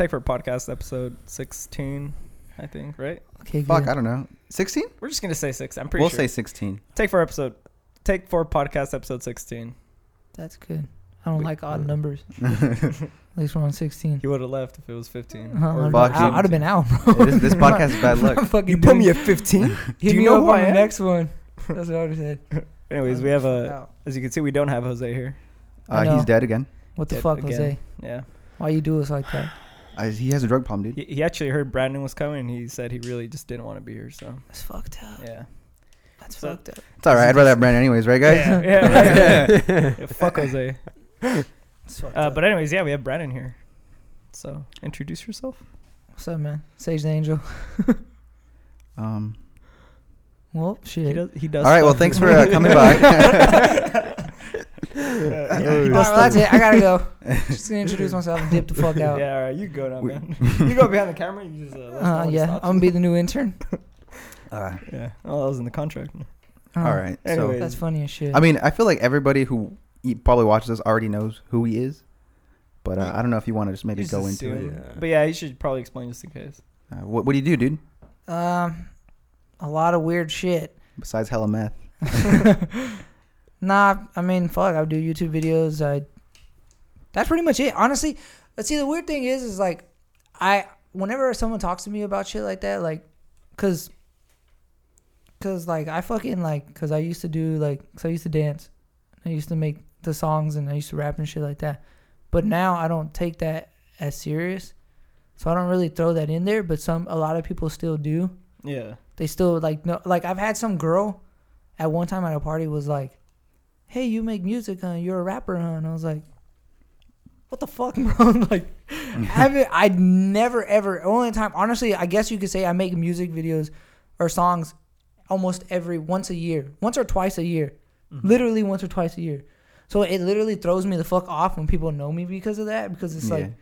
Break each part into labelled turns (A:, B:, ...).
A: Take for podcast episode sixteen, I think. Right?
B: Okay,
C: Fuck,
B: good.
C: I don't know. 16?
A: We're just gonna say six. I'm pretty
C: We'll
A: sure.
C: say 16.
A: Take for episode. Take for podcast episode sixteen.
B: That's good. I don't like odd numbers. At least we're on 16.
A: He would have left if it was fifteen.
B: Uh,
A: Or-
B: I'd, I'd have been out, bro.
C: this podcast is bad luck.
A: you put me at fifteen.
B: Hit
A: Do you
B: me
A: know
B: up
A: who
B: on
A: I
B: the
A: am?
B: next one. That's what I would have said.
A: Anyways, we have a. As you can see, we don't have Jose here.
C: Uh, he's dead again.
B: What the
A: Dead
B: fuck,
A: again.
B: Jose?
A: Yeah.
B: Why you do us like that?
C: Uh, he has a drug problem, dude.
A: He, he actually heard Brandon was coming. and He said he really just didn't want to be here. So
B: That's fucked up.
A: yeah.
B: That's
A: So-
B: fucked up.
C: It's all right. I'd rather have Brandon anyways, right, guys?
A: Yeah, yeah, right. Yeah, fuck Jose.
B: That's fucked
A: Uh, but anyways, yeah, we have Brandon here. So introduce yourself.
B: What's up, man? Sage the Angel.
C: Um,
B: Well,
A: He
B: shit.
A: does. He does.
C: all right. Well, thanks for uh, coming by.
A: Yeah, he
B: right, well, that's it. I gotta go. Just gonna introduce myself and dip the fuck out.
A: Yeah, all right, you go now, man. you go behind the camera. You just. Uh, let us know
B: Uh, yeah. I'm gonna be the new intern.
C: uh,
A: Yeah. Oh, that was in the contract.
B: Uh,
C: all right. So,
A: Anyways.
B: That's funny as shit.
C: I mean, I feel like everybody who e- probably watches us already knows who he is, but uh, I don't know if you want to just maybe
A: Just
C: go into
A: assume.
C: it.
D: Yeah.
A: But yeah, you should probably explain just in case.
C: Uh, what, what do you do, dude?
B: um, a lot of weird shit.
C: Besides hella meth.
B: Nah, I mean, fuck. I do YouTube videos. I. That's pretty much it. Honestly, let's see. The weird thing is, is like, I whenever someone talks to me about shit like that, like, cause, cause like I fucking like, cause I used to do like, cause I used to dance, I used to make the songs and I used to rap and shit like that. But now I don't take that as serious, so I don't really throw that in there. But some, a lot of people still do
A: Yeah.
B: they still like no like I've had some girl at one time at a party was like, "Hey, you make music, huh? You're a rapper, huh?" And I was like, "What the fuck, bro?" like, I haven't I never ever only time honestly I guess you could say I make music videos or songs almost every once a year, once or twice a year,
A: Mm-hmm.
B: literally once or twice a year. So it literally throws me the fuck off when people know me because of that because it's
C: Yeah.
B: like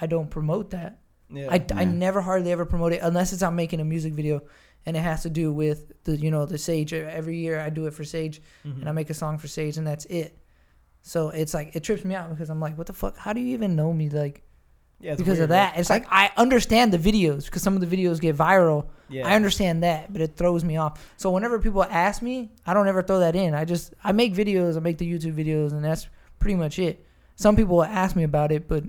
B: I don't promote that.
A: Yeah.
B: I, I never hardly ever promote it unless it's I'm making a music video and it has to do with the you know the Sage. Every year I do it for Sage
A: Mhm.
B: and I make a song for Sage and that's it. So it's like it trips me out because I'm like, what the fuck? How do you even know me? Like
A: yeah,
B: because
A: weird,
B: of that,
A: right?
B: it's like I understand the videos because some of the videos get viral.
A: Yeah.
B: I understand that, but it throws me off. So whenever people ask me, I don't ever throw that in. I just I make videos, I make the YouTube videos, and that's pretty much it. Some people will ask me about it, but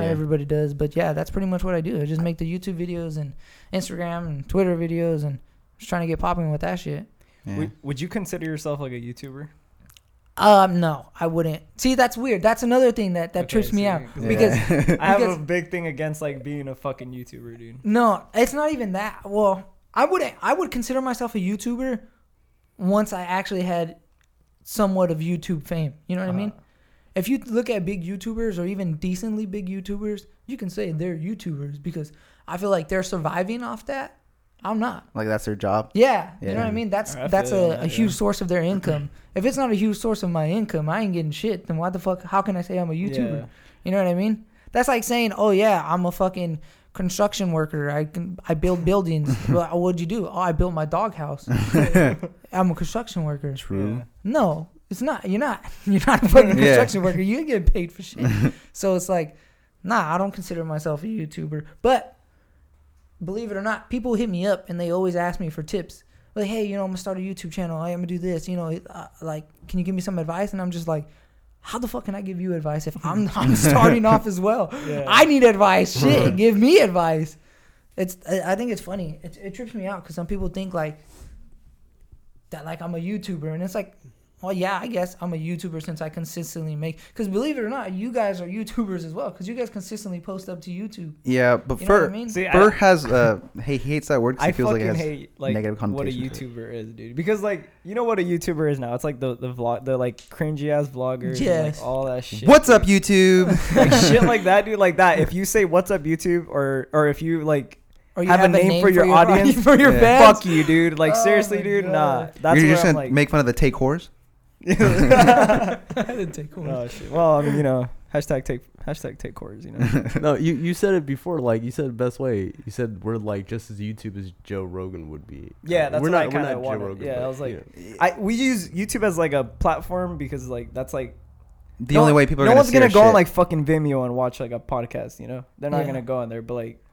C: Yeah.
B: everybody does, but yeah, that's pretty much what I do. I just make the YouTube videos and Instagram and Twitter videos and just trying to get popping with that shit.
C: yeah.
A: Would, would you consider yourself like a YouTuber?
B: Um, no, I wouldn't. See, that's weird. That's another thing that that
A: Okay,
B: trips me out
A: you-
B: because
A: I have a big thing against like being a fucking YouTuber, dude.
B: no, it's not even that. Well, I would I would consider myself a YouTuber once I actually had somewhat of YouTube fame. You know what I mean? If you look at big YouTubers or even decently big YouTubers, you can say they're YouTubers because I feel like they're surviving off that. I'm not.
C: like that's their job.
B: Yeah, you know what I mean. That's
A: I
B: that's a,
A: on
B: a huge
A: yeah.
B: source of their income. if it's not a huge source of my income, I ain't getting shit. Then why the fuck? How can I say I'm a YouTuber?
A: Yeah.
B: You know what I mean? That's like saying, oh yeah, I'm a fucking construction worker. I can I build buildings. well, what'd you do? Oh, I built my doghouse. I'm a construction worker.
C: True.
B: No, it's not. You're not. You're not a fucking
C: Yeah.
B: construction worker. You ain't getting paid for shit. so it's like, nah, I don't consider myself a YouTuber. But believe it or not, people hit me up and they always ask me for tips. Like, hey, you know, I'm gonna start a YouTube channel. I'm gonna do this. You know, uh, like, can you give me some advice? And I'm just like, how the fuck can I give you advice if I'm I'm starting off as well?
A: Yeah.
B: I need advice. Shit, give me advice. It's I I think it's funny. It, it trips me out because some people think like that like I'm a YouTuber, and it's like, well, yeah, I guess I'm a YouTuber since I consistently make. Because believe it or not, you guys are YouTubers as well. Because you guys consistently post up to YouTube.
C: Yeah, but
B: You know
C: Fur
B: I mean?
A: See,
C: Fur
A: I,
C: has uh hey he hates that word 'cause
A: I
C: he feels like
A: fucking
C: it has
A: hate like
C: negative
A: what a. YouTuber is, dude. Because like you know what a YouTuber is now? It's like the the vlog, the like cringy ass vloggers,
B: Yes.
A: and, like all that shit.
C: What's up. YouTube?
A: like shit like that, dude. Like that. If you say "What's up, YouTube," or or if you like
B: Or you
A: Have a name for your audience?
B: for your
C: Yeah.
B: fans.
A: fuck you, dude. Like
B: Oh
A: seriously, dude.
B: God.
A: Nah, that's
C: You're
A: where
C: just
A: I'm
C: gonna
A: like.
C: make fun of the take whores.
B: I didn't take one.
A: oh shit. Well, I mean, you know, hashtag take hashtag take cores. You know.
D: no, you you said it before. Like you said, best way. You said we're like just as YouTube as Joe Rogan would be.
A: Yeah, that's
D: we're
A: what
D: not. We're
A: kinda
D: not
A: wanted.
D: Joe Rogan.
A: Yeah,
D: but,
A: I was like-
D: yeah.
A: I we use YouTube as like a platform because like that's like
C: the
A: No
C: only way people are
A: no
C: gonna
A: one's
C: see
A: gonna
C: our
A: go on like fucking Vimeo and watch like a podcast. You know, they're not
B: Yeah.
A: gonna go on there. But like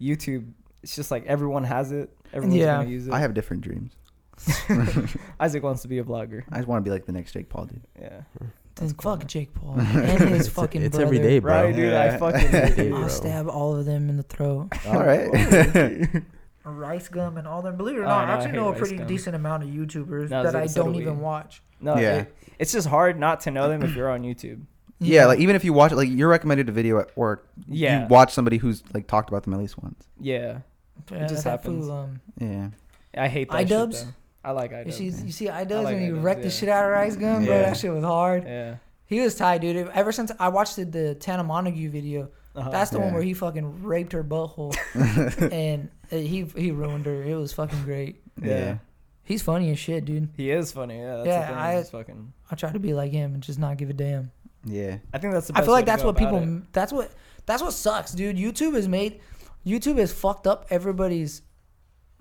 A: YouTube, it's just like everyone has it. Everyone's
B: Yeah.
A: gonna use it.
C: I have different dreams.
A: Isaac wants to be a blogger.
C: I just want to be like the next Jake Paul dude.
A: Yeah,
B: Then
A: cool.
B: fuck Jake Paul and his
D: It's,
B: fucking
D: it's
B: brother.
D: every day, bro.
A: right, dude. I
C: Yeah.
A: fucking hate it.
B: I'll stab all of them in the throat.
C: All right.
B: Rice gum and all them. Believe it or
A: Oh,
B: not,
A: no,
B: I
A: I
B: actually
A: hate
B: know a pretty
A: gum.
B: decent amount of YouTubers
A: No,
B: that I don't even
A: we.
B: watch.
A: No,
C: Yeah.
A: it- it's just hard not to know them if you're on YouTube.
C: yeah, like even if you watch it, like you're recommended a video at work,
A: Yeah.
C: you watch somebody who's like talked about them at least once.
A: Yeah,
B: yeah,
A: just happens.
B: fool, um,
C: Yeah.
A: I hate that.
B: iDubbbz?
A: Shit, though. I like
B: you
A: iDubbbz.
B: see, you see, I does
A: like
B: when he wrecked the shit out of Rice Gum, bro.
C: Yeah.
B: That shit was hard.
A: Yeah,
B: He was tight, dude. Ever since I watched the, the Tana Mongeau video,
A: uh-huh.
B: that's the one where he fucking raped her butthole, and uh, he he ruined her. It was fucking great.
A: yeah.
C: Yeah.
B: He's funny as shit, dude.
A: He is funny. Yeah, that's
B: Yeah,
A: the thing.
B: I-
A: he's fucking.
B: I try to be like him and just not give a damn.
C: Yeah.
A: I think that's the.
B: I feel like
A: way
B: that's what people.
A: it.
B: That's what. That's what sucks, dude. YouTube has made. YouTube has fucked up everybody's,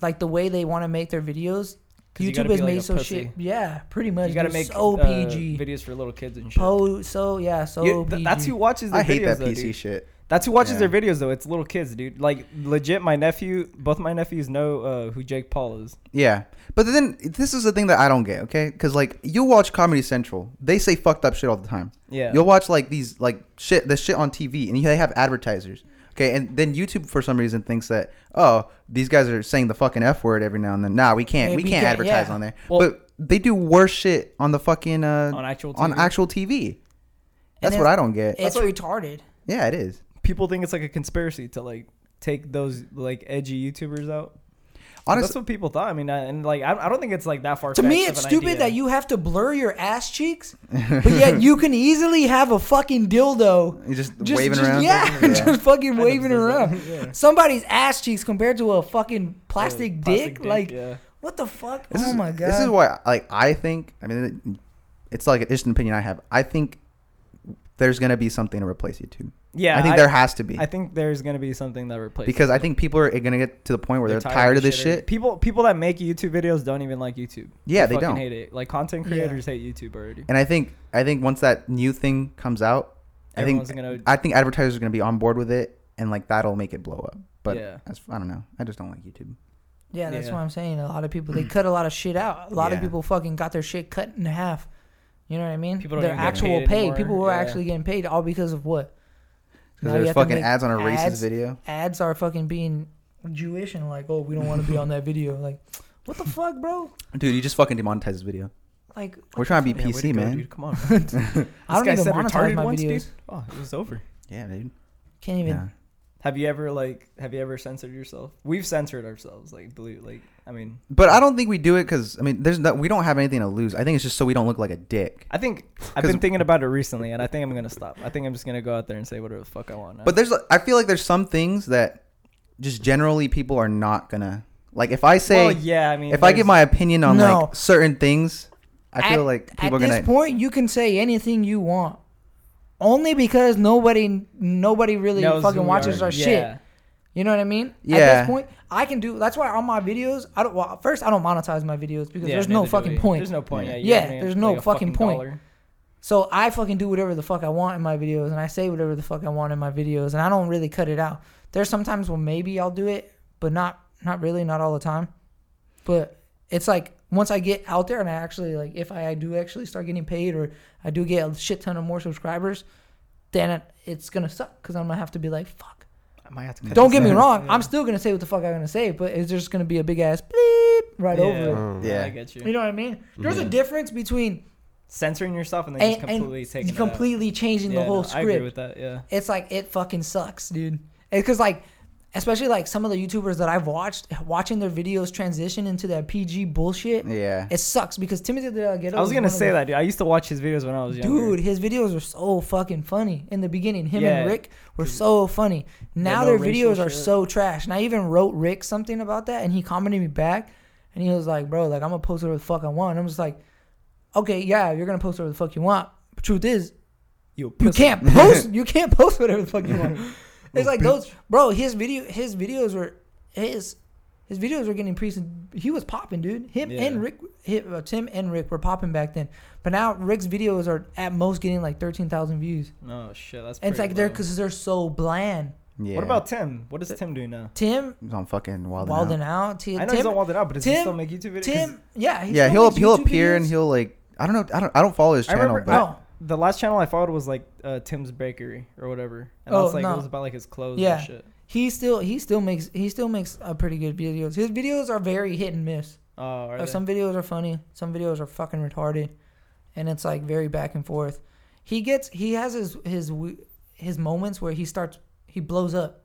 B: like the way they want to make their videos.
A: 'Cause you
B: YouTube
A: gotta
B: has
A: be like
B: made so
A: pussy.
B: shit. Yeah, pretty much.
A: You gotta
B: dude.
A: make
B: so
A: uh,
B: PG.
A: videos for little kids and shit.
B: Po so yeah so
A: You- th- that's who watches their
C: I hate
A: videos,
C: that
A: though,
C: PC
A: dude.
C: shit.
A: That's who watches
C: Yeah.
A: their videos though. It's little kids, dude. Like legit, my nephew, both my nephews know uh, who Jake Paul is.
C: Yeah. But then this is the thing that I don't get, okay? Because like you watch Comedy Central, they say fucked up shit all the time.
A: Yeah.
C: You'll watch like these like shit the shit on TV and they have advertisers. Okay, and then YouTube for some reason thinks that oh these guys are saying the fucking f word every now and then. Nah, we can't
B: Yeah,
C: we
B: we
C: can't
B: can't-
C: advertise
B: yeah.
C: on there.
A: Well-
C: but they do worse shit on the fucking uh
A: on actual TV.
C: on actual TV. That's what I don't get.
B: it's
A: That's what-
B: retarded.
C: Yeah, it is.
A: people think it's like a conspiracy to like take those like edgy YouTubers out.
C: Honestly,
A: that's what people thought. I mean, I- and like I, I don't think it's like that far.
B: To me, it's stupid that you have to blur your ass cheeks, but yet you can easily have a fucking dildo.
C: you're just,
B: Just,
C: waving
B: just-
C: around.
B: yeah, just fucking waving around.
A: Yeah.
B: Somebody's ass cheeks compared to a fucking plastic,
A: Uh,
B: dick. Like,
A: yeah.
B: what the fuck?
C: This
B: oh
C: is,
B: my god.
C: This is why, like, I think. I mean, it's like just an opinion I have. I think there's gonna be something to replace YouTube.
A: Yeah,
C: I think there has to be
A: I think there's gonna be something that replaces
C: because. I think people are gonna get to the point where they're, tired, of this shit.
A: People people that make YouTube videos don't even like YouTube.
C: Yeah, they
A: fucking
C: don't.
A: hate it. Like content
B: Yeah.
A: creators hate YouTube already.
C: And I think I think once that new thing comes out, I think
A: gonna.
C: I think advertisers are gonna be on board with it, and like that'll make it blow up. But
A: Yeah.
C: that's, I don't know. I just don't like YouTube.
B: yeah, that's
A: Yeah.
B: what I'm saying. A lot of people they cut a lot of shit out. A lot of people fucking got their shit cut in half. You know what I mean?
A: People don't
B: Their
A: even get
B: actual
A: paid
B: pay.
A: anymore.
B: People were
A: Yeah.
B: actually getting paid all because of what? Now
C: Because there's fucking ads on a racist
B: ads.
C: video.
B: Ads are fucking being Jewish and like, oh, we don't want to be on that video. Like, what the fuck, bro?
C: Dude, you just fucking demonetized this video.
B: Like,
C: We're trying to be
A: Yeah, way
C: PC,
A: to go,
C: man.
A: dude. Come on.
B: I
A: This
B: don't
A: guy
B: even
A: said
B: monetize
A: retarded
B: my
A: once,
B: videos.
A: dude. Oh, it was over.
C: Yeah, dude.
B: Can't even.
C: Yeah.
A: Have you ever like have you ever censored yourself? We've censored ourselves. Like believe like I mean
C: But I don't think we do it because I mean, there's no, we don't have anything to lose. I think it's just so we don't look like a dick.
A: I think I've been thinking about it recently, and I think I'm gonna stop. I think I'm just gonna go out there and say whatever the fuck I want. Now.
C: But there's, I feel like there's some things that just generally people are not gonna like. If I say,
A: well, yeah, I mean,
C: if I give my opinion on
B: No.
C: like certain things, I feel
B: At-
C: like people
B: At
C: are gonna.
B: At this point, you can say anything you want, only because nobody, nobody really
A: knows who
B: fucking
A: we
B: watches
A: are.
B: our shit. You know what I mean? At
C: Yeah.
B: this point, I can do. That's why on my videos, I don't. Well, first, I don't monetize my videos because
A: Yeah,
B: there's no
A: neither do
B: fucking
A: we.
B: point.
A: There's no point. Yeah,
C: Yeah.
A: you're
B: Yeah,
A: getting,
B: there's no
A: like, a
B: fucking point.
A: dollar.
B: So I fucking do whatever the fuck I want in my videos, and I say whatever the fuck I want in my videos, and I don't really cut it out. There's sometimes when maybe I'll do it, but not not really, not all the time. But it's like once I get out there and I actually like, if I do actually start getting paid or I do get a shit ton of more subscribers, then it's gonna suck because I'm gonna have to be like, fuck.
A: I might have to.
B: Don't get me wrong,
A: Yeah.
B: I'm still gonna say what the fuck I'm gonna say, but it's just gonna be a big ass bleep right
A: Yeah.
B: over it.
C: Yeah.
A: I get you.
B: You know what I mean? There's a difference between
A: Censoring yourself and then
B: and,
A: just completely
B: and
A: taking it out.
B: completely changing
A: Yeah,
B: the whole
A: no, I agree
B: script.
A: with that. Yeah.
B: it's like it fucking sucks, dude. Because like, especially like some of the YouTubers that I've watched, watching their videos transition into that PG bullshit,
C: Yeah.
B: it sucks. Because Timothy De La Ghetto
A: I was gonna say
B: the-
A: that, dude. I used to watch his videos when I was younger.
B: Dude, his videos were so fucking funny in the beginning. Him
A: Yeah.
B: and Rick were so funny. Now
A: no
B: their
A: racial
B: videos are
A: shit.
B: so trash. And I even wrote Rick something about that, and he commented me back, and he was like, "Bro, like I'm gonna post whatever the fuck I want." And I'm just like, "Okay, yeah, you're gonna post whatever the fuck you want." But truth is,
A: You,
B: you can't post. you can't post whatever the fuck you want. It's like those, bro. His video, his videos were his His videos were getting pre. He was popping, dude. Him
A: Yeah.
B: and Rick, hi- uh, Tim and Rick were popping back then. But now Rick's videos are at most getting like thirteen thousand views.
A: Oh shit. That's.
B: And it's
A: pretty
B: like they're because they're so bland.
C: Yeah.
A: What about Tim? What is Tim doing now?
B: Tim
C: He's on fucking Wilding,
B: Wild
C: Wild
B: and Out. T-
A: I know
B: Tim,
A: he's not Wilding out, but does he
B: Tim-
A: still make YouTube videos? 'Cause
B: Tim, yeah, he
C: Yeah,
B: still
C: he'll
B: makes
C: he'll
B: YouTube
C: appear and he'll like I don't know I don't I don't follow his
A: I
C: channel,
A: remember-
C: but
B: Oh,
A: The last channel I followed was like uh, Tim's Bakery or whatever, and
B: Oh,
A: that's like
B: no.
A: it was about like his clothes
B: Yeah.
A: and shit.
B: he still he still makes he still makes a pretty good videos. His videos are very hit and miss.
A: Oh, are
B: Like,
A: they?
B: some videos are funny, some videos are fucking retarded, and it's like very back and forth. He gets he has his his his moments where he starts he blows up.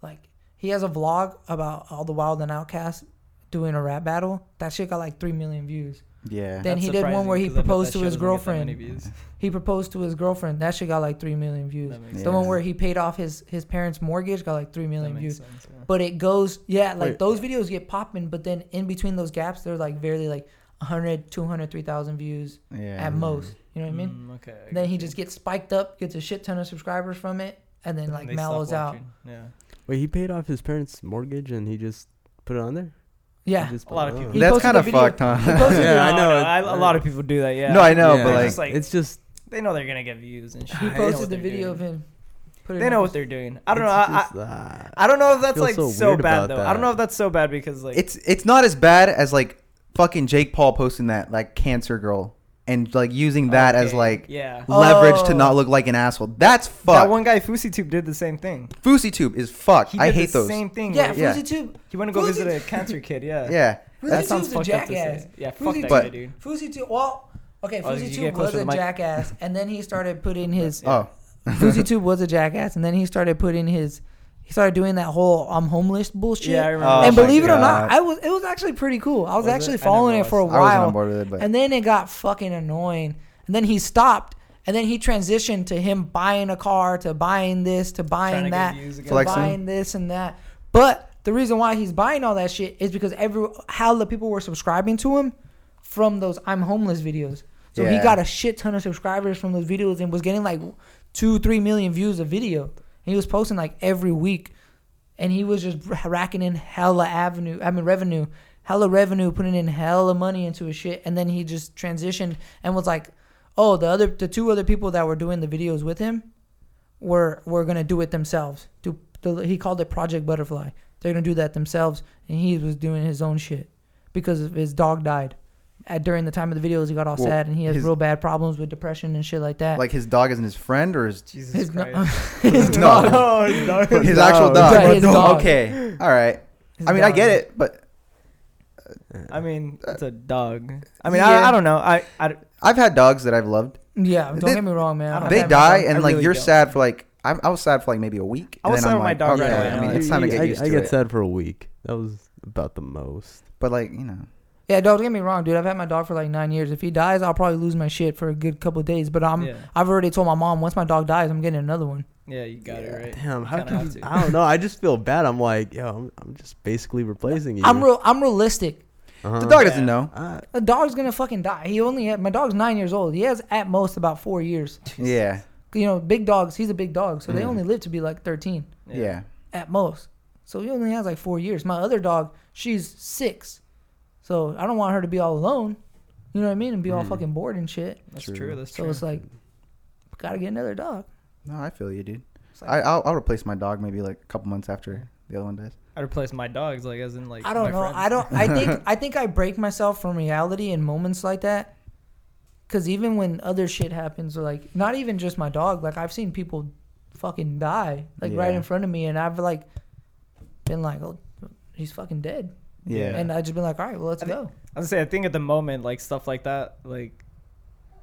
B: Like he has a vlog about all the Wild and Outcasts doing a rap battle. That shit got like three million views.
C: Yeah.
B: Then
A: That's
B: he did one where he proposed to his
A: doesn't get that many
B: girlfriend. He proposed to his girlfriend. That shit got like three million views.
A: That makes
C: Yeah.
B: The
A: sense.
B: one where he paid off his his parents' mortgage got like three
A: That
B: million
A: makes
B: views.
A: sense. yeah.
B: But it goes, yeah, like
D: Wait.
B: those videos get popping, but then in between those gaps, they're like barely like 100, 200, 3,000 views
C: yeah.
B: at most. You know what I mean?
A: Mm, okay. I
B: then he
A: you.
B: just gets spiked up, gets a shit ton of subscribers from it, and then like
A: they
B: mellows out.
A: Yeah.
D: Wait, he paid off his parents' mortgage and he just put it on there. He
B: Yeah.
D: just
A: A lot of
D: people. on.
B: He
C: That's
B: posted
C: kind
B: a
C: of
B: video-
C: fucked, huh?
B: he posted
D: Yeah,
B: a-
D: I
A: No,
D: know.
A: no, I, a lot of people do that. Yeah.
C: No, I know,
D: Yeah,
C: but
A: It's
C: like
A: just like
D: it's just
A: they know they're gonna get views and shit.
B: He
A: They know
B: posted the
A: they're
B: video of him. Put it
A: They
B: in
A: know
B: his-
A: what they're doing. I don't know.
D: it's
A: I, I, I don't know if that's
D: feel
A: like
D: so
A: so,
D: weird
A: bad
D: about
A: though. I don't know if that's so bad because like
C: it's it's not as bad as like fucking Jake Paul posting that like cancer girl and like using that as like
A: yeah.
C: leverage to
B: Oh.
C: not look like an asshole. That's
A: fuck.
C: That
A: one guy FouseyTube did the same thing.
C: FouseyTube is fucked.
A: He
C: I hate
A: the
C: those.
A: same thing.
B: Yeah,
A: where
C: Yeah.
B: FouseyTube.
A: He went to go
B: Fousey-
A: visit a cancer kid. Yeah.
C: Yeah.
A: That sounds
B: FouseyTube's a
A: up to
B: jackass.
A: say. Yeah, fuck that
B: FouseyTube-
A: guy, dude.
B: FouseyTube. Well, okay,
A: Oh, did you
B: FouseyTube
A: get oh.
B: was a jackass, and then he started putting his.
C: Oh.
B: FouseyTube was a jackass, and then he started putting his. He started doing that whole "I'm homeless" bullshit.
A: Yeah, I remember.
C: Oh
B: and
C: my
B: believe it or not, I was. It was actually pretty cool. I was,
A: Was
B: actually
A: I never
B: following it for a
A: watched
C: I wasn't on
B: while,
C: board with it, but
B: and then it got fucking annoying. And then he stopped, and then he transitioned to him buying a car, to buying this, to buying that,
A: views
B: to
C: Flexing.
B: buying this and that. But the reason why he's buying all that shit is because every how the people were subscribing to him from those I'm homeless videos. So he got a shit ton of subscribers from those videos and was getting like two, three million views a video. And he was posting like every week, and he was just racking in hella avenue. I mean revenue, hella revenue, putting in hella money into his shit. And then he just transitioned and was like, "Oh, the other, the two other people that were doing the videos with him, were were gonna do it themselves. Do he called it Project Butterfly. They're gonna do that themselves, and he was doing his own shit because his dog died. At, during the time of the videos, he got all
C: Well,
B: sad, and he has
C: his-
B: real bad problems with depression and shit like that.
C: like his dog isn't his friend or his
A: Jesus
B: his, no- his dog.
A: Oh, his dog.
C: his actual
D: dog.
C: dog.
B: His dog.
C: Okay. All right.
B: his
C: I mean, I get it, but
A: I mean, it's a dog. I mean,
B: Yeah.
A: I, I don't know. I, I
C: I've had dogs that I've loved.
B: Yeah, don't
C: They-
B: get me wrong, man.
A: I don't
B: I've
C: They die, and
A: I
C: like
A: really
C: you're
A: don't.
C: sad for like I, I was sad for like maybe a week.
A: I was
C: then
A: sad
C: I'm
A: my
C: like,
A: dog
C: okay,
A: right away.
C: I mean, it's time to get used
D: I
C: to
D: get
C: it.
D: sad for a week. That was about the most.
C: But like you know,
B: Yeah, don't get me wrong, dude. I've had my dog for like nine years. If he dies, I'll probably lose my shit for a good couple of days. But I'm,
A: yeah,
B: I've already told my mom once my dog dies, I'm getting another one.
A: yeah, you got it right.
D: Damn, how
A: kinda
D: can
A: have
D: you,
A: to.
D: I don't know. I just feel bad. I'm like, yo, I'm, I'm just basically replacing you.
B: I'm real. I'm realistic.
D: Uh-huh.
C: the dog
A: Yeah.
C: doesn't know.
D: Uh,
B: The dog's gonna fucking die. He only had, my dog's nine years old. He has at most about four years.
C: Yeah,
B: You know, big dogs. He's a big dog, so they
C: Mhm.
B: only live to be like thirteen
C: yeah.
B: at most. So he only has like four years. My other dog, she's six, so I don't want her to be all alone. You know what I mean? And be all
D: Mhm.
B: fucking bored and shit.
A: That's
D: True.
A: That's true. That's
B: So
A: true.
B: it's like, gotta get another dog.
C: No, I feel you, dude.
B: It's like,
C: I, I'll, I'll replace my dog maybe like a couple months after the other one dies.
A: I replace my dogs, like as in like.
B: I don't
A: my
B: know.
A: friends.
B: I don't. I think. I think I break myself from reality in moments like that. Cause even when other shit happens, or like not even just my dog, like I've seen people fucking die, like right
C: Yeah.
B: in front of me, and I've like been like, oh, he's fucking dead,
C: Yeah.
B: and I just been like, all right, well, let's
A: I think-
B: go.
A: I was gonna say, I think at the moment, like stuff like that, like,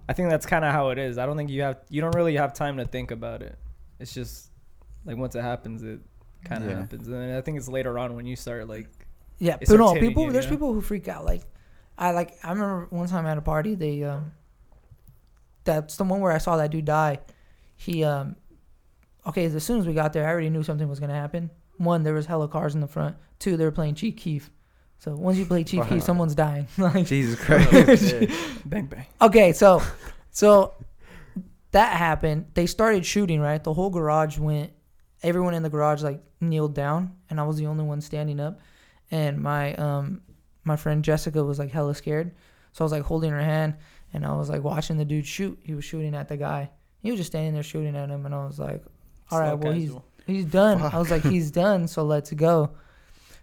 A: I think that's kind of how it is. I don't think you have, you don't really have time to think about it. It's just like once it happens, it kind of
C: Yeah.
A: happens, and then I think it's later on when you start like,
B: Yeah, but no, people.
A: you,
B: there's
A: yeah.
B: people who freak out. Like, I like. I remember one time at a party, they um. That's the one where I saw that dude die. He um. Okay, as soon as we got there, I already knew something was gonna happen. One, there was hella cars in the front. Two, they were playing Chief Keef. So once you play Chief Keef, someone's dying. like,
C: Jesus Christ.
A: bang bang.
B: okay, so, so that happened. They started shooting. Right, the whole garage went. Everyone in the garage like kneeled down, and I was the only one standing up. and my um my friend Jessica was like hella scared, so I was like holding her hand, and I was like watching the dude shoot. He was shooting at the guy. He was just standing there shooting at him, and I was like, all right,
A: Slow
B: well he's
A: casual.
B: he's done. I was like, he's done, so let's go.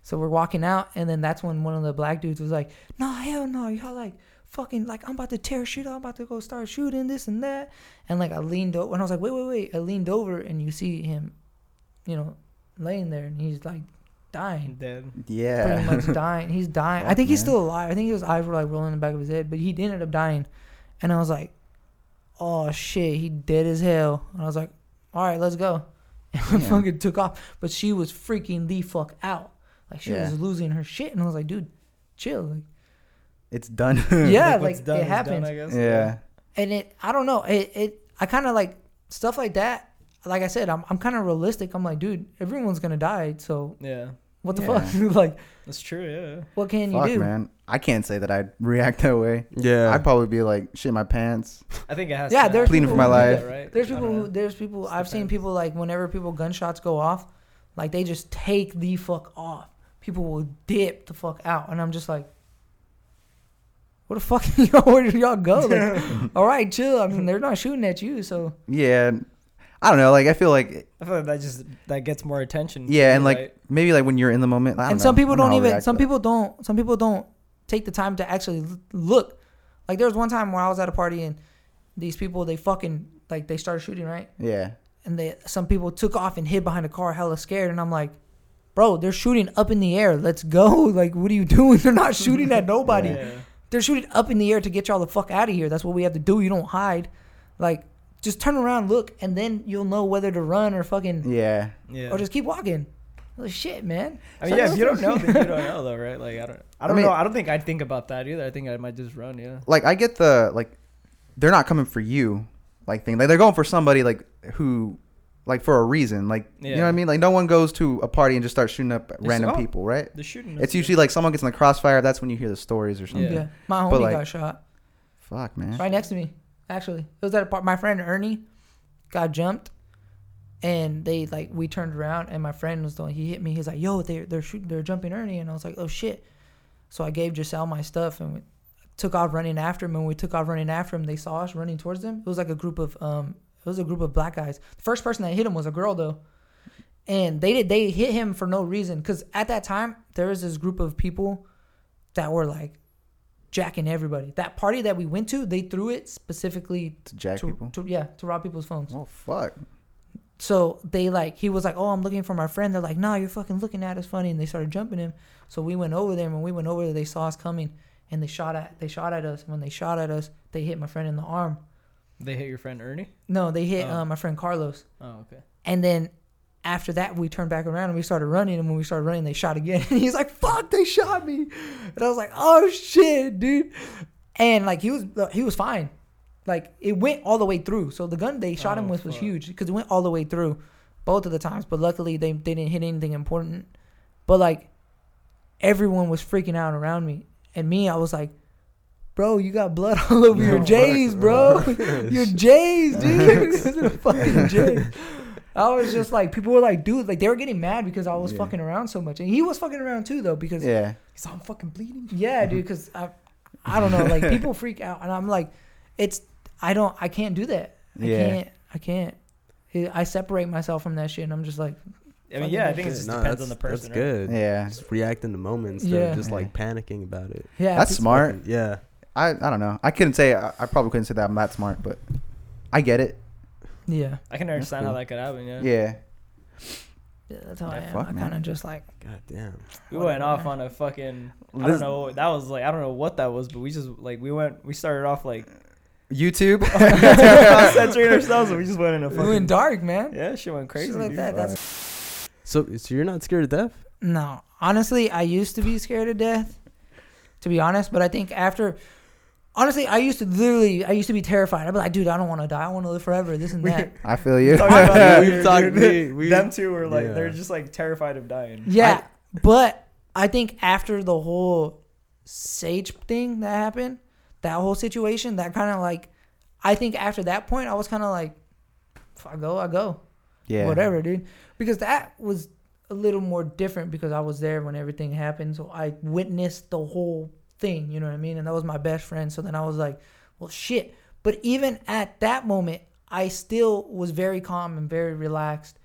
B: So we're walking out, and then that's when one of the black dudes was like, "No, hell no, y'all like fucking like I'm about to tear shit up. I'm about to go start shooting this and that." And like I leaned over, and I was like, "Wait, wait, wait!" I leaned over, and you see him, you know, laying there, and he's like dying,
A: Dead.
C: Yeah.
B: pretty much dying. He's dying. I think he's still alive. I think his eyes were like rolling in the back of his head, but he ended up dying. And I was like, "Oh shit, he dead as hell." And I was like, "All right, let's go." And I
C: Yeah.
B: fucking took off, but she was freaking the fuck out. Like she
C: Yeah.
B: was losing her shit, and I was like, "Dude, chill." Like,
C: It's done.
B: yeah,
A: what's
B: like
A: done
B: it
A: is done. I guess.
C: yeah.
B: and it, I don't know, it, it, I kind of like stuff like that. Like I said, I'm, I'm kind of realistic. I'm like, dude, everyone's gonna die, so
A: Yeah.
B: what the
C: Yeah.
B: fuck? like,
A: That's true. Yeah.
B: what can
C: Fuck,
B: you do?
C: man. I can't say that I'd react that way.
D: Yeah.
C: I'd probably be like, shit my pants.
A: I think it has.
B: Yeah,
A: to
B: there's
A: happen.
C: Pleading for my
B: people who do
C: life.
B: that,
A: right?
B: There's people who there's people
A: Just
B: I've seen
A: depends.
B: people like whenever people gunshots go off, like they just take the fuck off. People will dip the fuck out, and I'm just like, where the fuck y'all? Where do y'all go? Like, all right, chill. I mean, they're not shooting at you, so
C: Yeah. I don't know. Like I feel like
A: I feel like that just that gets more attention.
C: yeah, and like
A: right?
C: maybe like when you're in the moment. I don't
B: and some
C: know.
B: people
C: I know
B: don't even some people don't some people don't take the time to actually look. Like there was one time where I was at a party and these people they fucking like they started shooting right.
C: Yeah.
B: and they some people took off and hid behind a car hella scared and i'm like bro they're shooting up in the air let's go like what are you doing they're not shooting at nobody
A: Yeah.
B: they're shooting up in the air to get y'all the fuck out of here that's what we have to do you don't hide like just turn around look and then you'll know whether to run or fucking
C: Yeah.
A: Yeah.
B: or just keep walking like shit man
A: I mean, yeah. If you don't know, then you don't know, though, right? Like, I don't. I don't
C: mean-
A: know. I don't think I'd think about that either. I think I might just run. Yeah.
C: Like I get the like, they're not coming for you, like thing. Like they're going for somebody like who, like for a reason. Like you know what I mean. Like no one goes to a party and just starts shooting up random
A: oh.
C: people, right?
A: The shooting.
C: It's usually like someone gets in the crossfire. That's when you hear the stories or something.
B: yeah,
A: Yeah.
B: my homie
C: But, like-
B: got shot
C: Fuck man.
B: right next to me actually it was at a part my friend ernie got jumped and they like we turned around and my friend was the one he hit me he's like yo they're they're shooting they're jumping ernie and i was like oh shit so i gave giselle my stuff and we took off running after him and when we took off running after him they saw us running towards them it was like a group of um it was a group of black guys the first person that hit him was a girl though and they did they hit him for no reason because at that time there was this group of people that were like jacking everybody that party that we went to they threw it specifically
C: To jack
B: to,
C: people.
B: to yeah to rob people's phones
C: Oh fuck.
B: so they like he was like, "Oh, I'm looking for my friend." They're like, "No, you're fucking looking at us funny," and they started jumping him. So we went over there, and when we went over there, they saw us coming, and they shot at they shot at us. And When they shot at us, they hit my friend in the arm.
A: They hit your friend Ernie.
B: No, they hit
A: Oh.
B: uh, my friend Carlos,
A: Oh, okay.
B: and then after that, we turned back around and we started running. And when we started running, they shot again. And he's like, "Fuck, they shot me," and I was like, "Oh shit, dude!" And like he was he was fine. Like it went all the way through. So the gun they shot him
A: Oh,
B: with was huge because it went all the way through, both of the times. But luckily they they didn't hit anything important. But like everyone was freaking out around me, and me I was like, "Bro, you got blood all over your J's, bro. your J's, dude. This is fucking J." I was just like, people were like, dude, like they were getting mad because I was
C: Yeah.
B: fucking around so much, and he was fucking around too, though, because
C: Yeah.
A: He saw him fucking bleeding.
B: yeah, dude. Because I, I don't know. Like people freak out, and I'm like, it's. I don't. I can't do that. I
C: Yeah.
B: can't. I can't. I separate myself from that shit, and I'm just like,
A: I mean, yeah. I think it just
D: Nah,
A: depends
D: that's,
A: on the person.
D: That's
A: right?
D: good.
C: Yeah.
D: Just react in the moment instead
B: Yeah.
D: of just like panicking about it.
B: yeah,
C: That's
B: it's-
C: smart.
D: Yeah.
C: I I don't know. I couldn't say. I, I probably couldn't say that I'm that smart, but I get it.
B: Yeah,
A: I can understand
C: cool.
A: how that could happen. Yeah.
C: Yeah.
B: yeah, that's how I
A: Yeah,
B: am.
C: fuck,
B: I
C: man.
B: kind of just like,
D: God damn.
A: We went off on a fucking. I don't know. That was like I don't know what that was, but we just like we went. We started off like
C: YouTube.
A: censoring ourselves, and we just went in a
B: we went dark, man.
A: Yeah, shit went crazy.
B: Like that. That's
D: So, so you're not scared of death?
B: no. Honestly, I used to be scared of death, to be honest. But I think after, honestly, I used to literally, I used to be terrified. I'd be like, dude, I don't want to die. I want to live forever. This and that.
C: I feel you.
A: Talking about that
D: We've talked-
A: dude.
D: we- we-
A: Them two were like they're just like terrified of dying.
B: Yeah, but I think after the whole Sage thing that happened, that whole situation, that kind of like, I think after that point, I was kind of like, if I go, I go,
C: yeah.
B: whatever, dude, because that was a little more different because I was there when everything happened. So I witnessed the whole thing, you know what I mean? And that was my best friend. So then I was like, well, shit. But even at that moment, I still was very calm and very relaxed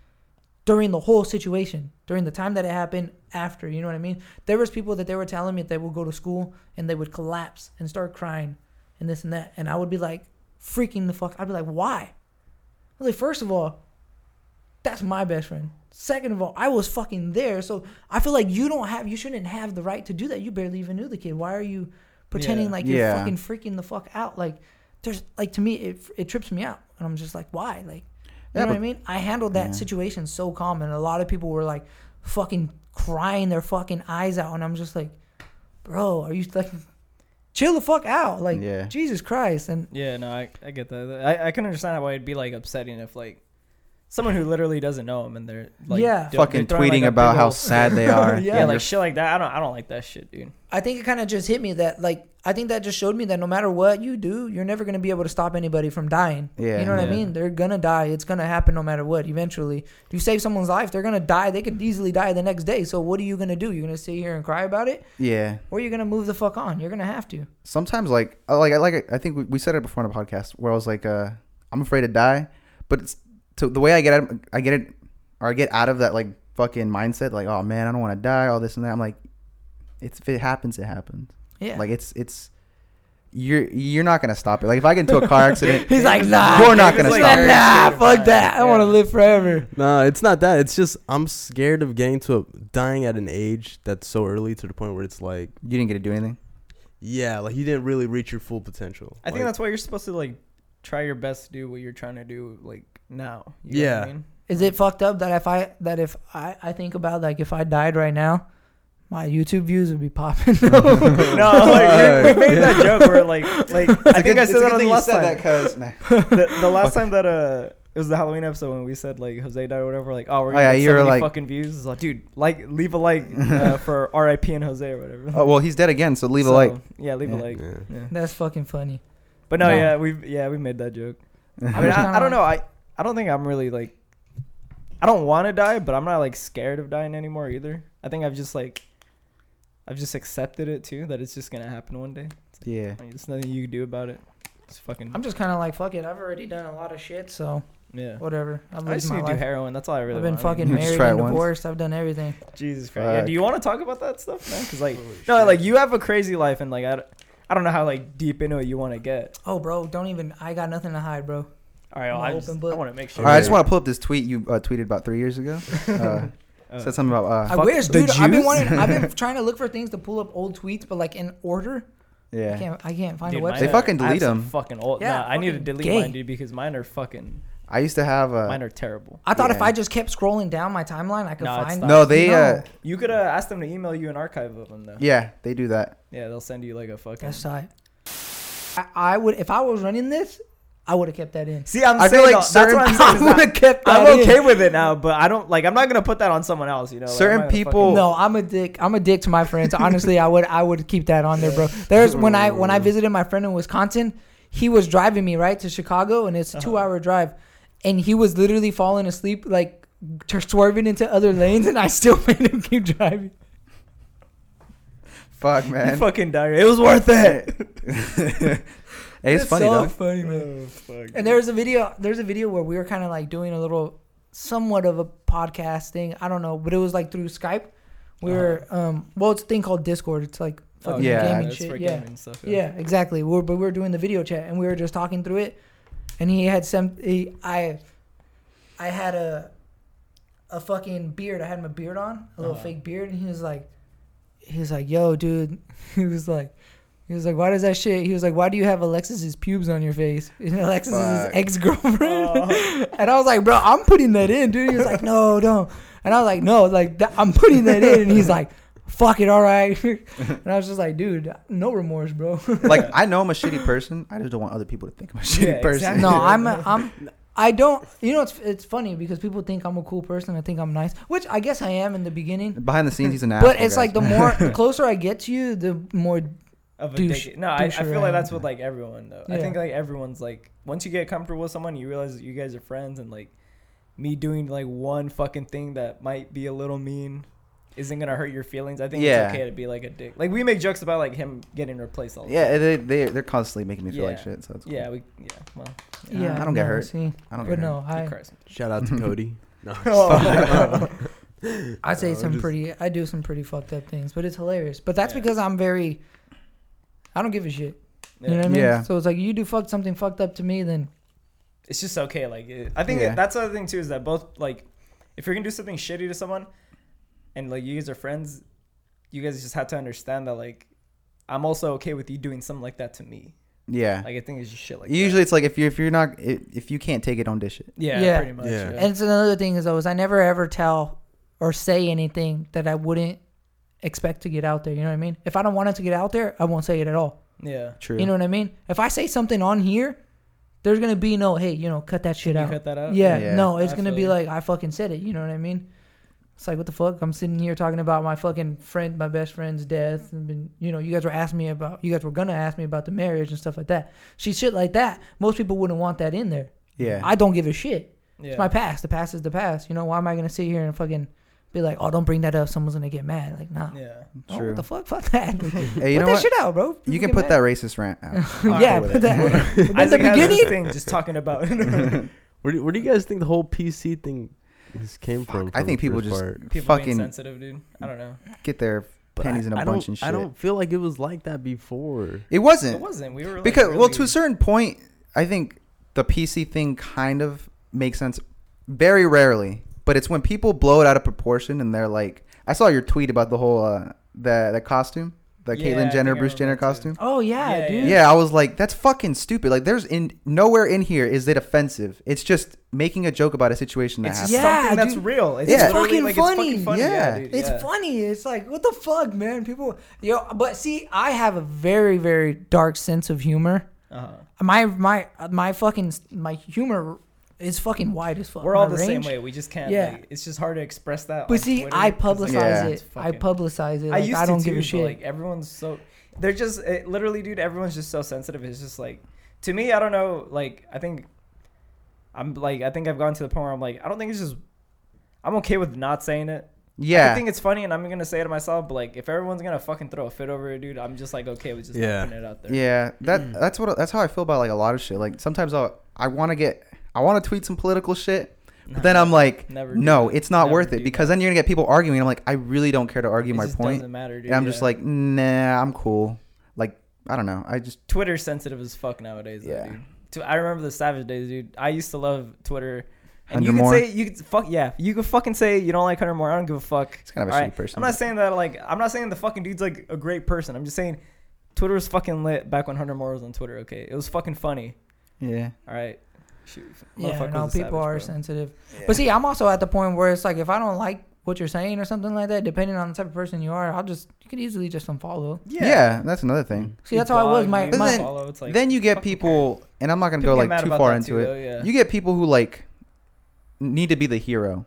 B: during the whole situation, during the time that it happened, after, you know what I mean? There was people that they were telling me that they would go to school and they would collapse and start crying and this and that. And I would be like, freaking the fuck. I'd be like, why? I was like, first of all, that's my best friend. Second of all, I was fucking there. So I feel like you don't have, you shouldn't have the right to do that. You barely even knew the kid. Why are you pretending
A: Yeah.
B: like you're
C: Yeah.
B: fucking freaking the fuck out? Like, there's, like, to me, it, it trips me out. And I'm just like, why? Like, you
C: Yeah,
B: know what I mean? I handled that
C: Yeah.
B: situation so calm. And a lot of people were like fucking crying their fucking eyes out. And I'm just like, bro, are you like, chill the fuck out? Like,
C: Yeah.
B: Jesus Christ. And
A: Yeah, no, I, I get that. I, I can understand why it'd be like upsetting if like someone who literally doesn't know him and they're like
B: Yeah.
A: do-
C: Fucking
A: they're throwing, like,
C: tweeting
A: a
C: about
A: big
C: how
A: ol-
C: sad they are.
B: Yeah,
A: yeah,
C: and
A: like shit like that. I don't I don't like that shit, dude.
B: I think it kind of just hit me that like I think that just showed me that no matter what you do, you're never gonna be able to stop anybody from dying.
C: Yeah.
B: you know what I
A: Yeah.
B: mean? They're gonna die. It's gonna happen no matter what. Eventually, if you save someone's life, they're gonna die. They could easily die the next day. So what are you gonna do? You're gonna sit here and cry about it,
C: yeah.
B: or you're gonna move the fuck on? You're gonna have to.
C: sometimes like I- like I like I think we, we said it before on a podcast where I was like uh I'm afraid to die, but it's so the way I get out, I get it or I get out of that like fucking mindset like oh man I don't want to die all this and that I'm like it's if it happens it happens
B: Yeah.
C: like it's it's you're you're not gonna stop it like if I get into a car accident
B: He's like, nah,
C: you're not gonna
A: like,
C: stop
A: very
C: it
B: nah, fuck that. I
A: Yeah.
B: want to live forever.
D: No, it's not that. It's just I'm scared of getting to a dying at an age that's so early to the point where it's like,
C: you didn't get to do anything
D: yeah, like you didn't really reach your full potential.
A: I think that's why you're supposed to like try your best to do what you're trying to do like now. You know what I
D: Yeah.
A: mean?
B: Is it fucked up that if I that if I I think about like if I died right now, my YouTube views would be popping?
A: no, like we, we made that joke where like like I think I said that on the last time.
C: because
A: the, the last time that uh it was the Halloween episode when we said like Jose died or whatever. Like, oh, we're
C: Oh,
A: gonna
C: yeah,
A: get
C: you were
A: 70
C: like-
A: fucking views. It's like, dude, like, leave a like uh, for R.I.P. and Jose or whatever.
C: oh well he's dead again so leave a like
A: Yeah, leave a like.
D: Yeah.
A: Yeah.
B: That's fucking funny.
A: But no,
B: No.
A: yeah, we yeah we made that joke. I mean, I, I don't know. I I don't think I'm really like. I don't want to die, but I'm not like scared of dying anymore either. I think I've just like. I've just accepted it too that it's just gonna happen one day.
C: yeah
A: Like, there's nothing you can do about it. It's fucking.
B: I'm just kind of like fuck it. I've already done a lot of shit, so
A: yeah.
B: whatever. I've
A: I just need to do heroin. That's all I really.
B: I've been
A: want.
B: Fucking married
C: try it
B: and
C: once.
B: divorced. I've done everything.
A: Jesus Christ. Yeah, do you want to talk about that stuff, man? Because like,
D: Holy
A: no,
D: shit.
A: like you have a crazy life, and like I, I don't know how like deep into it you want to get.
B: Oh, bro, don't even. I got nothing to hide, bro.
A: All right, well,
B: I'm
A: I
B: an
A: just
B: open
A: I want to make sure.
C: all right I just want to pull up this tweet you uh, tweeted about three years ago uh,
A: Uh,
C: said something about uh,
B: I wish,
A: the
B: dude. I've been wanting. I've been trying to look for things to pull up old tweets, but like in order. I
C: yeah
B: can't. I can't find
A: Dude,
B: a website.
C: They
A: are-
C: fucking
A: I have
C: delete them.
A: Fucking old.
B: Yeah,
A: nah, I need to delete
B: gay.
A: mine, dude, because mine are fucking.
C: I used to have uh,
A: Mine are terrible.
B: I thought if I just kept scrolling down my timeline, I could
A: No,
B: find.
A: not.
C: no they
B: No.
C: uh
A: You could uh, ask them to email you an archive of them though.
C: yeah they do that
A: Yeah, they'll send you like a fucking.
B: That's tight. I, I would if I was running this, I would have kept that in.
A: See, I'm
C: I feel
A: saying
C: like
A: though, that's
C: certain
A: what I'm
C: people-
A: saying. is
B: I would have kept that
A: I'm
B: in.
A: okay with it now, but I don't like. I'm not gonna put that on someone else. You know, like,
C: Certain
A: not gonna
C: people-
B: No, I'm a dick. I'm a dick to my friends. Honestly, I would I would keep that on there, bro. There's when I when I visited my friend in Wisconsin, he was driving me right to Chicago, and it's a two uh-huh. hour drive, and he was literally falling asleep, like t- swerving into other lanes, and I still made him keep driving.
C: fuck
A: fucking,
C: man
A: fucking diary. It was worth it.
C: hey it's, funny
B: so
C: though
B: funny, man.
A: Oh, fuck.
B: And there's a video. There's a video where we were kind of like doing a little, somewhat of a podcast thing. I don't know, but it was like through Skype. We were um, well, it's a thing called Discord. It's like
A: Oh,
B: fucking
C: yeah,
B: gaming
A: it's
B: shit.
A: for
B: Yeah,
A: gaming stuff.
B: yeah, exactly. We're, but we were doing the video chat and we were just talking through it. And he had some. He, I, I had a, a fucking beard. I had my beard on, a little
A: Uh-huh.
B: fake beard, and he was like, he was like, "Yo, dude," he was like. He was like, "Why does that shit?" He was like, "Why do you have Alexis's pubes on your face?" And Alexis is his
C: Fuck.
B: ex girlfriend.
A: Oh.
B: and I was like, "Bro, I'm putting that in, dude." He was like, "No, don't." And I was like, "No, like that, I'm putting that in." And he's like, "Fuck it, all right." and I was just like, "Dude, no remorse, bro."
C: like I know I'm a shitty person I just don't want other people to think I'm a shitty
A: Yeah,
C: person
A: exactly.
B: no, I'm, I'm, I don't. You know, it's it's funny because people think I'm a cool person. I think I'm nice, which I guess I am in the beginning.
C: behind the scenes he's an asshole
B: But it's
C: guys.
B: like the more the closer I get to you, the more
A: of a
B: douche-
A: dick. No, I, I feel like that's with like everyone though. I think like everyone's like once you get comfortable with someone, you realize that you guys are friends and like me doing like one fucking thing that might be a little mean isn't gonna hurt your feelings. I think
C: Yeah.
A: it's okay to be like a dick. Like we make jokes about like him getting replaced all the
C: Yeah,
A: time.
C: they they they're constantly making me feel like shit. So it's cool.
A: Yeah, we yeah. Well,
B: Yeah,
C: I don't get hurt.
B: See,
C: I don't
B: but
C: get
B: no,
A: good
B: I
D: Shout out to Cody. No.
A: Oh.
B: I say
D: No,
B: some
D: just-
B: pretty. I do some pretty fucked up things, but it's hilarious. But that's
A: Yeah.
B: because I'm very. I don't give a shit. You know what I mean?
C: Yeah.
B: So it's like you do fuck something fucked up to me, then
A: it's just okay. Like it, I think
C: Yeah.
A: that's the other thing too is that both like if you're gonna do something shitty to someone, and like you guys are friends, you guys just have to understand that like I'm also okay with you doing something like that to me.
C: Yeah.
A: Like I think it's just shit like
C: Usually
A: that.
C: it's like if you if you're not if you can't take it, don't dish it.
A: yeah,
B: Yeah.
A: pretty much.
D: Yeah.
A: Yeah.
B: And it's another thing is though is I never ever tell or say anything that I wouldn't expect to get out there. You know what I mean? If I don't want it to get out there, I won't say it at all.
A: yeah.
C: True.
B: You know what I mean? If I say something on here, there's gonna be no hey, you know, cut that shit
A: Can you
B: out.
A: cut that out?
B: yeah,
C: Yeah.
B: no, it's
A: I
B: gonna be
A: you.
B: like I fucking said it. You know what I mean? It's like what the fuck? I'm sitting here talking about my fucking friend, my best friend's death, and been, you know, you guys were asking me about, you guys were gonna ask me about the marriage and stuff like that. See, shit like that. Most people wouldn't want that in there.
C: yeah.
B: I don't give a shit.
A: Yeah.
B: It's my past. The past is the past. You know, why am I gonna sit here and fucking be like, oh, don't bring that up. Someone's gonna get mad. Like, nah.
A: yeah.
B: Oh,
C: True.
B: what the fuck? Fuck that.
C: hey, you
B: put
C: know
B: that
C: what?
B: shit out, bro.
C: You can
B: get
C: put that racist rant out. I'm
B: yeah, put
C: it.
B: that. But
A: Isaac
B: the
A: has this
B: beginning.
A: thing just talking about.
D: Where do, where do you guys think the whole PC thing is came from?
C: I think people just?
A: People
C: fucking
A: sensitive, dude. I don't know.
C: get their
D: But
C: panties
D: I,
C: in a
D: I
C: bunch and shit.
D: I don't feel like it was like that before.
C: It wasn't
A: It wasn't. We were like,
C: because well, to a certain point, I think the PC thing kind of makes sense. Very rarely, but it's when people blow it out of proportion and they're like, I saw your tweet about the whole uh, the the costume, the
A: Yeah,
C: Caitlyn Jenner Bruce Jenner
A: that too.
C: costume.
B: Oh yeah,
A: Yeah,
B: dude.
C: Yeah, I was like, that's fucking stupid. Like, there's in nowhere in here is it offensive. It's just making a joke about a situation that
A: It's
C: happened.
B: Yeah,
A: something that's
B: dude.
A: real. It's
C: Yeah.
A: literally,
B: fucking
A: like,
B: funny.
A: It's fucking funny.
C: Yeah.
A: dude,
B: It's
A: yeah.
B: funny. It's like what the fuck, man. People, yo. But see, I have a very, very dark sense of humor.
A: Uh-huh.
B: My my my fucking my humor is fucking wide as fuck.
A: We're all
B: My
A: the same
B: range-
A: way. We just can't.
B: Yeah.
A: Like, it's just hard to express that.
B: But
A: on
B: see,
A: Twitter
B: I
A: 'cause, like,
B: publicize
C: Yeah.
B: it.
A: it's
B: I
A: fucking-
B: publicize it.
A: I
B: Like,
A: used
B: I don't
A: to
B: give
A: too,
B: a
A: but,
B: shit.
A: Like everyone's so, they're just it, literally, dude. Everyone's just so sensitive. It's just like, to me, I don't know. Like I think, I'm like I think I've gone to the point where I'm like I don't think it's just, I'm okay with not saying it. Yeah. I
C: Yeah,
A: think it's funny, and I'm gonna say it to myself. But like, if everyone's gonna fucking throw a fit over it, dude, I'm just like okay with just
D: Yeah.
A: putting it out there.
C: yeah. That mm. that's what that's how I feel about like a lot of shit. Like sometimes I I want to get I want to tweet some political shit, but then I'm like, no,
A: that.
C: it's not worth it because then you're gonna get people arguing. I'm like, I really don't care to argue
A: It
C: my point,
A: doesn't matter, dude.
C: and I'm just like, nah, I'm cool. Like I don't know. I just
A: Twitter's sensitive as fuck nowadays. Though,
C: Yeah.
A: dude. I remember the savage days, dude. I used to love Twitter. And
C: Hunter
A: you can say you could fuck yeah, you could fucking say you don't like Hunter Moore. I don't give a fuck.
C: It's kind of a
A: All
C: shitty person.
A: I'm not saying that like I'm not saying the fucking dude's like a great person. I'm just saying Twitter was fucking lit back when Hunter Moore was on Twitter. Okay, it was fucking funny.
C: yeah.
A: All right, shoot.
B: yeah,
A: Motherfucker
B: no, people
A: savage,
B: are
A: bro.
B: sensitive. But see, I'm also at the point where it's like if I don't like what you're saying or something like that, depending on the type of person you are, I'll just you could easily just unfollow.
C: yeah, that's another thing.
B: See, that's how I was. My my
C: then-
A: follow, it's like,
C: then you get
A: fucking
C: people, and I'm not gonna
A: People
C: go like too far into
A: too,
C: it.
A: though, yeah.
C: You get people who like need to be the hero,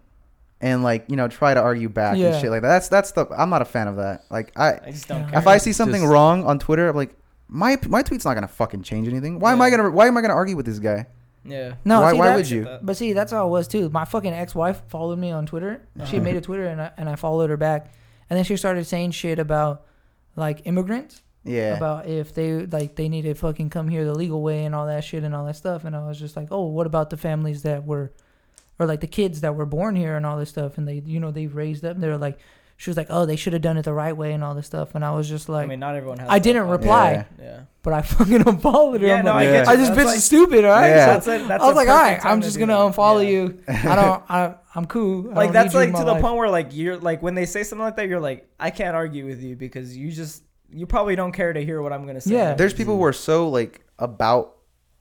C: and like you know try to argue back
B: Yeah.
C: and shit like that. That's that's the I'm not a fan of that. Like I,
A: I just don't
B: Yeah.
A: care.
C: if I see something
D: Just-
C: wrong on Twitter, I'm like, my my tweet's not gonna fucking change anything. Why am I gonna Why am I gonna argue with this guy?
A: Yeah.
B: no.
C: why
B: see,
C: why would you?
B: But see, that's how it was too. My fucking ex-wife followed me on Twitter. She
A: Uh-huh.
B: made a Twitter and I, and I followed her back. And then she started saying shit about like immigrants,
C: Yeah,
B: about if they like they need to fucking come here the legal way and all that shit and all that stuff. And I was just like, oh, what about the families that were, or like the kids that were born here and all this stuff, and they you know they've raised up. They're like, she was like, oh, they should have done it the right way and all this stuff. And I was just like,
A: I mean, not everyone has.
B: I didn't
A: problem.
B: reply.
C: Yeah.
A: Yeah.
B: but I fucking unfollowed her.
A: Yeah,
B: I'm
A: no,
B: like,
C: I get
B: I
A: you.
B: this
A: That's
B: bitch
A: like-
B: stupid, all right?
C: Yeah.
A: That's a, that's
B: I was like, all
A: perfect
B: right,
A: time
B: I'm just
A: do
B: gonna
A: that.
B: unfollow
A: Yeah.
B: you. I don't. I, I'm cool. I
A: like that's like to the
B: life.
A: point where like you're like when they say something like that, you're like, I can't argue with you because you just you probably don't care to hear what I'm gonna say.
B: Yeah.
C: there's people who are so like about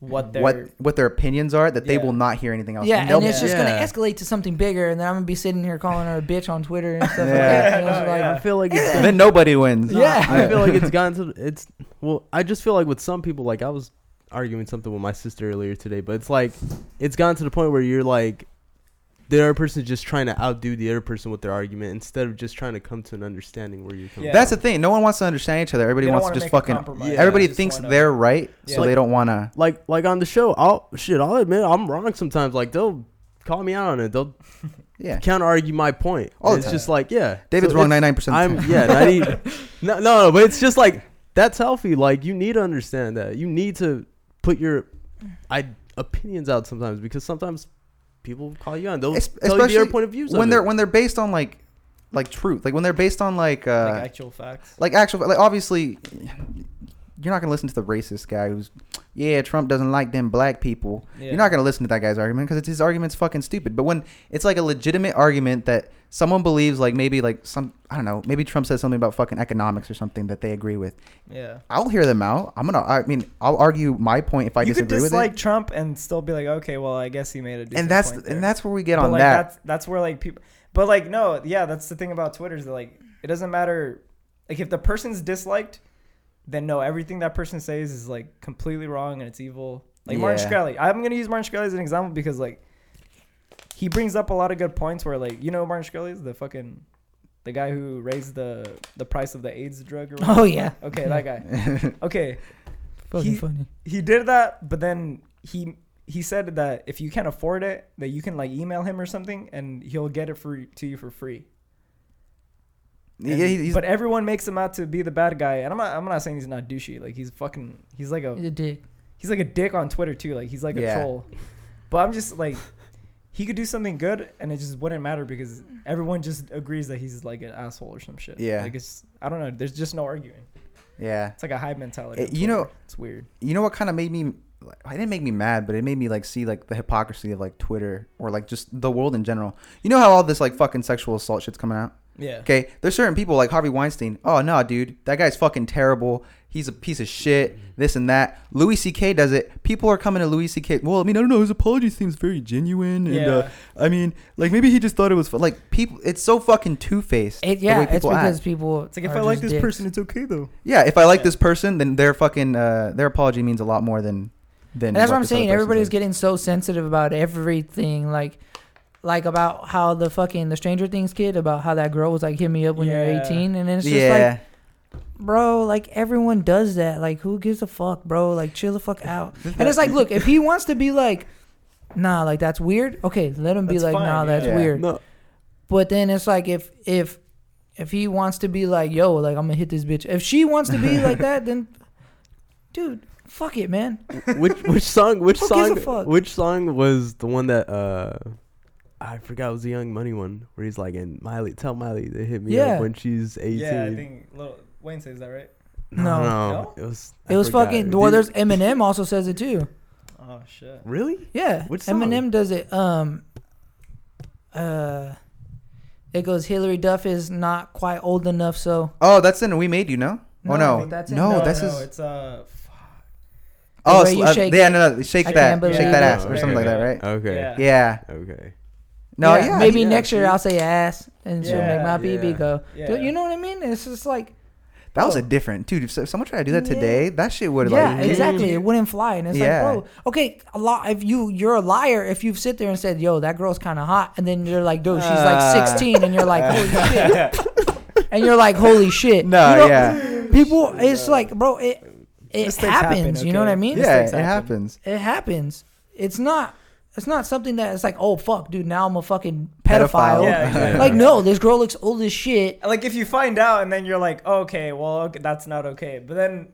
A: what they're
C: what what their opinions are that they
A: Yeah.
C: will not hear anything else.
B: Yeah, and
C: they'll-
B: it's just gonna escalate to something bigger, and then I'm gonna be sitting here calling her a bitch on Twitter and stuff like
C: Yeah.
B: that. And like,
A: yeah.
D: I feel like it's
C: then nobody wins.
B: Yeah.
D: I feel like it's gotten to it's well. I just feel like with some people, like I was arguing something with my sister earlier today, but it's like it's gotten to the point where you're like the other person's just trying to outdo the other person with their argument instead of just trying to come to an understanding where you're coming.
A: Yeah.
C: That's the thing. No one wants to understand each other. Everybody wants
A: wanna
C: just fucking.
D: Yeah.
C: Everybody
A: just
C: thinks
A: wanna-
C: they're right,
A: Yeah.
C: so
D: Like-
C: they don't want to.
D: like like on the show. I'll shit. I'll admit I'm wrong sometimes. Like they'll call me out on it. They'll
C: Yeah.
D: counter argue my point.
C: All the
D: it's
C: time.
D: just like yeah,
C: David's
D: So
C: wrong 99% of the
D: I'm
C: time.
D: yeah, 90, no, no, no, but it's just like that's healthy. Like you need to understand that. You need to put your I opinions out sometimes because sometimes people call you on. They'll
C: Es-
D: tell you their
C: especially
D: point of views.
C: when
D: of
C: they're
D: it.
C: when they're based on like like truth like when they're based on like uh
A: like actual facts.
C: like actual like obviously you're not gonna listen to the racist guy who's yeah trump doesn't like them black people.
A: Yeah.
C: you're not gonna listen to that guy's argument because his argument's fucking stupid. But when it's like a legitimate argument that someone believes like maybe like some i don't know maybe trump says something about fucking economics or something that they agree with.
A: Yeah.
C: i'll hear them out. I'm gonna i mean i'll argue my point if i
A: you could
C: disagree with
A: dislike
C: it.
A: Trump and still be like, okay, well, I guess he made a decent
C: and that's and that's where we get
A: but
C: on
A: like
C: that.
A: that's that's where like people but like no yeah that's the thing about twitter is that like it doesn't matter like if the person's disliked then no everything that person says is like completely wrong and it's evil like martin
C: Yeah.
A: shkreli i'm gonna use martin shkreli as an example because like he brings up a lot of good points where like you know martin shkreli is the fucking the guy who raised the the price of the aids drug or whatever.
B: Oh yeah,
A: okay that guy okay
B: fucking
A: He-
B: funny.
A: he did that, but then he he said that if you can't afford it, that you can like email him or something, and he'll get it for to you for free.
C: Yeah, he's,
A: but everyone makes him out to be the bad guy, and I'm not I'm not saying he's not douchey. Like he's fucking he's like
B: He's
A: a
B: a dick.
A: he's like a dick on Twitter too. Like he's like a troll. But I'm just like he could do something good, and it just wouldn't matter because everyone just agrees that he's like an asshole or some shit.
C: Yeah.
A: like it's I don't know. There's just no arguing.
C: yeah
A: It's like a hive mentality.
C: Eh,
A: on
C: you know-
A: it's weird.
C: you know what kind of made me like, it didn't make me mad but it made me like see like the hypocrisy of like twitter or like just the world in general you know how all this like fucking sexual assault shit's coming out
A: Yeah.
C: okay there's certain people like harvey weinstein oh no dude that guy's fucking terrible he's a piece of shit this and that louis ck does it people are coming to louis ck well i mean i don't know his apology seems very genuine and
A: Yeah.
C: uh, i mean like maybe he just thought it was fu-. like people it's so fucking two-faced
B: It,
C: the
B: yeah,
C: way
B: it's because
C: act.
B: people.
A: It's like if I like this
B: dicks.
A: person, it's okay though.
C: yeah if i like
A: Yeah.
C: this person then their fucking uh their apology means a lot more than than
B: And that's what I'm saying. Everybody's
C: says.
B: getting so sensitive about everything, like, like about how the fucking the Stranger Things kid about how that girl was like, "Hit me up when
A: Yeah.
B: you're 18," and then it's just
C: yeah
B: like, bro, like everyone does that. Like, who gives a fuck, bro? Like, chill the fuck out. And it's like, look, if he wants to be like, nah, like that's weird. Okay, let him be
A: That's
B: like,
A: fine,
B: nah,
A: yeah.
B: that's
C: Yeah.
B: weird.
D: no,
B: But then it's like if if if he wants to be like, yo, like I'm gonna hit this bitch. If she wants to be like that, then, dude, fuck it, man.
D: which which song? Which
B: Who
D: song?
B: fuck?
D: Which song was the one that uh, I forgot it was the Young Money one where he's like, and Miley, tell Miley to hit me
B: Yeah.
D: up when she's eighteen.
A: Yeah, I think Lil Wayne says that, right?
D: no,
B: No.
D: no,
A: No?
D: it was.
B: It was
D: forgot.
B: fucking.
D: Did-
B: Well, there's Eminem also says it too.
A: Oh shit.
D: really.
B: Yeah,
D: Which song?
B: Eminem does it. Um, uh, it goes. Hilary Duff is not quite old enough, so
C: Oh, that's in We Made You, no? oh
B: No,
C: no,
B: that's in-
C: no,
A: no,
C: that's
A: no,
C: his.
A: it's uh.
C: Oh,
B: way
C: sl-
B: you
C: uh,
B: shake
C: yeah, no, no, shake
B: I
C: that,
B: can't
C: shake that
B: it.
C: ass or
A: There
C: something
A: you
C: like that, right?
D: Okay.
A: Yeah.
C: Yeah.
D: Okay.
C: No,
B: yeah,
C: yeah.
B: maybe
D: yeah,
B: next year
D: dude.
B: I'll say ass, and she'll make my
A: Yeah,
B: BB go.
A: Yeah.
B: Dude, you know what I mean? It's just like,
C: That was a different dude. If someone tried to do that
B: Yeah.
C: today, that shit would
B: yeah,
C: like.
B: exactly. It wouldn't fly, and it's
C: Yeah.
B: like, bro, okay, a lot. If you you're a liar if you sit there and said, yo, that girl's kind of hot, and then you're like, dude, she's
C: Uh.
B: like 16, and you're like, holy shit, and you're like, holy shit.
C: No,
B: You know,
C: yeah,
B: People, it's like, bro, it it
A: Mistakes
B: happens.
A: happen,
B: You know what. I mean?
C: yeah, it
A: happen.
C: happens.
B: It happens. It's not. It's not something that it's like, oh fuck, dude, now I'm a fucking pedophile.
C: Pedophile.
A: Yeah, exactly.
B: Like, no, this girl looks old as shit.
A: Like if you find out and then you're like, oh, okay, well, okay, that's not okay. But then,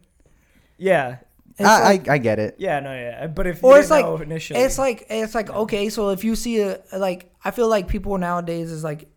A: yeah,
C: I,
B: like-
C: I I get it.
A: yeah, no, yeah. But if you
B: or
A: didn't
B: it's like
A: initially,
B: it's like it's like okay so if you see a like i feel like people nowadays is like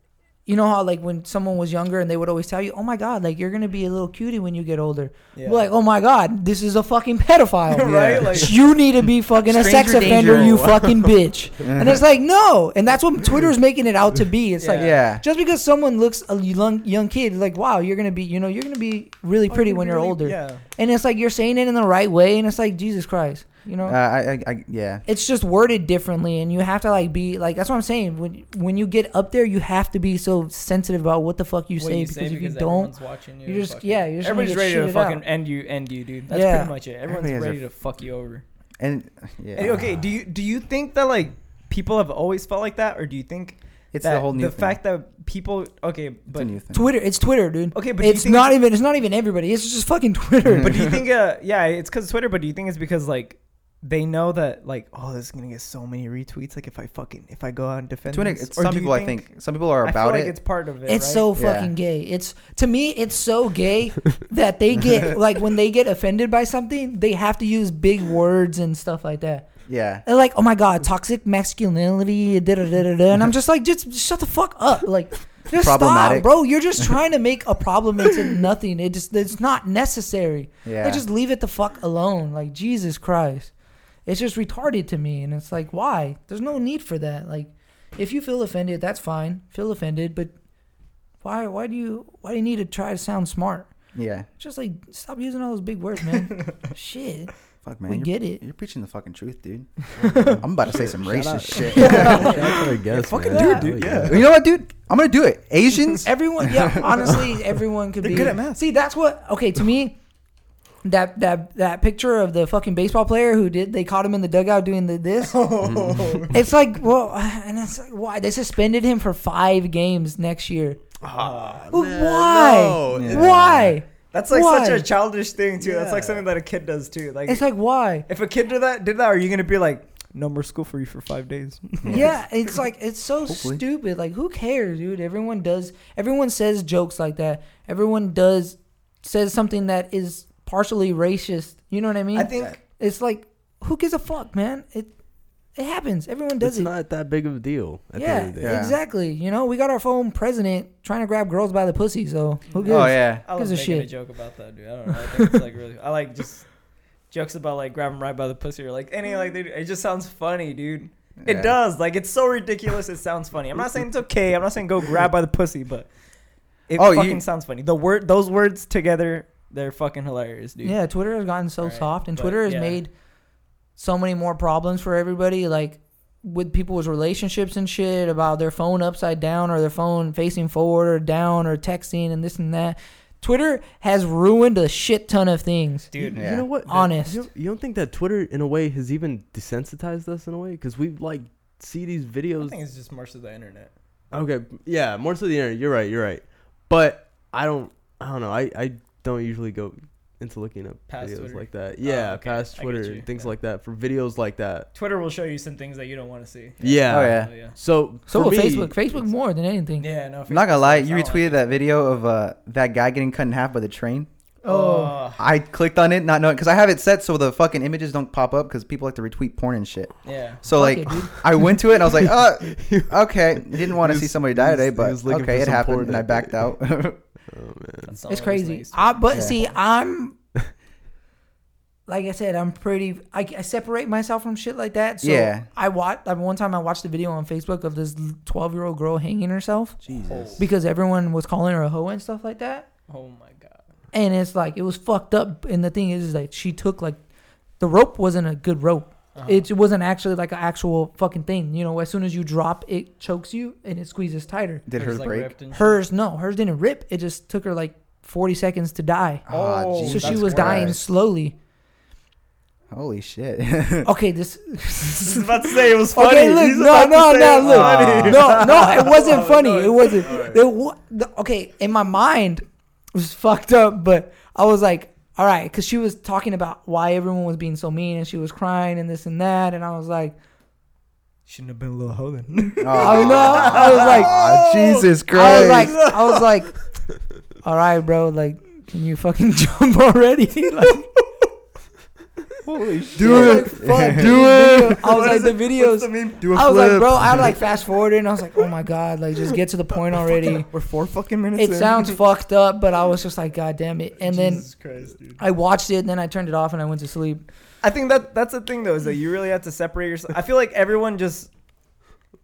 B: you know how like when someone was younger and they would always tell you oh my god like you're gonna be a little cutie when you get older
A: yeah.
B: We're like oh my god this is a fucking pedophile
A: right? Like,
B: you need to be fucking a sex
C: Stranger
B: offender
C: danger.
B: you fucking bitch and it's like no and that's what twitter's making it out to be it's like
A: Yeah.
C: Yeah.
B: just because someone looks a young young kid like wow you're gonna be you know you're gonna be really
A: oh,
B: pretty
A: you're
B: when you're
A: really-
B: older
A: Yeah,
B: and it's like you're saying it in the right way and it's like jesus christ you know
C: Uh, I, I, I, yeah.
B: it's just worded differently and you have to like be like that's what i'm saying when when you get up there you have to be so sensitive about what the fuck you
A: What
B: say
A: you
B: because
A: say
B: if you don't
A: watching you,
B: you're just-
A: fucking-
B: yeah, you're just gonna
A: everybody's
B: get
A: ready to fucking
B: out.
A: end you, end you, dude. That's
B: Yeah.
A: pretty much it. Everyone's
C: Everybody
A: ready
C: a-
A: to fuck you over.
C: And yeah,
A: Hey, okay, do you do you think that like people have always felt like that, or do you think
C: it's
A: that
C: the whole new
A: the
C: thing.
A: fact that people okay,
C: it's a
A: but
C: new thing.
B: twitter it's twitter dude
A: okay, but do you
B: it's
A: think
B: not even it's not even everybody it's just fucking twitter
A: But do you think uh yeah, it's because Twitter, but do you think it's because like they know that like oh this is gonna get so many retweets like if I fucking if I go out and defend
C: To an,
A: this.
C: ex- some
A: do you
C: people, I think, some people are
A: I feel
C: about
A: like it's part of it.
B: It's
A: right?
B: so
C: Yeah.
B: fucking gay. It's to me, it's so gay that they get like when they get offended by something, they have to use big words and stuff like that.
C: yeah,
B: They're like, "Oh my god, toxic masculinity," da da da da da, and I'm just like, just shut the fuck up, like. Just stop, bro. You're just trying to make a problem into nothing. It just it's not necessary.
C: yeah.
B: Like, just leave it the fuck alone. Like Jesus Christ, it's just retarded to me. And it's like, why? There's no need for that. Like, if you feel offended, that's fine. Feel offended, but why? Why do you? Why do you need to try to sound smart?
C: yeah.
B: Just like stop using all those big words, man. Shit,
C: Fuck man,
B: we get it.
C: you're preaching the fucking truth, dude. I'm about to say some
D: Shout
C: racist
D: out-
C: shit.
D: Shout out to our guest,
C: fucking
D: man.
C: dude, dude,
D: Hell
C: You know what, dude? I'm gonna do it. Asians.
B: Everyone, yeah. Honestly, everyone could
A: They're
B: be
A: good at math.
B: See, that's what. Okay, to me, that that that picture of the fucking baseball player who did they caught him in the dugout doing the this. It's like, well, and it's like, why they suspended him for five games next year?
D: Ah,
B: Well,
D: man,
B: why?
D: no.
C: Yeah.
B: Why?
A: That's like
B: Why?
A: such a childish thing too. That's like something that a kid does too. Like,
B: It's like why?
A: if a kid did that, did that, are you gonna be like, no more school for you for five days?
B: Yeah, it's like it's so
C: Hopefully.
B: stupid. Like, who cares, dude? Everyone does. Everyone says jokes like that. Everyone does says something that is partially racist. You know what I mean?
A: I think
B: it's like, who gives a fuck, man? It it happens. Everyone does
D: It's
B: it.
D: not that big of a deal. At the
B: yeah,
D: end of the day.
C: Yeah.
B: exactly. You know, we got our phone president trying to grab girls by the pussy. So who oh, gives?
C: Oh yeah.
A: I was
B: Gives a
A: making a
B: shit.
A: joke about that, dude. I don't know. I think it's like really. I like just jokes about like grabbing right by the pussy or like any like. They, it just sounds funny, dude. It
C: Yeah.
A: does. Like it's so ridiculous. It sounds funny. I'm not saying it's okay. I'm not saying go grab by the pussy, but it
C: Oh, you-
A: fucking sounds funny. The word, those words together, they're fucking hilarious, dude.
B: Yeah, Twitter has gotten so
A: Right,
B: soft, and
A: but
B: Twitter has
A: yeah.
B: made so many more problems for everybody. Like with people's relationships and shit about their phone upside down or their phone facing forward or down or texting and this and that. Twitter has ruined a shit ton of things.
A: dude.
C: Yeah.
D: You know what? That-
B: Honest.
D: You don't, you don't think that Twitter, in a way, has even desensitized us in a way? Because we like see these videos
A: I
D: videos.
A: think it's just more so the internet.
D: Okay, yeah, more so the internet. You're right. You're right. But I don't. I don't know. I I don't usually go into looking up
A: Past
D: videos
A: Twitter?
D: like that. Yeah,
A: okay.
D: past Twitter and things
A: Yeah.
D: like that for videos like that.
A: Twitter will show you some things that you don't want to see.
D: Yeah.
C: Oh yeah.
A: yeah.
D: So
B: So
D: for
B: will
D: me,
B: Facebook. Facebook more than anything.
A: Yeah, no.
C: I'm not gonna lie. You
A: sucks. I don't
C: retweeted that video of uh that guy getting cut in half by the train.
A: it. Oh,
C: I clicked on it, not knowing because I have it set so the fucking images don't pop up because people like to retweet porn and shit.
A: yeah.
C: So
B: Fuck
C: like,
B: it.
C: I went to it and I was like, uh, okay. Didn't want to see somebody die today, but okay, it happened and I backed out.
D: Oh man.
A: That's
B: It's
A: only reason I
B: crazy. I, but
C: Yeah.
B: see, I'm like I said, I'm pretty. I, I separate myself from shit like that. So
C: Yeah.
B: I watched. One time I watched a video on Facebook of this 12 year old girl hanging herself
C: Jesus. Oh.
B: because everyone was calling her a hoe and stuff like that.
A: Oh my god.
B: And it's like it was fucked up. And the thing is, is like she took like the rope wasn't a good rope.
A: Uh-huh.
B: It wasn't actually like an actual fucking thing. You know, as soon as you drop, it chokes you and it squeezes tighter.
C: Did
A: It
C: hers
A: like,
C: break?
A: ripped and shit.
B: Hers no, hers didn't rip. It just took her like 40 seconds to die.
C: Ah,
A: Oh,
B: So she
A: that's
B: was dying
C: Christ.
B: slowly.
C: Holy shit.
B: Okay, this.
A: I was about to say it was funny.
B: Okay, look,
A: He's
B: no, no, no, look,
A: funny.
B: no, no, it wasn't
A: Oh,
B: funny.
A: no,
B: It wasn't. It okay, in my mind, it was fucked up, but I was like, all right, because she was talking about why everyone was being so mean, and she was crying and this and that, and I was like,
A: Shouldn't have been a little hoe then.
C: Oh,
B: I know, I was like,
C: Ah, Jesus
B: I
C: Christ.
B: was like, I was like, all right, bro, like, can you fucking jump already? like,
C: Holy
B: do it, fuck, do it. I was like, the videos.
C: Do a
B: I was like,
C: flip.
B: bro, I like fast forwarded, and I was like, oh my god, like just get to the point already.
A: We're four fucking minutes.
B: It
A: in.
B: sounds fucked up, but I was just like, god damn it. And then
A: Christ, dude.
B: I watched it, and then I turned it off, and I went to sleep.
A: I think that that's the thing though is that you really have to separate yourself. I feel like everyone just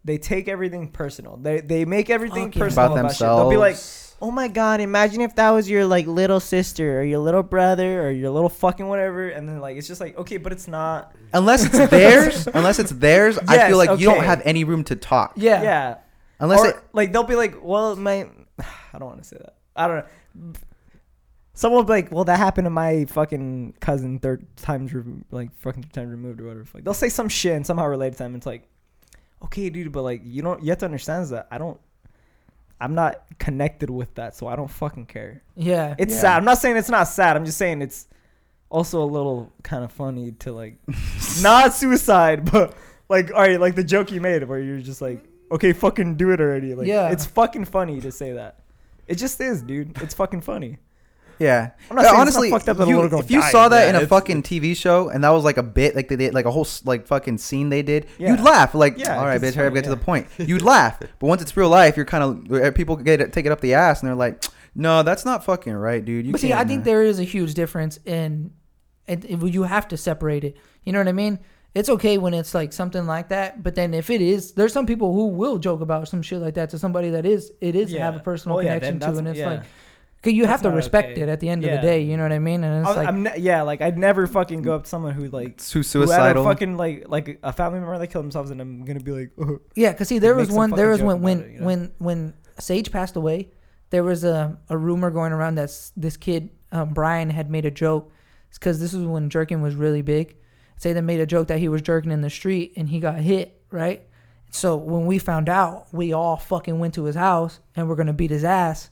A: they take everything personal. They they make everything
B: Fuck
A: personal
C: About
A: about, shit. They'll be like,
C: themselves.
A: "Oh my god, imagine if that was your like little sister or your little brother or your little fucking whatever." And then like it's just like, "Okay, but it's not."
C: unless it's theirs, unless it's theirs, I
A: Yes,
C: feel like you don't
A: okay.
C: have any room to talk.
B: Yeah,
A: Yeah.
C: Unless
A: or,
C: it,
A: like they'll be like, "Well, my I don't want to say that. I don't know." Someone will be like, "Well, that happened to my fucking cousin third times re- like fucking time removed or whatever." Like they'll say some shit and somehow relate to them. It's like, okay, dude, but like you don't you have to understand is that I don't. I'm not connected with that, so I don't fucking care.
B: yeah.
A: It's
C: Yeah.
A: sad. I'm not saying it's not sad. I'm just saying it's also a little kind of funny to like not suicide, but like all right, like the joke you made where you're just like, okay, fucking do it already. Like,
B: Yeah.
A: it's fucking funny to say that. It just is, dude. It's fucking funny.
C: Yeah.
A: I'm not
C: Uh,
A: saying it's
C: honestly,
A: not fucked up that
C: you-
A: little girl
C: if you
A: died.
C: saw that
D: Yeah,
C: in a fucking TV show and that was like a bit, like they did, like a whole like fucking scene they did,
A: Yeah.
C: you'd laugh. Like,
A: Yeah,
C: all right,
A: 'cause
C: bitch,
A: it's
C: hurry up,
A: funny,
C: get to the point. You'd laugh, but once it's real life, you're kind of people get it, take it up the ass and they're like, no, that's not fucking right, dude. You
B: but see,
C: can't,
B: I think
C: uh,
B: there is a huge difference in, and you have to separate it. You know what I mean? It's okay when it's like something like that, but then if it is, there's some people who will joke about some shit like that to somebody that is it is have a personal
A: Well,
B: connection
A: then
B: to, and it's
A: yeah.
B: like, cause you have to respect
A: okay.
B: it at the end of the day. You know what I mean? And it's
A: I,
B: like,
A: I'm ne- yeah, like I'd never fucking go up to someone who like
C: it's too
A: who had a
C: suicidal.
A: fucking like like a family member that killed themselves, and I'm gonna be like, oh.
B: Yeah, cause see, there
A: make
B: was one. There was
A: fucking
B: when
A: joke
B: when
A: it, you know?
B: when when Sage passed away, there was a a rumor going around that this kid um, Brian had made a joke, because this was when jerking was really big. Say they made a joke that he was jerking in the street and he got hit, right? So when we found out, we all fucking went to his house and we're gonna beat his ass.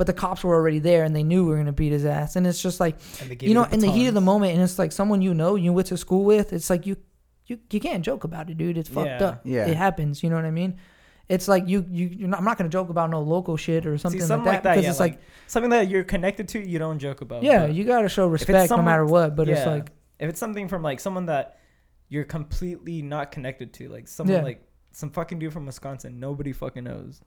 B: But the cops were already there and they knew we were gonna beat his ass. And it's just like
A: And they gave
B: you know,
A: the
B: in the heat of the moment, and it's like someone you know, you went to school with. It's like you, you, you can't joke about it, dude. It's fucked
A: Yeah.
B: up.
C: Yeah.
B: it happens. You know what I mean? It's like you, you. You're not, I'm not gonna joke about no local shit or something,
A: See, something
B: like
A: like
B: that,
A: that,
B: because
A: yeah,
B: it's
A: like,
B: like,
A: something that you're connected to, you don't joke about.
B: yeah, you gotta show
A: it's
B: respect no matter what. But it's like,
A: if it's something from like someone that you're completely not connected to, like someone
B: Yeah.
A: like some fucking dude from Wisconsin, nobody fucking knows.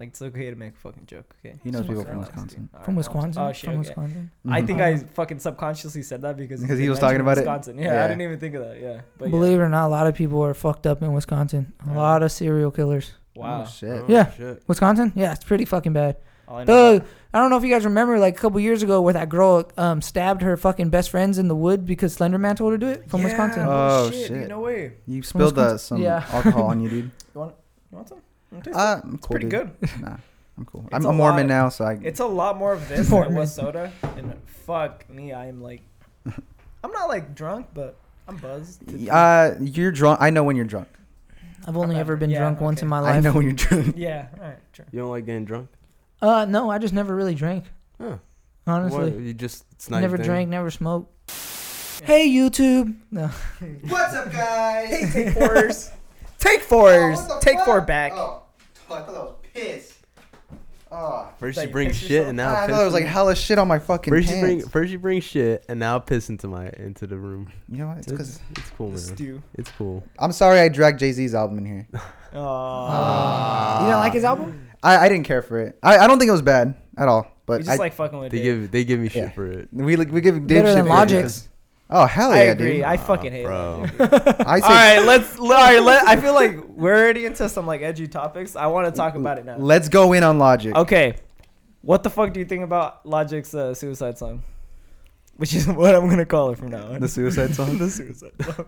A: Like it's okay to make a fucking joke. Okay,
C: He knows people from. Wisconsin.
A: Alright,
B: from
A: no,
B: Wisconsin,
A: Oh shit.
B: from
A: okay.
B: Wisconsin.
A: I think I fucking subconsciously said that because
C: Because he was talking about it?
A: Wisconsin. Yeah,
C: Yeah.
A: I didn't even think of that. Yeah, but
B: Believe it or not, a lot of people are fucked up in Wisconsin. A
A: Yeah.
B: lot of serial killers.
A: yeah. wow.
C: Oh, shit.
B: Yeah.
D: shit.
B: Wisconsin, yeah, it's pretty fucking bad.
A: All I know
B: Doug, I don't know if you guys remember, like a couple years ago, where that girl um, stabbed her fucking best friends in the wood because Slenderman told her to do it from
A: Yeah,
B: Wisconsin.
C: Oh,
A: shit.
C: shit.
A: No way.
C: You spilled uh,
B: Wisconsin?
C: some
B: Yeah.
C: alcohol on you, dude.
A: You want? You want some? You want to taste
C: Uh. I'm
A: it's
C: cool,
A: pretty
C: dude.
A: good.
C: Nah, I'm cool.
A: It's
C: I'm
A: a
C: a Mormon
A: lot-
C: now, so I.
A: It's a lot more of this than it was soda, and fuck me, I'm like, I'm not like drunk, but I'm buzzed.
C: Uh, you're drunk. I know when you're drunk.
B: I've only
A: Okay.
B: ever been
A: Yeah,
B: drunk once in my life.
C: I know when you're drunk.
A: yeah, all right, sure.
D: You don't like getting drunk?
B: Uh, no, I just never really drank.
D: Huh.
B: Honestly,
D: What, you just it's not
B: never drank, never smoked. Hey YouTube, no.
C: What's up, guys?
A: Hey, take fours. take fours. take four back.
C: Oh, Oh, I thought that was piss. Oh.
D: First
A: Like,
D: you bring shit
A: yourself?
D: and now ah,
C: I
D: piss
C: thought it was like
D: in-
C: hella shit on my fucking
D: First you
C: pants.
D: bring first you bring shit and now piss into my into the room.
C: You know what? It's
D: It's,
C: because
D: it's cool, man.
A: Stew.
D: It's cool.
C: I'm sorry I dragged Jay Z's album in here.
A: Aww. Ah.
B: you don't like his album?
C: I, I didn't care for it. I, I don't think it was bad at all. But
A: We just
C: I,
A: like fucking with
D: They
A: Dave.
D: give they give me shit
C: Yeah.
D: for it.
C: we like we give Dave
B: Better
C: shit
B: than
C: for it
B: Logic's.
C: because- Oh hell yeah,
A: I
C: yeah,
A: agree.
C: dude!
A: I fucking hate it.
D: bro.
A: that.
C: I say
A: all right, let's. All right, let, I feel like we're already into some like edgy topics. I want to talk about it now.
C: let's go in on Logic.
A: Okay, what the fuck do you think about Logic's uh, suicide song? Which is what I'm gonna call it from now on.
C: The suicide song.
A: the suicide song.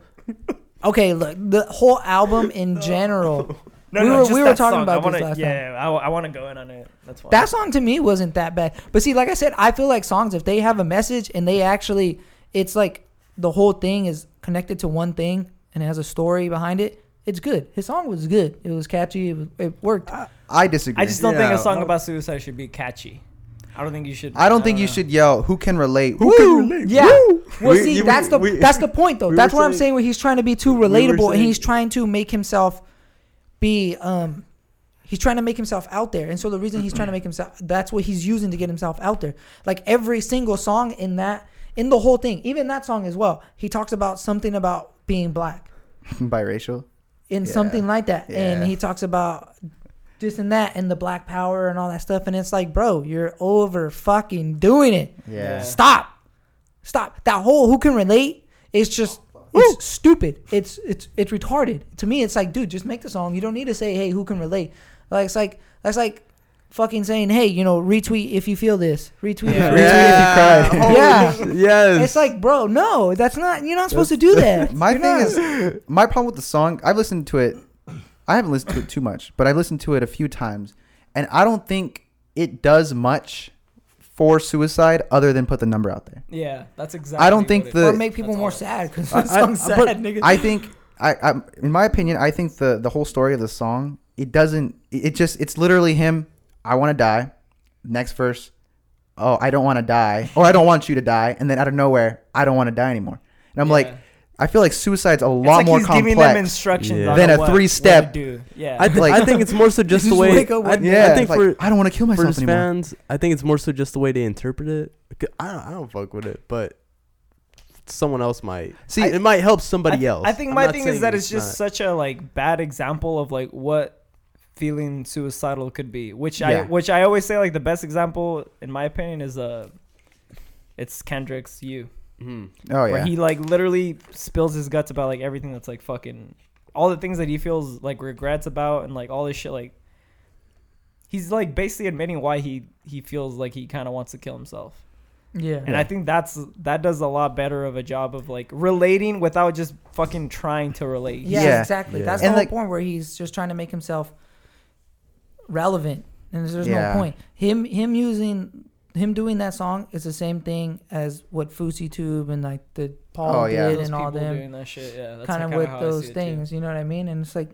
B: Okay, look, the whole album in general.
A: No,
B: We
A: no,
B: were-
A: just
B: we were talking
A: song.
B: about
A: I wanna,
B: this last
A: yeah, I, I want to go in on it. That's fine.
B: That song to me wasn't that bad. But see, like I said, I feel like songs if they have a message and they actually, it's like the whole thing is connected to one thing and it has a story behind it. It's good. His song was good. It was catchy. It, was, it worked.
C: I disagree.
A: I just don't think a song about suicide should be catchy. I don't think you should.
C: I don't think
A: know.
C: you should yell. Who can relate?
A: Who Woo!
B: Yeah. Well,
D: We-
B: see,
D: you-
B: that's the
D: we-
B: that's the point though.
D: we
B: That's
D: were
B: what I'm
D: saying-
B: saying. Where he's trying to be too
D: were
B: relatable and
D: saying-
B: he's trying to make himself be um. He's trying to make himself out there, and so the reason he's trying to make himself that's what he's using to get himself out there. Like every single song in that, in the whole thing, even that song as well. He talks about something about being black
C: Biracial.
B: in
C: Yeah.
B: something like that,
C: Yeah.
B: and he talks about this and that and the black power and all that stuff. And it's like, bro, you're over fucking doing it.
C: Yeah.
B: Stop. Stop. That whole who can relate is just it's stupid. It's it's it's retarded. To me, it's like, dude, just make the song. You don't need to say, hey, who can relate? Like it's like that's like fucking saying, hey, you know, retweet if you feel this. Retweet
A: Yeah.
B: if you
C: Yeah.
B: if you cry. yeah.
D: Yes.
B: It's like, bro, no, that's not you're not supposed to do that.
C: My
B: You're
C: thing
B: not.
C: is, my problem with the song. I've listened to it. I haven't listened to it too much, but I've listened to it a few times, and I don't think it does much for suicide other than put the number out there.
A: Yeah, that's exactly.
C: I don't think
A: what it
C: the-
B: or make people more
A: all.
B: sad because
C: I-
B: the song's sad,
C: but
B: nigga.
C: I think, I, I, in my opinion, I think the the whole story of the song it doesn't. It just it's literally him. I want to die. Next verse. oh, I don't want to die, or I don't want you to die, and then out of nowhere, I don't want to die anymore. And I'm like, I feel like suicide's a
A: It's
C: lot
A: like
C: more
A: he's
C: complex.
A: giving them instructions
D: Yeah.
C: Than a
A: what-
C: three-step-
A: what do. Yeah.
D: I, th-
C: Like-
D: I think it's more so just the
B: Just
D: way.
B: wake up
D: I,
C: yeah,
D: I think
C: like,
D: for
C: I don't want to kill myself
D: his
C: anymore.
D: fans, I think it's more so just the way they interpret it. I don't, I don't fuck with it, but someone else might.
C: See,
D: it might help somebody
A: I,
D: else.
A: I think
D: I'm
A: my thing is
D: saying
A: that it's just
D: not.
A: such a like bad example of like what feeling suicidal could be. Which I which I always say like the best example in my opinion is uh it's Kendrick's You.
D: Mhm.
C: Oh
A: Where he like literally spills his guts about like everything that's like fucking all the things that he feels like regrets about and like all this shit like he's like basically admitting why he he feels like he kind of wants to kill himself.
B: Yeah.
A: And I think that's that does a lot better of a job of like relating without just fucking trying to relate.
B: Yeah,
C: Yeah.
B: exactly.
D: Yeah.
B: That's
C: And
B: the whole
C: like-
B: point where he's just trying to make himself relevant, and there's, there's
C: Yeah.
B: no point. Him him using him doing that song is the same thing as what FouseyTube and like the Paul
C: Oh, yeah.
B: did
A: Those
B: and all them
A: doing that shit, yeah, that's
B: kind of with those
A: see it, too.
B: things. You know what I mean? And it's like,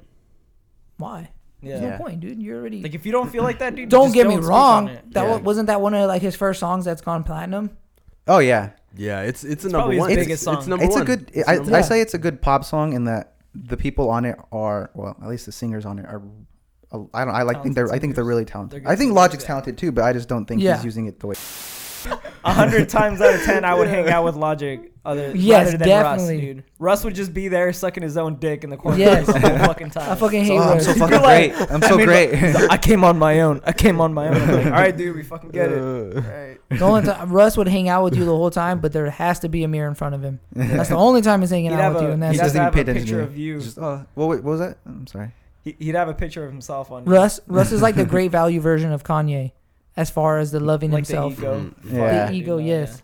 B: why?
A: Yeah.
C: Yeah.
B: no point, dude. You're already.
A: Like if you don't feel like that, dude,
B: don't
A: just
B: get me wrong. That
C: Yeah.
B: wasn't that one of like his first songs that's gone platinum.
C: oh yeah.
D: Yeah, it's it's a number
A: probably his
D: one.
A: biggest
D: it's,
A: song.
D: it's number
C: It's
D: one.
C: a good.
D: It's
C: I,
D: number
C: I
B: one.
C: say it's a good pop song in that the people on it are well, at least the singers on it are. Uh, I don't. I like think they're. I think they're
A: Talented
C: really
A: They're
C: talented. I think Logic's
A: yeah.
C: talented too, but I just don't think
B: Yeah.
C: he's using it the way.
A: A hundred times out of ten, I would hang out with Logic. Other
B: Yes,
A: rather than
B: definitely.
A: Russ, dude. Russ would just be there sucking his own dick in the corner
B: Yes.
A: the whole fucking time.
B: I fucking hate
C: Oh, I'm
B: Russ.
C: so
A: You're
C: fucking
A: like-
C: I'm
A: I
C: so
A: mean,
C: great.
A: I came on my own. I came on my own. Like, all right, dude, we fucking get it.
D: Uh,
A: All right.
B: The only time Russ would hang out with you the whole time, but there has to be a mirror in front of him. That's the only time he's hanging
A: He'd
B: out with
A: a,
B: you, and
A: he'd
B: that's
C: He doesn't even pay attention
A: picture
C: to
A: of you.
C: Just, oh, what, what was that? I'm sorry.
A: He- He'd have a picture of himself on
B: Russ. Russ is like the great value version of Kanye, as far as the loving
A: like
B: himself.
A: the ego.
D: Mhm.
C: Yeah.
B: The ego,
A: You
B: yes.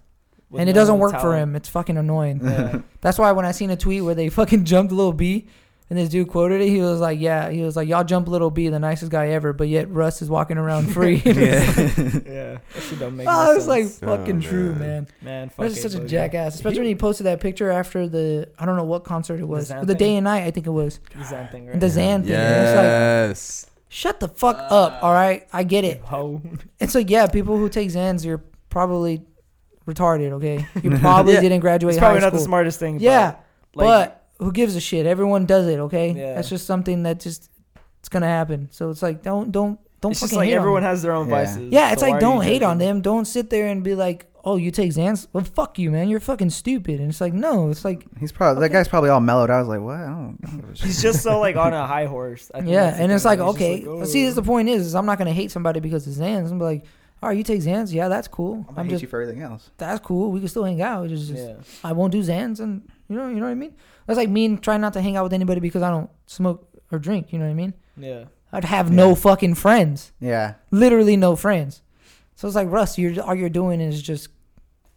A: With
B: and it
A: no
B: doesn't work for
A: talent.
B: him. It's fucking annoying.
A: Yeah.
B: That's why when I seen a tweet where they fucking jumped Lil B, and this dude quoted it, he was like, "Yeah, he was like, y'all jump little B, the nicest guy ever, but yet Russ is walking around free."
C: yeah.
A: yeah. That shit don't make
B: oh,
A: no
B: it's like fucking
D: Oh,
B: true,
D: man.
B: man.
A: man, fuck
B: Russ is such a
A: Bojo.
B: jackass, especially when he posted that picture after the I don't know what concert it was,
A: Zan
B: the day and night I think it was,
A: The Xan thing, right?
B: the Xan thing. And it's like,
D: Yes.
B: shut the fuck up, uh, all right? I get it.
A: Ho.
B: It's like, yeah, people who take Xans, you're probably retarded. Okay, you probably
A: Yeah.
B: didn't graduate
A: It's probably
B: high
A: not the smartest thing.
B: yeah,
A: but, like,
B: but who gives a shit? Everyone does it. Okay,
A: Yeah.
B: that's just something that just it's gonna happen. So it's like, don't don't don't
A: it's
B: fucking
A: just like
B: hate
A: everyone
B: them.
A: has their own
C: Yeah.
A: vices.
B: Yeah, it's
A: so
B: like don't hate on
A: judging?
B: them. Don't sit there and be like, oh, you take Xans. Well, fuck you, man. You're fucking stupid. And it's like, no, it's like,
C: He's probably that guy's probably all mellowed. I was like, what? I don't. I don't give a shit.
A: He's just so like on a high horse. I think
B: yeah, and it's
A: thing.
B: like, okay.
A: like,
B: but see,
A: "Oh."
B: that's the oh. point is, is I'm not gonna hate somebody because of Xans. I'm like, all right, you take Xans. Yeah, that's cool.
C: I'm gonna
B: I'm
C: hate
B: just
C: you for everything else.
B: that's cool. We can still hang out. It's just,
A: Yeah.
B: I won't do Xans, and you know, you know what I mean. That's like me trying not to hang out with anybody because I don't smoke or drink. You know what I mean?
A: Yeah.
B: I'd have no fucking friends.
C: Yeah.
B: literally no friends. So it's like Russ, you're all you're doing is just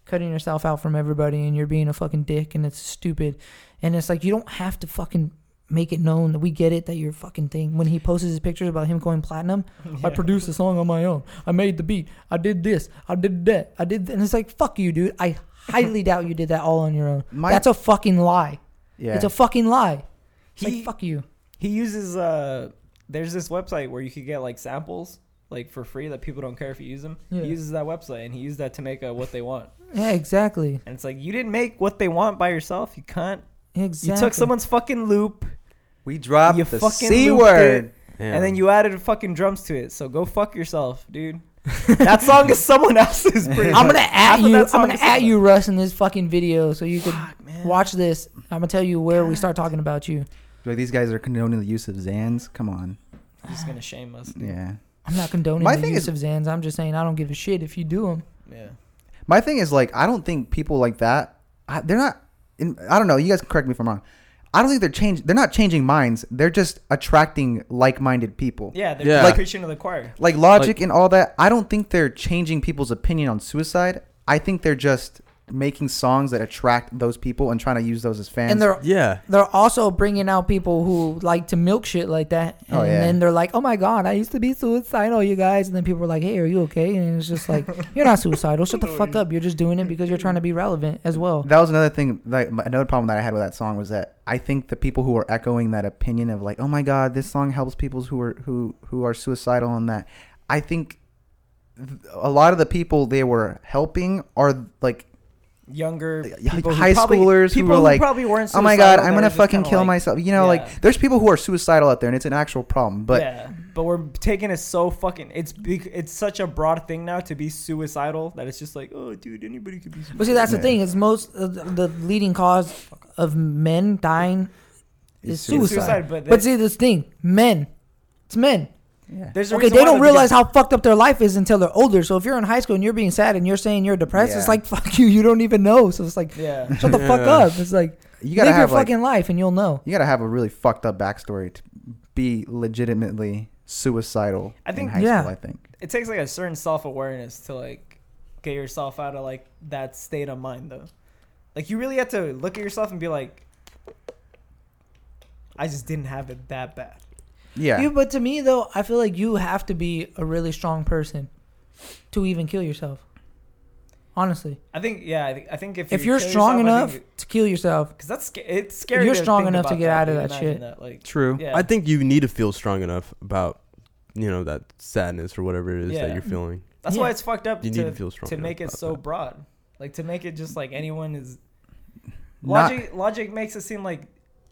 B: cutting yourself out from everybody, and you're being a fucking dick, and it's stupid. And it's like you don't have to fucking make it known that we get it that you're a fucking thing. When he posts his pictures about him going platinum, I produced a song on my own. I made the beat. I did this. I did that. I did, and it's like fuck you, dude. I highly doubt you did that all on your own.
C: My-
B: That's a fucking lie.
C: Yeah.
B: It's a fucking lie. It's
A: He-
B: like fuck you.
A: He uses uh there's this website where you could get like samples like for free that people don't care if you use them.
B: Yeah.
A: He uses that website and he used that to make a what they want.
B: Yeah, exactly.
A: And it's like you didn't make what they want by yourself. You can't.
B: Exactly.
A: You took someone's fucking loop
C: we dropped
A: You
C: the
A: fucking
C: c
A: looped
C: word.
A: and then you added fucking drums to it. So go fuck yourself, dude. that song is someone else's. Pretty
B: I'm gonna
A: Half
B: at you. I'm gonna
A: is
B: at you, Russ, in this fucking video, so you can
A: Fuck,
B: watch this. I'm gonna tell you where we start talking about you.
C: Like these guys are condoning the use of Xans. Come on.
A: He's gonna shame us. dude.
C: Yeah.
B: I'm not condoning
C: My
B: the
C: thing
B: use
C: is-
B: of Xans. I'm just saying I don't give a shit if you do them.
A: Yeah.
C: My thing is like I don't think people like that. I, they're not. In, I don't know. You guys can correct me if I'm wrong. I don't think they're changing. They're not changing minds. They're just attracting like-minded people.
A: Yeah, they're
D: Yeah.
A: like preaching to the choir.
C: Like logic
D: Like-
C: and all that. I don't think they're changing people's opinion on suicide. I think they're just making songs that attract those people and trying to use those as fans.
B: And they're
D: yeah.
B: they're also bringing out people who like to milk shit like that. Oh, and
C: Oh, yeah.
B: then they're like, "Oh my god, I used to be suicidal, you guys." And then people are like, "Hey, are you okay?" And it's just like, "You're not suicidal. Shut the fuck up. You're just doing it because you're trying to be relevant as well."
C: that was another thing. Like another problem that I had with that song was that I think the people who are echoing that opinion of like, oh my god, this song helps people who are who who are suicidal and that, I think a lot of the people they were helping are like
A: younger
C: Yeah,
A: people who
C: high
A: probably-
C: schoolers who were like,
A: probably weren't.
C: oh my god i'm gonna fucking kill
A: like-
C: myself you know
A: Yeah.
C: like there's people who are suicidal out there and it's an actual problem but
A: yeah, but we're taking it so fucking. It's big. It's such a broad thing now to be suicidal that it's just like, oh, dude, anybody could be. Suicidal.
B: But see, that's
C: Yeah.
B: the thing. Is most of the the leading cause of men dying is suicide.
A: suicide, but
B: But see, this thing, men, it's men.
C: Yeah.
A: There's a
B: Okay, they don't
A: the
B: realize
A: begin-
B: how fucked up their life is until they're older. So if you're in high school and you're being sad and you're saying you're depressed, it's like fuck you. You don't even know. So it's like
A: Yeah.
B: shut the fuck up. It's like
C: you gotta
B: live your
C: have like
B: fucking life and you'll know.
C: you gotta have a really fucked up backstory to be legitimately suicidal
A: I think-
C: in high
B: Yeah.
C: school i think
A: it takes like a certain self awareness to like get yourself out of like that state of mind though. Like you really have to look at yourself and be like, I just didn't have it that bad.
C: Yeah
B: You, but to me though, I feel like you have to be a really strong person to even kill yourself. Honestly,
A: I think yeah. I think, I think if
B: if
A: you
B: you're strong
A: yourself,
B: enough
A: think-
B: to kill yourself,
A: Cause that's sca- it's scary.
B: You're strong enough to
A: about
B: get out of that shit.
A: That, like,
C: true
A: yeah.
D: I think you need to feel strong enough about, you know, that sadness or whatever it is
A: Yeah.
D: that you're feeling.
A: that's
B: Yeah.
A: why it's fucked up
D: You
A: to,
D: need to feel strong
A: to make it so
D: that.
A: broad, like to make it just like anyone is.
C: Not-
A: Logic logic makes it seem like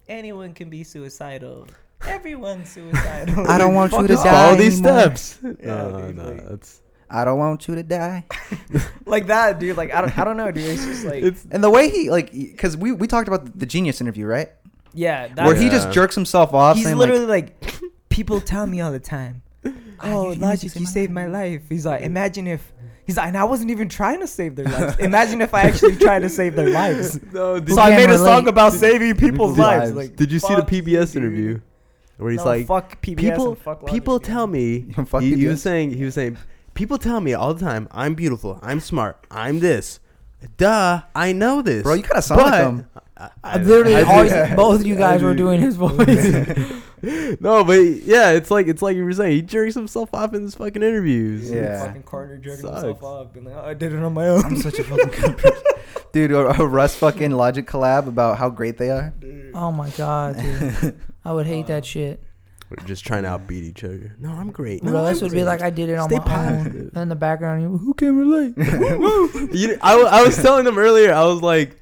A: anyone can be suicidal. Everyone's suicidal.
C: I don't want you to
A: off.
C: die
D: Follow these
C: anymore.
D: steps.
A: Yeah,
D: no,
A: dude,
D: no,
A: like-
D: that's
C: i don't want you to die
A: like that, dude. Like I don't, I don't know, dude. It's just like
D: it's
C: and the way he like because we we talked about the genius interview right
A: yeah, that's,
C: where he just jerks himself off
A: he's
C: saying
A: literally like, people tell me all the time, oh,
B: you
A: Logic,
B: saved
A: you saved my life. He's like, imagine if. He's like, and I wasn't even trying to save their lives. Imagine if I actually tried to save their lives.
D: no.
A: So I
B: can
A: made a
B: relate?
A: song about saving people's
C: People's
A: lives.
C: lives.
A: Like,
D: Did you see the PBS
A: dude.
D: interview where he's
A: No,
D: like,
A: fuck PBS
D: people,
A: and fuck Logic,
D: people
A: dude.
D: tell me.
C: Fuck
D: he, he
C: PBS.
D: was saying, he was saying, people tell me all the time, I'm beautiful, I'm smart, I'm this. Duh, I know this.
C: bro you kind of sound like him
D: I,
B: I literally,
D: I do-
B: always,
C: Yeah.
B: both of you guys
D: I
B: were doing his voice.
D: no, but yeah, it's like it's like you were saying. He jerks himself off in his fucking interviews.
C: Yeah.
A: Fucking Carter jerking
D: Sucks.
A: himself off, being like, oh, I did it on my own.
C: i'm such a fucking good person dude a, a russ fucking logic collab about how great they are
B: oh my god, dude. I would hate
A: Uh,
B: that shit.
D: We're just trying to outbeat each other. No, I'm great. No,
B: Russ
D: I'm
B: would be
D: great.
B: like, I did it on
D: Stay
B: my
D: positive.
B: own. And in the background, you, who can relate?
D: you, I, I was telling them earlier. I was like,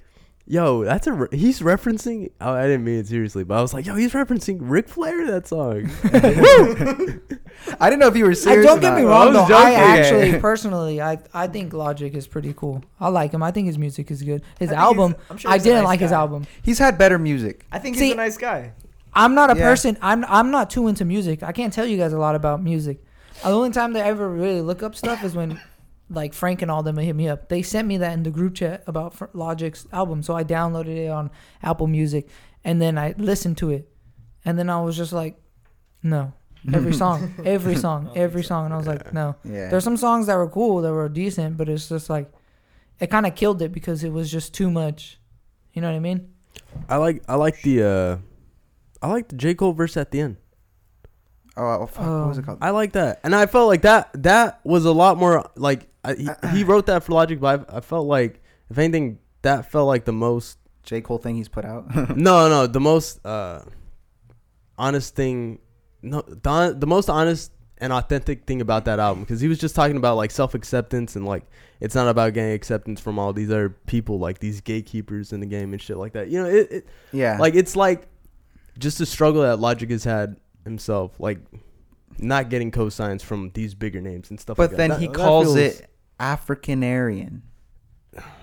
D: "Yo, that's a re- he's referencing." Oh, I didn't mean it seriously, but I was like, "Yo, he's referencing Ric Flair that song."
C: i didn't know if you were
B: I,
C: serious
B: don't get me
C: not.
B: wrong
D: I
B: though.
D: was
B: I
D: joking.
B: actually, personally, I I think Logic is pretty cool. I like him. I think his music is good. His
A: I think
B: album,
A: I'm sure
B: I
A: he's a
B: didn't
A: nice
B: like his
A: guy.
B: album.
C: he's had better music
A: I think
B: See-
A: he's a nice guy.
B: I'm not a
C: Yeah.
B: person. I'm I'm not too into music. I can't tell you guys a lot about music. The only time they ever really look up stuff is when, like Frank and all them hit me up. They sent me that in the group chat about Fr- Logic's album, so I downloaded it on Apple Music, and then I listened to it, and then I was just like, no, every song, every song, every song, and I was like, no.
C: yeah
B: There's some songs that were cool, that were decent, but it's just like, it kind of killed it because it was just too much. You know what I mean?
D: I like I like the uh, I like the J. Cole verse at the end.
C: oh, oh fuck, what was it
B: Um,
C: called?
D: I like that, and I felt like that that was a lot more like I, he, he wrote that for Logic, but I, I felt like if anything, that felt like the most
C: j. Cole thing he's put out?
D: No no the most uh honest thing no the, the most honest and authentic thing about that album because he was just talking about like self-acceptance and like it's not about getting acceptance from all these other people like these gatekeepers in the game and shit like that. You know it, it
C: yeah.
D: like it's like just a struggle that logic has had himself like not getting cosigns from these bigger names and stuff
C: but
D: like
C: then
D: that.
C: he
D: That- that
C: calls
D: feels-
C: it AfricAryan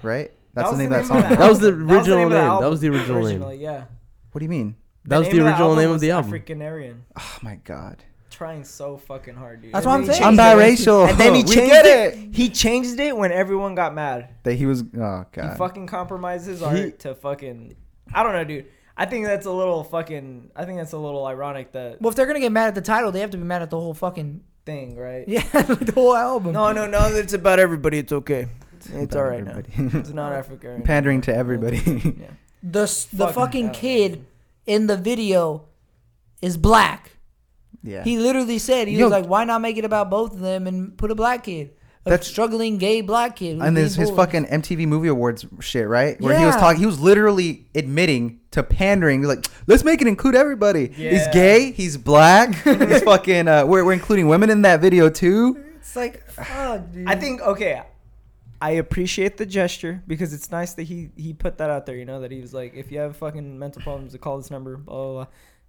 C: right that's the name of that song
A: the
D: That was the original
A: name of the
D: name. That was the original name.
A: Yeah.
C: what do you mean
D: that was the original name of the album
A: African Aryan.
C: oh my god
A: Trying so fucking hard, dude.
B: That's
A: And
B: what I'm saying.
C: i'm biracial
A: And then he
C: we
A: changed
C: get
A: it.
C: it
A: He changed it when everyone got mad.
C: that he was oh god
A: He fucking compromises art
D: He-
A: to fucking. I don't know, dude. I think that's a little fucking. I think that's a little ironic that
B: Well, if they're gonna get mad at the title, they have to be mad at the whole fucking
A: thing, right?
B: yeah, the whole album.
A: No, no, no. It's about everybody. It's okay. It's
C: about
A: all right now. It's not Africa.
C: pandering to everybody
A: Yeah.
B: The s- the
A: Fucking
B: fucking
A: hell.
B: kid in the video is black.
C: yeah
B: He literally said he
C: Yo.
B: was like, "Why not make it about both of them and put a black kid, a
C: That's-
B: struggling gay black kid?"
C: and
B: being
C: this his fucking MTV Movie Awards shit, right? Where he was
B: Yeah.
C: talking, he was literally admitting to pandering. Like, let's make it include everybody. He's
A: Yeah.
C: gay. He's black. he's fucking. Uh, we're we're including women in that video too.
B: It's like, fuck, dude.
A: I think okay. I appreciate the gesture because it's nice that he he put that out there. You know that he was like, if you have fucking mental problems, to call this number. Blah blah. blah.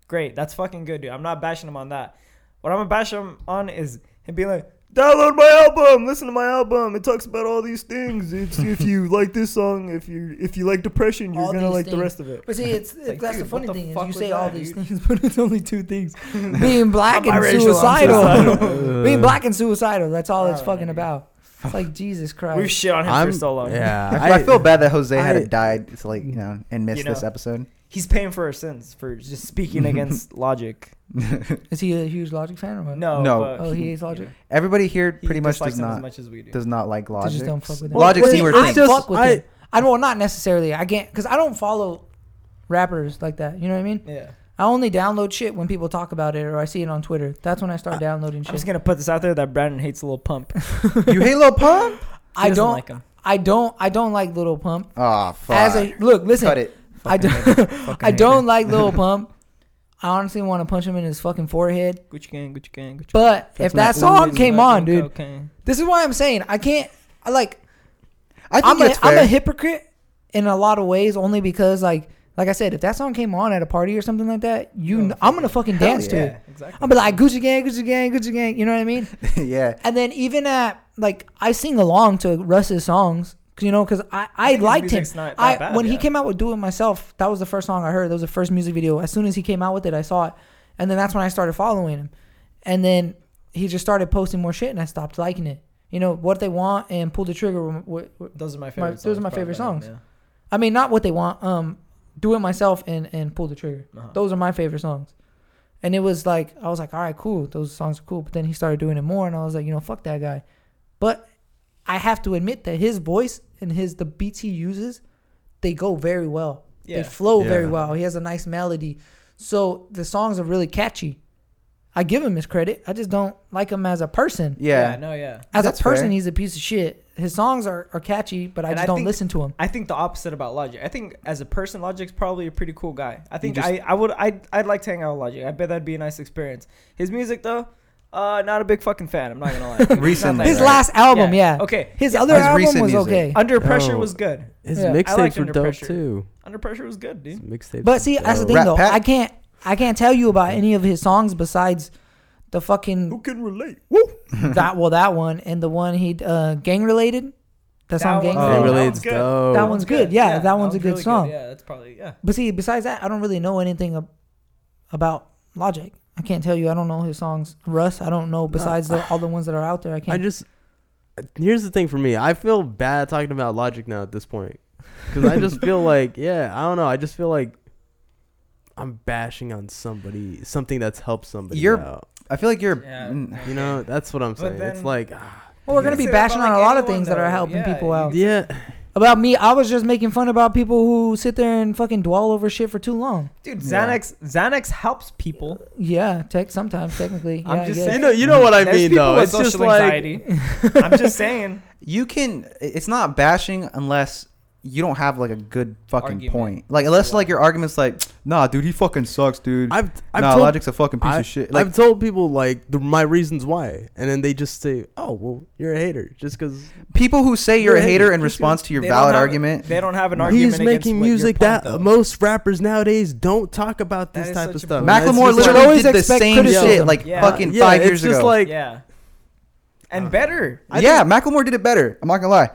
A: Great, that's fucking good, dude. I'm not bashing him on that. What I'm gonna bash him on is him being like, download my album, listen to my album. It talks about all these things. It's if you like this song, if you if you like depression, you're
B: All
A: gonna
B: these
A: like the rest of it.
B: But see, it's,
A: Like,
B: that's the funny
A: the
B: thing is you
A: was
B: say all
A: that,
B: these
A: dude?
B: things, but it's only two things: being black and
A: biracial,
B: suicidal.
A: suicidal.
B: being uh, black and suicidal. That's all it's
A: Oh,
B: fucking
A: dude.
B: about. It's like Jesus Christ.
A: We've shit on him
D: I'm
A: for so long.
D: Yeah,
C: I, I feel bad that Jose had
D: I-
C: it died. It's like you know and missed
A: You know.
C: this episode.
A: He's paying for our sins for just speaking against logic.
B: Is he a huge Logic fan or what?
A: No,
C: No.
A: but
B: Oh, he hates Logic?
C: Everybody here
A: he
C: pretty much
A: dislikes
C: does
A: him as
C: not
A: much as we do.
C: does not like
B: They
C: logic.
B: just don't fuck with him.
C: Logic
D: Well,
C: see
D: wait,
C: we're
B: I
D: it's just-
B: fuck with
D: I-
B: him. I don't well, not necessarily. I can't because I don't follow rappers like that. You know what I mean?
A: yeah.
B: I only download shit when people talk about it or I see it on Twitter. That's when I start downloading shit.
A: I'm
B: shit.
A: just gonna put this out there that Brandon hates Lil Pump.
C: you hate Lil Pump?
A: He
B: I
A: doesn't
B: don't.
A: like him.
B: I don't. I don't like Little Pump.
C: Oh fuck.
B: As a look, listen.
C: Cut it.
B: I don't. I don't like Lil Pump. I honestly want to punch him in his fucking forehead.
A: Gucci gang, Gucci gang, Gucci
B: But if that song came on, dude,
A: cocaine.
B: this is why I'm saying I can't. I like.
C: I think
B: I'm a, I'm a hypocrite in a lot of ways, only because like like I said, if that song came on at a party or something like that, you,
A: Oh,
B: kn- I'm gonna fucking dance to
C: yeah.
B: it.
A: exactly.
B: I'll be like Gucci gang, Gucci gang, Gucci gang. You know what I mean?
C: yeah.
B: And then even at like I sing along to Russ's songs, you know, because I I,
A: his
B: liked him.
A: not
B: I
A: bad,
B: when he came out with "Do It Myself," that was the first song I heard. That was the first music video. As soon as he came out with it, I saw it, and then that's when I started following him. And then he just started posting more shit, and I stopped liking it. You know what they want and pull the trigger.
A: Those are my
B: My-
A: favorite.
B: those
A: songs
B: are my favorite songs. I mean, not what they want. Um, do it myself and and pull the trigger.
A: Uh-huh.
B: Those are my favorite songs. And it was like I was like, all right, cool. Those songs are cool. But then he started doing it more, and I was like, you know, fuck that guy. But I have to admit that his voice and his the beats he uses, they go very well.
A: Yeah.
B: They flow very well. He has a nice melody, so the songs are really catchy. I give him his credit. I just don't like him as a person.
A: yeah.
C: Yeah.
A: No. Yeah.
B: As
C: That's
B: a person,
C: fair.
B: he's a piece of shit. His songs are, are catchy, but I
A: And
B: just
A: I
B: don't
A: think-
B: listen to him.
A: I think the opposite about Logic. I think as a person, Logic's probably a pretty cool guy. I think
C: just-
A: I, I would I'd, I'd like to hang out with Logic. I bet that'd be a nice experience. His music though, uh, not a big fucking fan. I'm not gonna lie. It's
C: Recently,
B: His
A: great.
B: last album, yeah.
A: Okay.
B: His
A: Yeah,
B: other
C: His
B: album
C: recent
B: was
C: music.
B: okay.
A: Under Pressure
D: Oh.
A: was good.
D: His
B: Yeah.
A: I
D: mixtapes were
A: Under
D: dope
A: Pressure.
D: too.
A: Under Pressure was good, dude.
D: mixtapes.
B: But
D: were
B: see, that's the thing
C: Rat
B: though.
C: Pack?
B: I can't I can't tell you about any of his songs besides the fucking Who
A: can relate? Woo!
B: that well that one and the one he uh gang related. That song gang
D: one-
B: related.
D: Oh,
A: that one's good.
D: dope.
B: That one's good. Yeah, that one's a good song.
A: Yeah, that's probably yeah.
B: But see, besides that, I don't really know anything ab- about Logic. I can't tell you. I don't know his songs. Russ, I don't know. Besides the, all the ones that are out there, I
D: I
B: can't.
D: I just here's the thing for me. I feel bad talking about Logic now at this point because I just feel like yeah, I don't know. I just feel like I'm bashing on somebody, something that's helped somebody
C: You're-
D: out.
C: I feel like you're.
A: Yeah.
D: You know, that's what I'm
A: But
D: saying. it's like ah,
B: well, we're gonna be bashing on a lot of
A: anyone,
B: things that are helping
A: Yeah,
B: people out.
D: yeah.
B: About me, I was just making fun about people who sit there and fucking dwell over shit for too long.
A: Dude,
C: Yeah.
A: Xanax Xanax helps people.
B: Yeah, tech sometimes technically.
A: I'm
B: yeah,
A: just saying.
D: You know, you know what I
A: There's
D: mean
A: people
D: though.
A: with
D: It's just
A: social
D: like
A: anxiety. I'm just saying.
C: You can. It's not bashing unless you don't have like a good fucking
A: Argument.
C: point. Like unless like your argument's like, nah, dude, he fucking sucks, dude.
D: I've I've
C: nah,
D: told,
C: Logic's a fucking piece
D: I,
C: of shit. Like
D: I've told people like the, my reasons why, and then they just say, "Oh, well, you're a hater," just because
C: people who say you're a
D: Yeah,
C: hater in response to your valid
A: have-
C: argument.
A: They don't have an argument.
D: he's making music that
A: though.
D: most rappers nowadays don't talk about
A: That
D: this type of stuff.
A: bullshit.
D: And it's
C: Macklemore literally did the same
B: criticism.
C: shit like
A: Yeah.
C: fucking
D: yeah,
C: five
D: it's
C: years
D: just
C: ago.
D: like
A: Yeah.
D: Uh,
A: And better.
D: I
C: yeah, Macklemore did it better. I'm not gonna lie.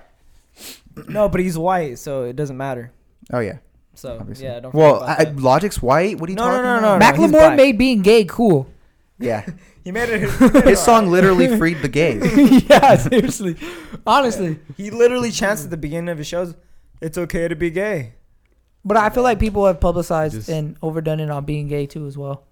A: No, but he's white, so it doesn't matter.
C: Oh yeah.
A: So
C: Obviously.
A: yeah, don't.
C: Well,
A: forget
C: I,
A: that.
C: Logic's white. What are you
A: No, no,
C: talking
A: no,
C: about?
A: no, he's
B: Macklemore
A: black.
B: made being gay cool.
C: Yeah,
A: he made it.
C: his song literally freed the gays.
B: yeah, seriously. Honestly.
A: He literally chants at the beginning of his shows, "It's okay to be gay."
B: But I feel like people have publicized
D: Just-
B: and overdone it on being gay too as well.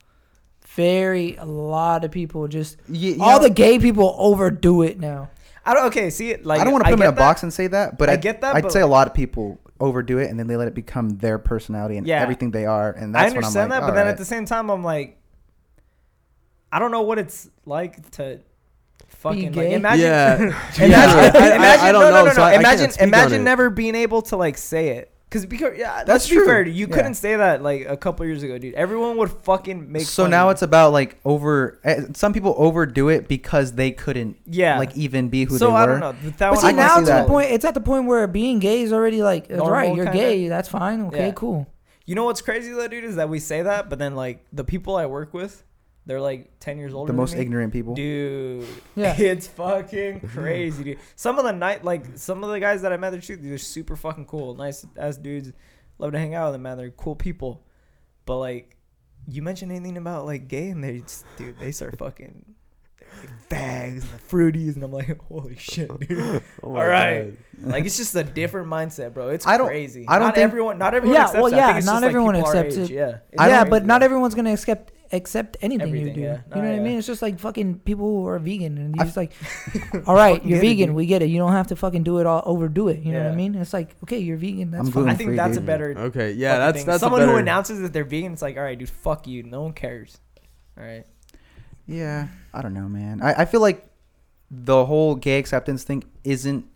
B: Very a lot of people just
C: You- you
B: all
C: know,
B: the gay people overdo it now.
A: I don't. Okay, see, like
C: I don't want to put him in a
A: that.
C: box and say that, but
A: I
C: I,
A: get that,
C: I'd
A: but-
C: say a lot of people overdo it and then they let it become their personality and
A: Yeah.
C: everything they are, and
A: I
C: that's when I'm
A: understand
C: like,
A: that, but then
C: alright.
A: at the same time, I'm like, I don't know what it's like to fucking like imagine.
D: Yeah.
A: imagine,
D: Yeah, I- I- I-
A: imagine,
D: I don't
A: no, no,
D: know,
A: no,
D: so
A: no.
D: I- I
A: imagine,
D: speak
A: imagine never being able to like say it. Cause because yeah,
C: That's true.
A: fair. You
C: Yeah.
A: couldn't say that like a couple years ago, dude. Everyone would fucking make.
C: so now it's about like over. eh, Some people overdo it because they couldn't
A: yeah.
C: like even be who
A: so
C: they were.
A: So I don't know. That
B: But see now
C: see
B: it's
C: that.
B: at the point. It's at the point where being gay is already like
A: Normal,
B: right. You're
A: kinda?
B: gay. That's fine. Okay,
A: Yeah.
B: cool.
A: You know what's crazy though, dude, is that we say that, but then like the people I work with, they're like ten years older.
C: the most
A: me.
C: ignorant people.
A: Dude,
B: Yeah.
A: it's fucking crazy, dude. Some of the night, like some of the guys that I met, they're shit- they're super fucking cool, nice ass dudes. Love to hang out with them, man. They're cool people. But like, you mention anything about like gay, and they, just, dude, they start fucking they're like fags and the fruities, and I'm like, holy shit, dude.
D: Oh
A: All
D: my
A: right,
D: God.
A: like it's just a different mindset, bro. It's
C: I don't-
A: crazy.
C: I don't
A: not
C: think-
A: everyone, not everyone
B: Yeah,
A: accepts
B: well, yeah, not
A: just, like,
B: everyone accepts
A: age,
B: it.
A: Yeah,
B: yeah,
C: don't-
B: but not everyone's gonna accept accept anything you do.
A: yeah.
B: You
A: Nah,
B: know what I mean? It's just like fucking people who are vegan, and you
C: I-
B: just like, all right, you're
C: get it,
B: vegan. we get it. You don't have to fucking do it all overdo it. You know what I mean? It's like, okay, you're vegan. That's
C: I'm
B: fine.
A: I think
C: free,
A: that's a
C: dude.
A: better.
D: Okay, yeah, that's
A: thing.
D: that's
A: someone
D: a better,
A: who announces that they're vegan. It's like, all right, dude, fuck you. No one cares. All right.
C: Yeah, I don't know, man. I, I feel like the whole gay acceptance thing isn't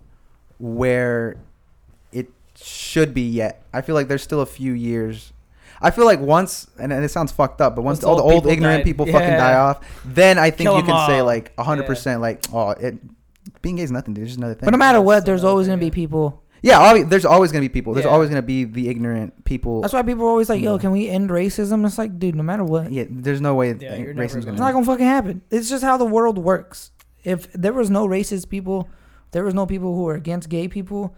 C: where it should be yet. I feel like there's still a few years. I feel like once, and, and it sounds fucked up, but once
A: Once
C: all the
A: old
C: old
A: people
C: ignorant
A: die-
C: people fucking die off, then I think
A: Kill
C: you
A: 'em
C: can say
A: all.
C: like 100% like, oh, it being gay is nothing, dude. It's just another thing.
B: But no matter
A: That's
B: what, there's always
A: thing,
B: gonna be people.
C: yeah, obvi- there's always going to be people. There's
A: Yeah.
C: always going to be the ignorant people.
B: That's why people are always like, "Yo, can we end racism?" It's like, dude, no matter what,
C: yeah, there's no way
A: Yeah,
C: racism's
A: gonna-
C: going
B: It's not gonna fucking happen. It's just how the world works. If there was no racist people, there was no people who were against gay people,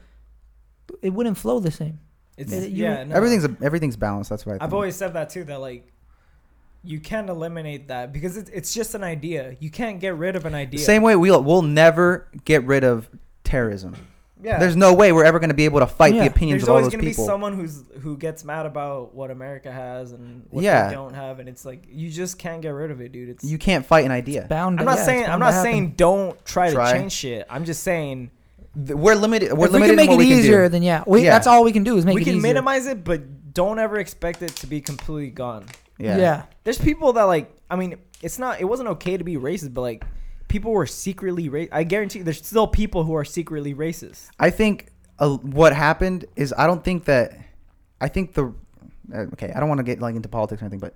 B: it wouldn't flow the same.
A: It's
B: Yeah, you-
A: yeah. No.
C: Everything's everything's balanced. That's why I think.
A: I've always said that too. That like, you can't eliminate that because it's it's just an idea. You can't get rid of an idea.
C: Same way we'll we'll never get rid of terrorism.
A: Yeah.
C: There's no way we're ever going to be able to fight
B: Yeah.
C: the opinions
A: There's
C: of all those people.
A: There's always gonna be someone who's who gets mad about what America has and what
C: Yeah.
A: they don't have, and it's like you just can't get rid of it, dude. It's
C: you can't fight an idea.
B: Bound.
A: I'm not
B: yeah,
A: saying I'm not saying don't try,
C: Try.
A: to change shit. I'm just saying
C: Th- We're limited. We're
B: if we
C: limited
B: can
C: in
B: make
C: what
B: it
C: we
B: easier,
C: do.
B: then yeah, we,
C: Yeah.
B: that's all we can do is make
A: we
B: it
A: can
B: easier.
A: minimize it, but don't ever expect it to be completely gone.
C: Yeah.
B: yeah.
A: There's people that like. I mean, it's not. It wasn't okay to be racist, but like, people were secretly racist. I guarantee you, there's still people who are secretly racist.
C: I think uh, what happened is I don't think that. I think the. Uh, okay, I don't want to get like into politics or anything, but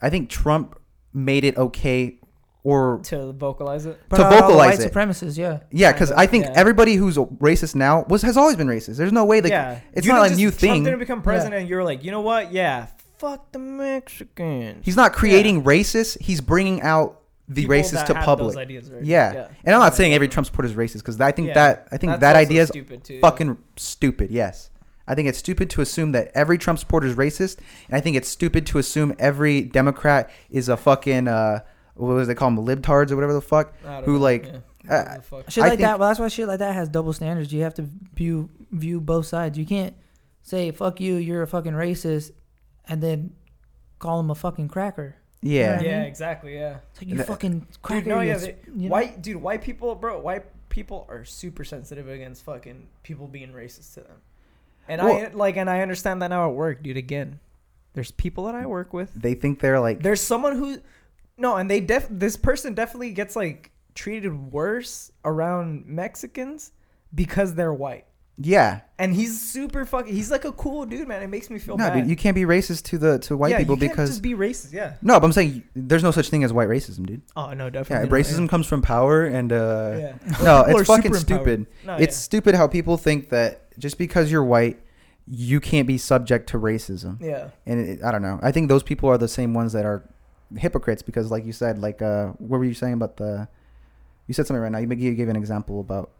C: I think Trump made it okay, or
A: To vocalize it.
C: To
B: But all the
C: vocalize
B: white
C: it.
B: supremacists, yeah.
C: yeah, because I think
A: Yeah.
C: everybody who's racist now was has always been racist. There's no way that
A: yeah,
C: it's
A: You
C: not
A: didn't
C: a
A: just-
C: new
A: Trump
C: thing.
A: didn't going to become president. and You're like, you know what? Yeah, fuck the Mexicans.
C: He's not creating racists. He's bringing out the
A: People
C: racist
A: that
C: to
A: had
C: public.
A: those ideas already.
C: Yeah. And I'm not saying every Trump supporter is racist because I think
A: Yeah.
C: that I think
A: That's
C: that
A: also
C: idea is
A: stupid too.
C: fucking stupid. Yes, I think it's stupid to assume that every Trump supporter is racist, and I think it's stupid to assume every Democrat is a fucking uh, what was they call them, libtards or whatever the fuck. Who,
A: know,
C: like,
A: yeah.
C: uh,
A: Whatever the fuck.
B: Shit
C: I
B: like
C: think-
B: that. Well, that's why shit like that has double standards. You have to view view both sides. You can't say "fuck you," you're a fucking racist, and then call him a fucking cracker.
C: Yeah,
A: yeah, exactly. Yeah.
B: It's like you
C: That-
B: fucking cracker.
A: Dude, no,
B: you
A: yeah.
B: s-
A: They,
B: you know?
A: white dude, white people, bro. White people are super sensitive against fucking people being racist to them. And I
C: Well-
A: like, and I understand that now at work, dude. Again, there's people that I work with.
C: they think they're like
A: There's someone who, no, and they def. This person definitely gets like treated worse around Mexicans because they're white.
C: yeah.
A: And he's super fucking. He's like a cool dude, man. It makes me feel
C: No,
A: bad.
C: dude, you can't be racist to the to white
A: yeah,
C: people
A: you can't
C: because
A: just be racist. Yeah.
C: no, but I'm saying there's no such thing as white racism, dude.
A: Oh no,
C: Yeah,
A: definitely. not,
C: racism comes from power, and uh,
A: Yeah.
C: no,
A: People are
C: it's fucking
A: super empowered.
C: stupid.
A: No,
C: it's
A: yeah.
C: stupid how people think that just because you're white, you can't be subject to racism.
A: Yeah.
C: And it, I don't know. I think those people are the same ones that are hypocrites because, like you said, like uh, what were you saying about the? You said something right now. You you gave an example about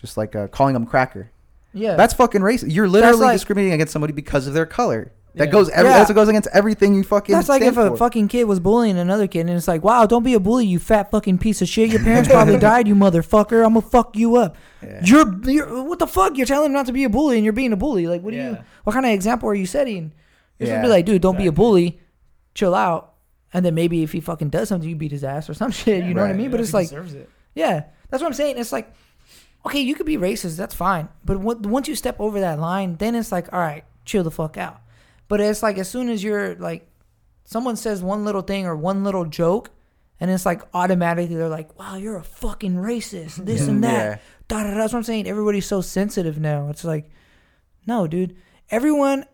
C: just like uh, calling them cracker.
B: Yeah.
C: That's fucking racist. You're literally
B: like-
C: discriminating against somebody because of their color. That
A: Yeah.
C: goes. Every,
B: Yeah.
C: That goes against everything you fucking.
B: That's like if a
C: for.
B: fucking kid was bullying another kid, and it's like, wow, don't be a bully, you fat fucking piece of shit. Your parents probably died, you motherfucker. I'm gonna fuck you up.
C: Yeah.
B: You're, you're, what the fuck? You're telling him not to be a bully, and you're being a bully. Like, what do you? What kind of example are you setting? You're supposed to be like, dude, don't be a bully. Chill out. And then maybe if he fucking does something, you beat his ass or some shit. you know what I
C: Right.
B: mean? But it's like,
A: it.
B: yeah, that's what I'm saying. It's like, okay, you could be racist, that's fine. But what, once you step over that line, then it's like, all right, chill the fuck out. But it's like as soon as you're like, someone says one little thing or one little joke, and it's like automatically they're like, wow, you're a fucking racist, this and that.
C: Yeah.
B: Da. That's what I'm saying. Everybody's so sensitive now. It's like, no, dude. everyone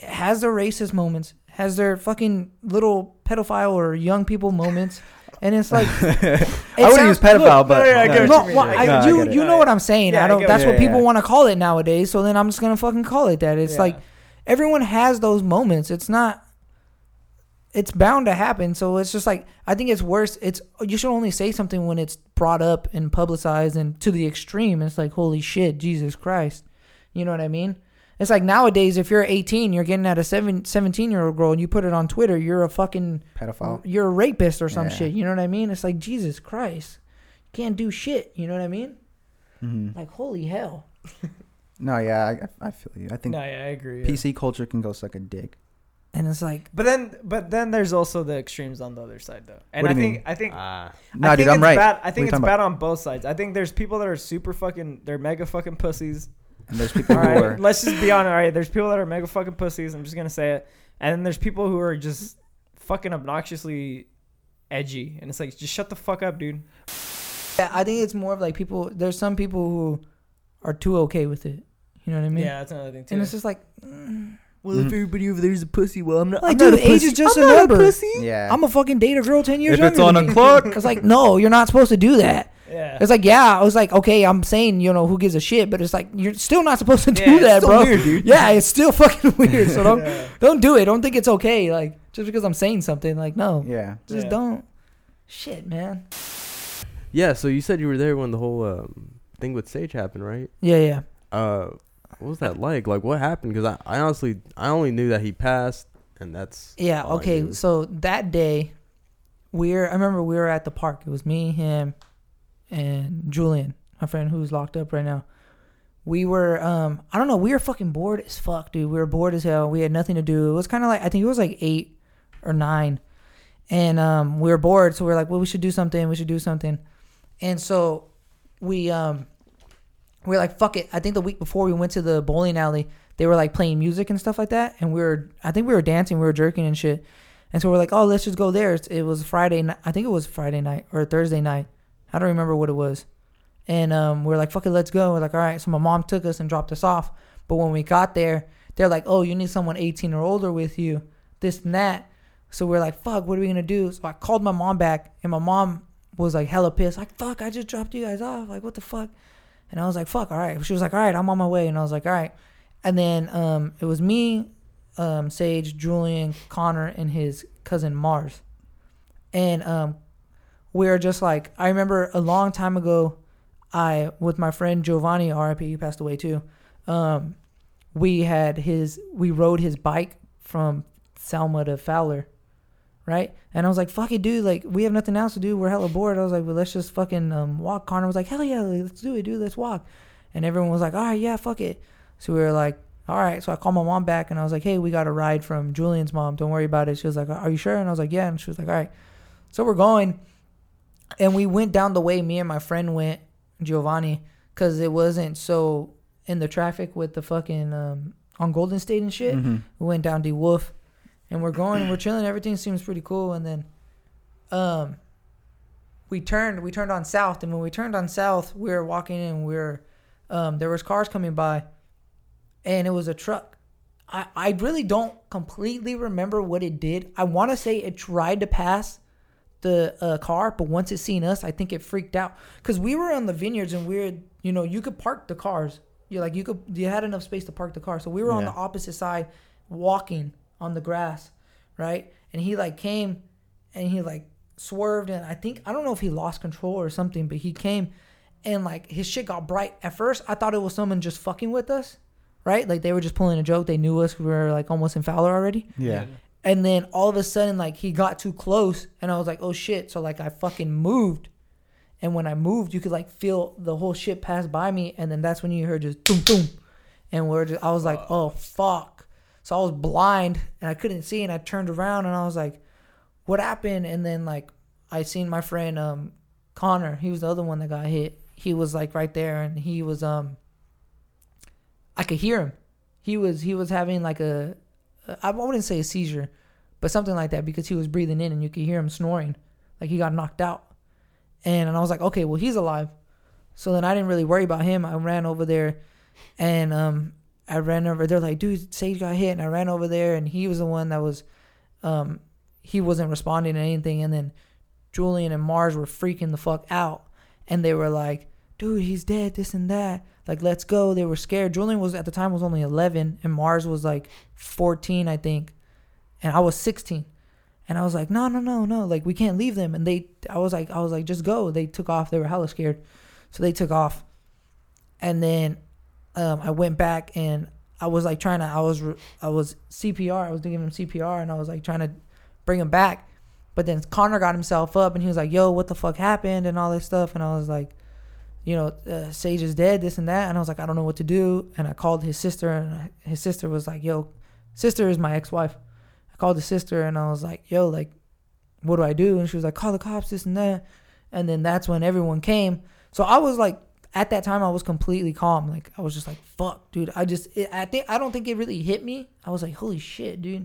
B: has their racist moments, has their fucking little pedophile or young people moments, and it's like
C: I wouldn't use pedophile,
A: look,
C: but
A: no, yeah, I get
B: no,
A: what you
B: well. I-
C: I
B: you you know what I'm saying.
A: Yeah,
B: I
A: I
B: don't.
A: get
B: That's
C: what-
B: what people want to call it nowadays. So then I'm just gonna fucking call it that. It's like everyone has those moments. It's not. It's bound to happen. So it's just like I think it's worse. It's you should only say something when it's brought up and publicized and to the extreme. It's like holy shit, Jesus Christ. You know what I mean? It's like nowadays, if you're 18, you're getting at a seven, 17 year old girl and you put it on Twitter, you're a fucking
C: pedophile.
B: you're a rapist or some
C: Yeah.
B: shit. You know what I mean? It's like Jesus Christ, can't do shit. You know what I mean?
C: hmm
B: Like holy hell.
C: No, yeah, I, I feel you. I think
A: No, yeah, I agree. yeah.
C: PC culture can go suck a dick.
B: And it's like
A: But then, but then there's also the extremes on the other side, though. And
C: What
A: I
C: do you
A: think,
C: mean?
A: I think,
D: Ah.
C: Nah,
A: I
C: dude,
A: think
C: I'm right.
A: Bad. I think it's
C: talking
A: bad on both sides. I think there's people that are super fucking, they're mega fucking pussies.
C: And there's people
A: All
C: who
A: right,
C: are.
A: let's just be honest. All right, there's people that are mega fucking pussies. I'm just gonna say it. And then there's people who are just fucking obnoxiously edgy, and it's like, just shut the fuck up, dude.
B: yeah, I think it's more of like people. There's some people who are too okay with it. You know what I mean?
A: yeah, that's another thing too.
B: And it's just like, mm,
D: Well, if
C: Mhm.
D: everybody over there is a pussy, well, I'm not.
B: like
D: I'm
B: dude,
D: not a
B: age
D: pussy.
B: is just
D: I'm
B: a
D: not
B: number.
D: pussy.
C: Yeah.
B: I'm a fucking date a girl ten years
C: If
B: younger.
C: it's on
B: than
C: a
B: me.
C: clock.
B: It's like no, you're not supposed to do that.
A: yeah,
B: It's like yeah, I was like okay, I'm saying you know who gives a shit, but it's like you're still not supposed to do
A: Yeah, it's
B: that,
A: still
B: bro.
A: weird, dude.
B: Yeah, it's still fucking weird. So don't
A: Yeah.
B: don't do it. Don't think it's okay. Like just because I'm saying something, like no,
C: yeah.
B: just
A: Yeah.
B: don't. Shit, man.
D: Yeah. So you said you were there when the whole um, thing with Sage happened, right?
B: Yeah, yeah.
D: Uh, what was that like? Like, what happened? Because I, I honestly, I only knew that he passed, and that's
B: Yeah, okay. So that day, we're I remember we were at the park. It was me, him, and Julian, my friend who's locked up right now. We were um I don't know, we were fucking bored as fuck, dude. We were bored as hell. We had nothing to do. It was kind of like I think it was like 8 or 9. And um we were bored, so we are like, "Well, we should do something. We should do something." And so we um we were like, "Fuck it." I think the week before we went to the bowling alley, they were like playing music and stuff like that, and we were I think we were dancing, we were jerking and shit. And so we're like, oh, let's just go there. It was Friday night. I think it was Friday night or Thursday night. I don't remember what it was. And um, we are like, fuck it, let's go. We're like, all right. So my mom took us and dropped us off. But when we got there, they're like, oh, you need someone 18 or older with you, this and that. So we're like, fuck, what are we gonna do? So I called my mom back, and my mom was like hella pissed, like, fuck, I just dropped you guys off. Like, what the fuck? And I was like, fuck, all right. She was like, all right, I'm on my way. And I was like, all right. And then um, it was me, um, Sage, Julian, Connor, and his cousin Mars. And um, we are just like, I remember a long time ago, I, with my friend Giovanni, RIP, he passed away too. Um, we had his, we rode his bike from Selma to Fowler, right? And I was like, fuck it, dude. Like, we have nothing else to do. We're hella bored. I was like, well, let's just fucking um, walk. Connor was like, hell yeah, let's do it, dude. Let's walk. And everyone was like, all right, yeah, fuck it. So we were like, all right. So I called my mom back and I was like, hey, we got a ride from Julian's mom. Don't worry about it. She was like, are you sure? And I was like, yeah. And she was like, all right. So we're going. And we went down the way me and my friend went, Giovanni, because it wasn't so in the traffic with the fucking um, on Golden State and shit.
C: Mhm.
B: We went down DeWolf, and we're going and we're chilling. Everything seems pretty cool. And then, um, we turned we turned on south, and when we turned on south, we were walking in. We were, um, there was cars coming by, and it was a truck. I I really don't completely remember what it did. I want to say it tried to pass the uh, car, but once it seen us, I think it freaked out because we were on the vineyards and we are you know, you could park the cars. You're like you could you had enough space to park the car, so we were on the opposite side, walking on the grass, right? And he like came, and he like swerved, and I think I don't know if he lost control or something, but he came, and like his shit got bright. At first, I thought it was someone just fucking with us, right? Like they were just pulling a joke. They knew us. We were like almost in Fowler already.
C: Yeah.
B: And then all of a sudden, like he got too close, and I was like, "Oh shit!" So like I fucking moved, and when I moved, you could like feel the whole shit pass by me, and then that's when you heard just boom, boom, and we're just, I was like, "Oh fuck!" So I was blind and I couldn't see, and I turned around and I was like, "What happened?" And then like I seen my friend um Connor, he was the other one that got hit. He was like right there, and he was um. I could hear him. He was he was having like a I wouldn't say a seizure, but something like that because he was breathing in and you could hear him snoring, like he got knocked out. And, and I was like, okay, well he's alive. So then I didn't really worry about him. I ran over there, and um, I ran over. They're like, dude, Sage got hit, and I ran over there, and he was the one that was, um, he wasn't responding to anything, and then Julian and Mars were freaking the fuck out, and they were like, dude, he's dead, this and that. Like, let's go. They were scared. Julian was at the time was only 11, and Mars was like 14, I think, and I was 16. And I was like, no, no, no, no, like we can't leave them. And they, I was like, I was like, just go. They took off. They were hella scared, so they took off. And then um, I went back and I was like trying to, I was, I was CPR. I was giving him CPR, and I was like trying to bring him back. But then Connor got himself up, and he was like, "Yo, what the fuck happened?" and all this stuff. And I was like, you know, uh, Sage is dead, this and that. And I was like, I don't know what to do. And I called his sister, and his sister was like, Yo, sister is my ex-wife. I called the sister, and I was like, Yo, like, what do I do? And she was like, Call the cops, this and that. And then that's when everyone came. So I was like, at that time, I was completely calm. Like I was just like, Fuck, dude. I just, it, I think, I don't think it really hit me. I was like, Holy shit, dude.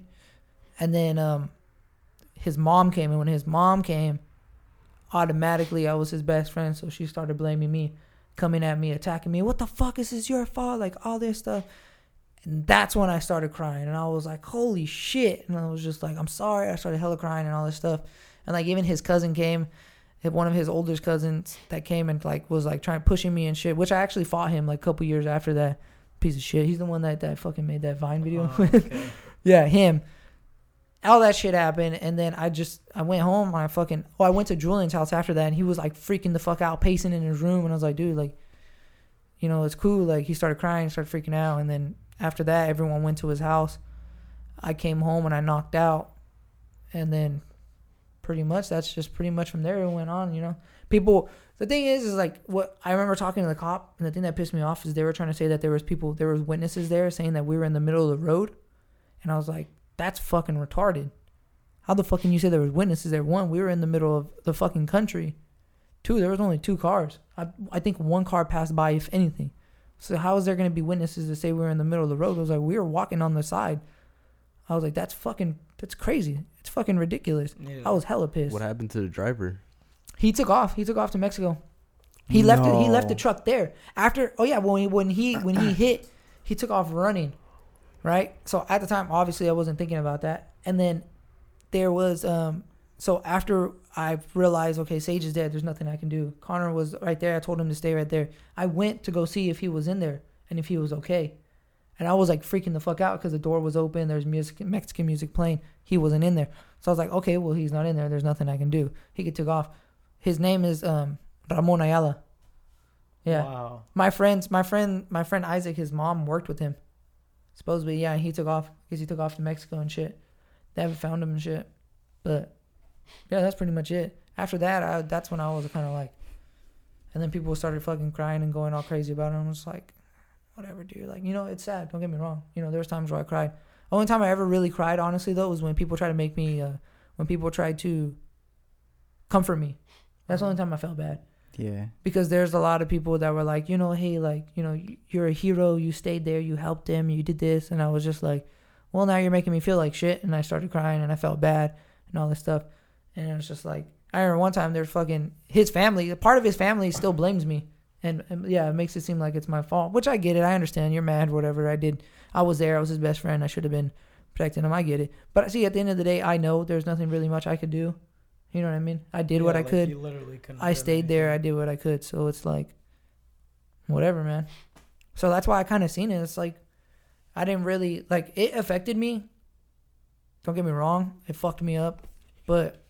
B: And then um, his mom came, and when his mom came automatically I was his best friend, so she started blaming me, coming at me, attacking me. What the fuck is this your fault? Like all this stuff. And that's when I started crying, and I was like, "Holy shit!" And I was just like, "I'm sorry." I started hella crying and all this stuff, and like even his cousin came, one of his oldest cousins that came and like was like trying pushing me and shit, which I actually fought him like a couple years after that. Piece of shit. He's the one that that fucking made that Vine video.
A: Oh, okay.
B: Yeah, him. All that shit happened, and then I just I went home. And I fucking oh I went to Julian's house after that, and he was like freaking the fuck out, pacing in his room, and I was like, dude, like, you know, it's cool. Like he started crying, started freaking out, and then after that, everyone went to his house. I came home and I knocked out, and then pretty much that's just pretty much from there it went on. You know, people. The thing is, is like what I remember talking to the cop, and the thing that pissed me off is they were trying to say that there was people, there was witnesses there saying that we were in the middle of the road, and I was like, that's fucking retarded. How the fuck can you say there was witnesses there? One, we were in the middle of the fucking country. Two, there was only two cars. I I think one car passed by, if anything. So how is there gonna be witnesses to say we were in the middle of the road? I was like, we were walking on the side. I was like, that's fucking, that's crazy. It's fucking ridiculous.
A: Yeah.
B: I was hella pissed.
D: What happened to the driver?
B: He took off. He took off to Mexico. He left it. He left the truck there after. Oh yeah, when he, when he when he hit, he took off running, right? So at the time, obviously, I wasn't thinking about that. And then there was um. So after I realized, okay, Sage is dead. There's nothing I can do. Connor was right there. I told him to stay right there. I went to go see if he was in there and if he was okay. And I was like freaking the fuck out because the door was open. There's music, Mexican music playing. He wasn't in there. So I was like, okay, well, he's not in there. There's nothing I can do. He could take off. His name is um, Ramon Ayala. Yeah,
A: Wow.
B: my friends, my friend, my friend Isaac, his mom worked with him. Supposedly, yeah, he took off because he took off to Mexico and shit. They haven't found him and shit. But yeah, that's pretty much it. After that, I, that's when I was kind of like, and then people started fucking crying and going all crazy about it. I was like, whatever, dude. Like, you know, it's sad. Don't get me wrong. You know, there was times where I cried. Only time I ever really cried, honestly, though, was when people tried to make me, uh, when people tried to comfort me. That's the only time I felt bad
C: Yeah.
B: because there's a lot of people that were like, you know, hey, like, you know, you're a hero. You stayed there. You helped him. You did this. And I was just like, well, now you're making me feel like shit. And I started crying and I felt bad and all this stuff. And it was just like, I remember one time there's fucking his family, part of his family still blames me. And, and yeah, it makes it seem like it's my fault, which I get it. I understand. You're mad, whatever. I did. I was there. I was his best friend. I should have been protecting him. I get it. But see, at the end of the day, I know there's nothing really much I could do. You know what I mean? I did what I
A: like,
B: could.
A: you literally couldn't
B: I stayed there. I did what I could. So it's like, whatever, man. So that's why I kind of seen it. It's like, I didn't really like it affected me. Don't get me wrong, it fucked me up, but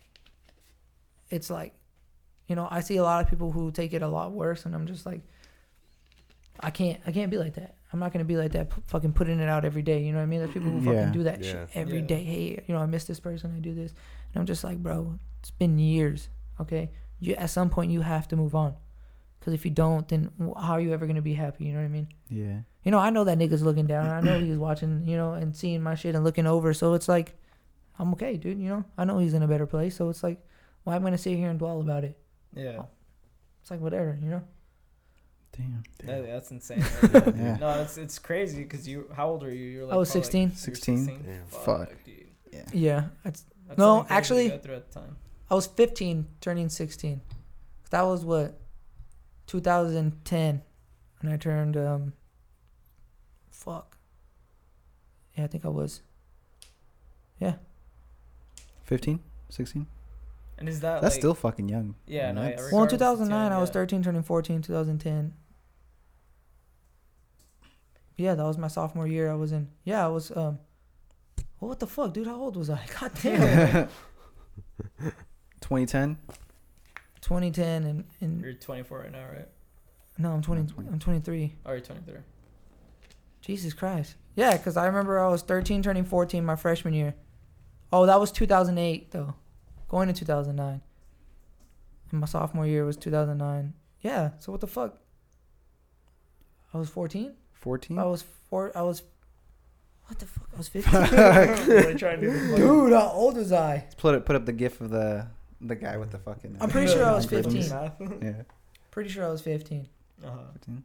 B: it's like, you know, I see a lot of people who take it a lot worse, and I'm just like, I can't, I can't be like that. I'm not gonna be like that, p- fucking putting it out every day. You know what I mean? There's people who mm-hmm.
C: Yeah.
B: fucking do that
D: Yeah.
B: shit every
A: Yeah.
B: day. Hey, you know, I miss this person. I do this, and I'm just like, bro, it's been years. Okay, you at some point you have to move on, because if you don't, then how are you ever gonna be happy? You know what I mean?
C: Yeah.
B: You know, I know that nigga's looking down. I know he's watching, you know, and seeing my shit and looking over. So it's like, I'm okay, dude. You know, I know he's in a better place. So it's like, why am I gonna sit here and dwell about it?
A: Yeah.
B: It's like whatever, you know.
C: Damn.
A: That, that's insane.
C: Yeah.
A: No, it's it's crazy because you. How old are you? You're like
B: I was
A: probably,
B: 16.
A: Like, you're
C: 16?
D: Damn.
A: Fuck,
C: Fuck.
A: dude.
C: Yeah.
B: Yeah, it's,
A: That's
B: No,
A: something crazy to
B: actually-
A: go at the time.
B: I was 15, turning 16. That was what, 2010, and I turned um, fuck, Yeah, I think I was. Yeah.
C: 15, 16.
A: And is that
C: That's
A: like,
C: still fucking young.
A: yeah?
C: I mean,
A: No, yeah,
B: Well, in
A: regardless,
B: 2009, I was
A: yeah.
B: 13, turning 14. 2010. Yeah, that was my sophomore year. I was in. Yeah, I was. Um. well, what the fuck, dude? How old was I? God damn.
C: 2010.
B: 2010 and and
A: You're 24 right now, right?
B: no, I'm 20.
C: I'm 20.
B: I'm 23.
A: Oh, you're 23.
B: Jesus Christ. Yeah, because I remember I was 13, turning 14 my freshman year. Oh, that was 2008 though, going to 2009. And my sophomore year was 2009. Yeah. So what the fuck? I was 14.
C: 14.
B: I was four. I was. What the fuck? I was 15.
A: Really trying to do the fucking-
B: Dude, how old was I?
C: Let's put it put up the gif of the the guy with the fucking.
B: I'm pretty sure I was 15.
C: Yeah.
B: Pretty sure I was 15.
A: Uh-huh.
C: 15.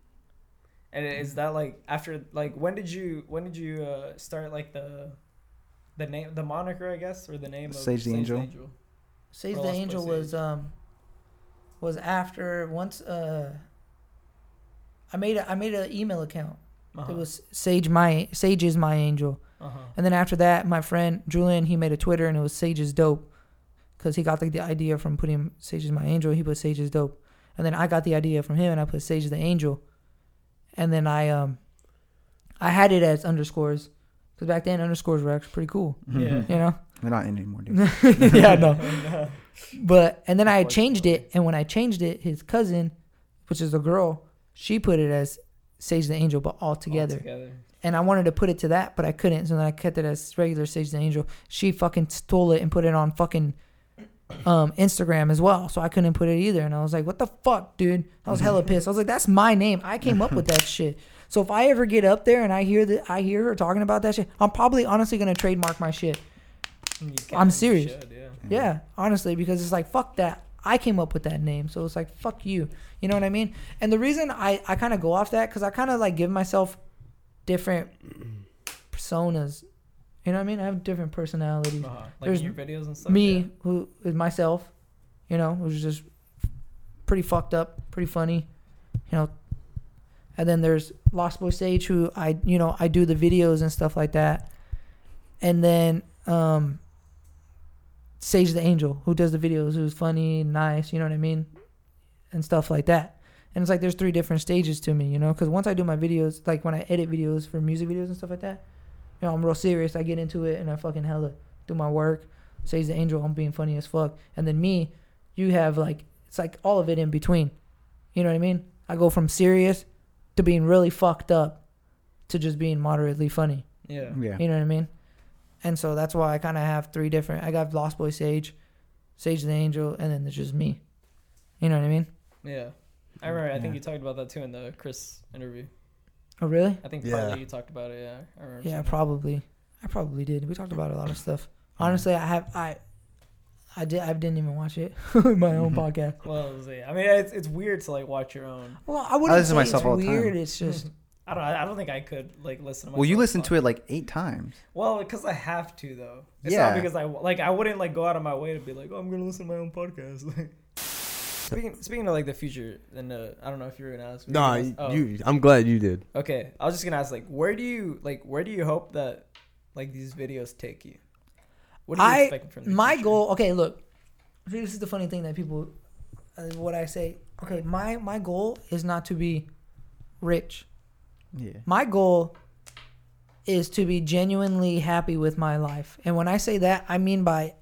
A: And is that like after like when did you when did you uh, start like the the name the moniker I guess or the name of
C: Sage the Angel.
B: Sage
A: Or
B: the Angel was um was after once uh I made a I made an email account.
A: Uh-huh.
B: It was Sage my Sage is my angel.
A: uh-huh.
B: And then after that, my friend Julian he made a Twitter and it was Sage is dope, because he got the, the idea from putting Sage is my angel. He put Sage is dope, and then I got the idea from him and I put Sage is the angel, and then I um I had it as underscores, because back then underscores were actually pretty cool.
A: Yeah.
B: You know.
C: They're not in anymore, dude.
B: yeah, no.
A: no.
B: But and then I changed it, and when I changed it, his cousin, which is a girl, she put it as Sage the Angel, but all together.
A: together.
B: And I wanted to put it to that, but I couldn't, so then I kept it as regular Sage the Angel. She fucking stole it and put it on fucking um Instagram as well, so I couldn't put it either. And I was like, "What the fuck, dude?" I was hella pissed. I was like, "That's my name. I came up with that shit." So if I ever get up there and I hear that I hear her talking about that shit, I'm probably honestly gonna trademark my shit.
A: You
B: I'm serious.
A: should, yeah.
B: Yeah, honestly, because it's like fuck that. I came up with that name, so it's like fuck you. You know what I mean? And the reason I I kind of go off that because I kind of like give myself different personas. You know what I mean? I have different personalities.
A: Uh-huh. Like
B: There's
A: your videos and stuff.
B: Me, who is myself, you know, who's just pretty fucked up, pretty funny, you know. And then there's Lost Boy Sage, who I, you know, I do the videos and stuff like that. And then um, Sage the Angel, who does the videos, who's funny, nice, you know what I mean, and stuff like that. And it's like there's three different stages to me, you know, because once I do my videos, like when I edit videos for music videos and stuff like that, you know, I'm real serious. I get into it and I fucking hella do my work. Sage the Angel, I'm being funny as fuck. And then me, you have like it's like all of it in between. You know what I mean? I go from serious to being really fucked up to just being moderately funny.
A: Yeah.
C: Yeah.
B: You know what I mean? And so that's why I kind of have three different. I got Lost Boy Sage, Sage the Angel, and then there's just me. You know what I mean?
A: Yeah. I remember. I think you talked about that too in the Chris interview.
B: Oh really?
A: I think
D: Yeah.
A: partly you talked about it. Yeah. I remember.
B: Yeah,
A: seeing
B: probably. I probably did. We talked about a lot of stuff. Honestly, I have I. I did. I didn't even watch it. my own
C: Mhm.
B: podcast.
A: Well, it was, yeah. I mean, it's it's weird to like watch your own.
B: Well, I wouldn't
C: listen
B: say
C: to
B: it's
C: all the time.
B: weird. It's just
A: I don't. I don't think I could like listen. to
C: Well, you
A: myself
C: listened to it like eight times.
A: Well, because I have to though. It's
C: Yeah.
A: not because I like I wouldn't like go out of my way to be like, oh, I'm gonna listen to my own podcast. Like, speaking speaking of like the future, and uh, I don't know if you were gonna ask. me.
D: Nah,
A: You oh,
D: you. I'm glad you did.
A: Okay, I was just gonna ask like, where do you like where do you hope that like these videos take you? What are you
B: I
A: expecting from the
B: my
A: future?
B: goal. Okay, look. This is the funny thing that people, uh, what I say. Okay, my my goal is not to be rich.
C: Yeah.
B: My goal is to be genuinely happy with my life. And when I say that, I mean by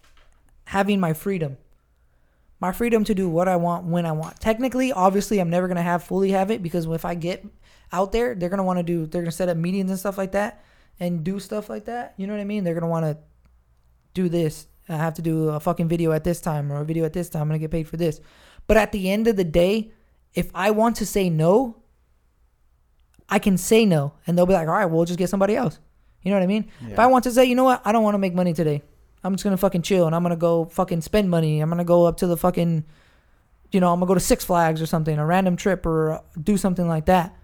B: having my freedom. My freedom to do what I want when I want. Technically, obviously, I'm never going to have fully have it because if I get out there, they're going to want to do, they're going to set up meetings and stuff like that and do stuff like that. You know what I mean? They're going to want to do this. I have to do a fucking video at this time or a video at this time. I'm going to get paid for this. But at the end of the day, if I want to say no, I can say no, and they'll be like, "All right, we'll just get somebody else." You know what I mean? If I want to say, you know what, I don't want to make money today. I'm just gonna fucking chill, and I'm gonna go fucking spend money. I'm gonna go up to the fucking, you know, I'm gonna go to Six Flags or something, a random trip, or uh, do something like that.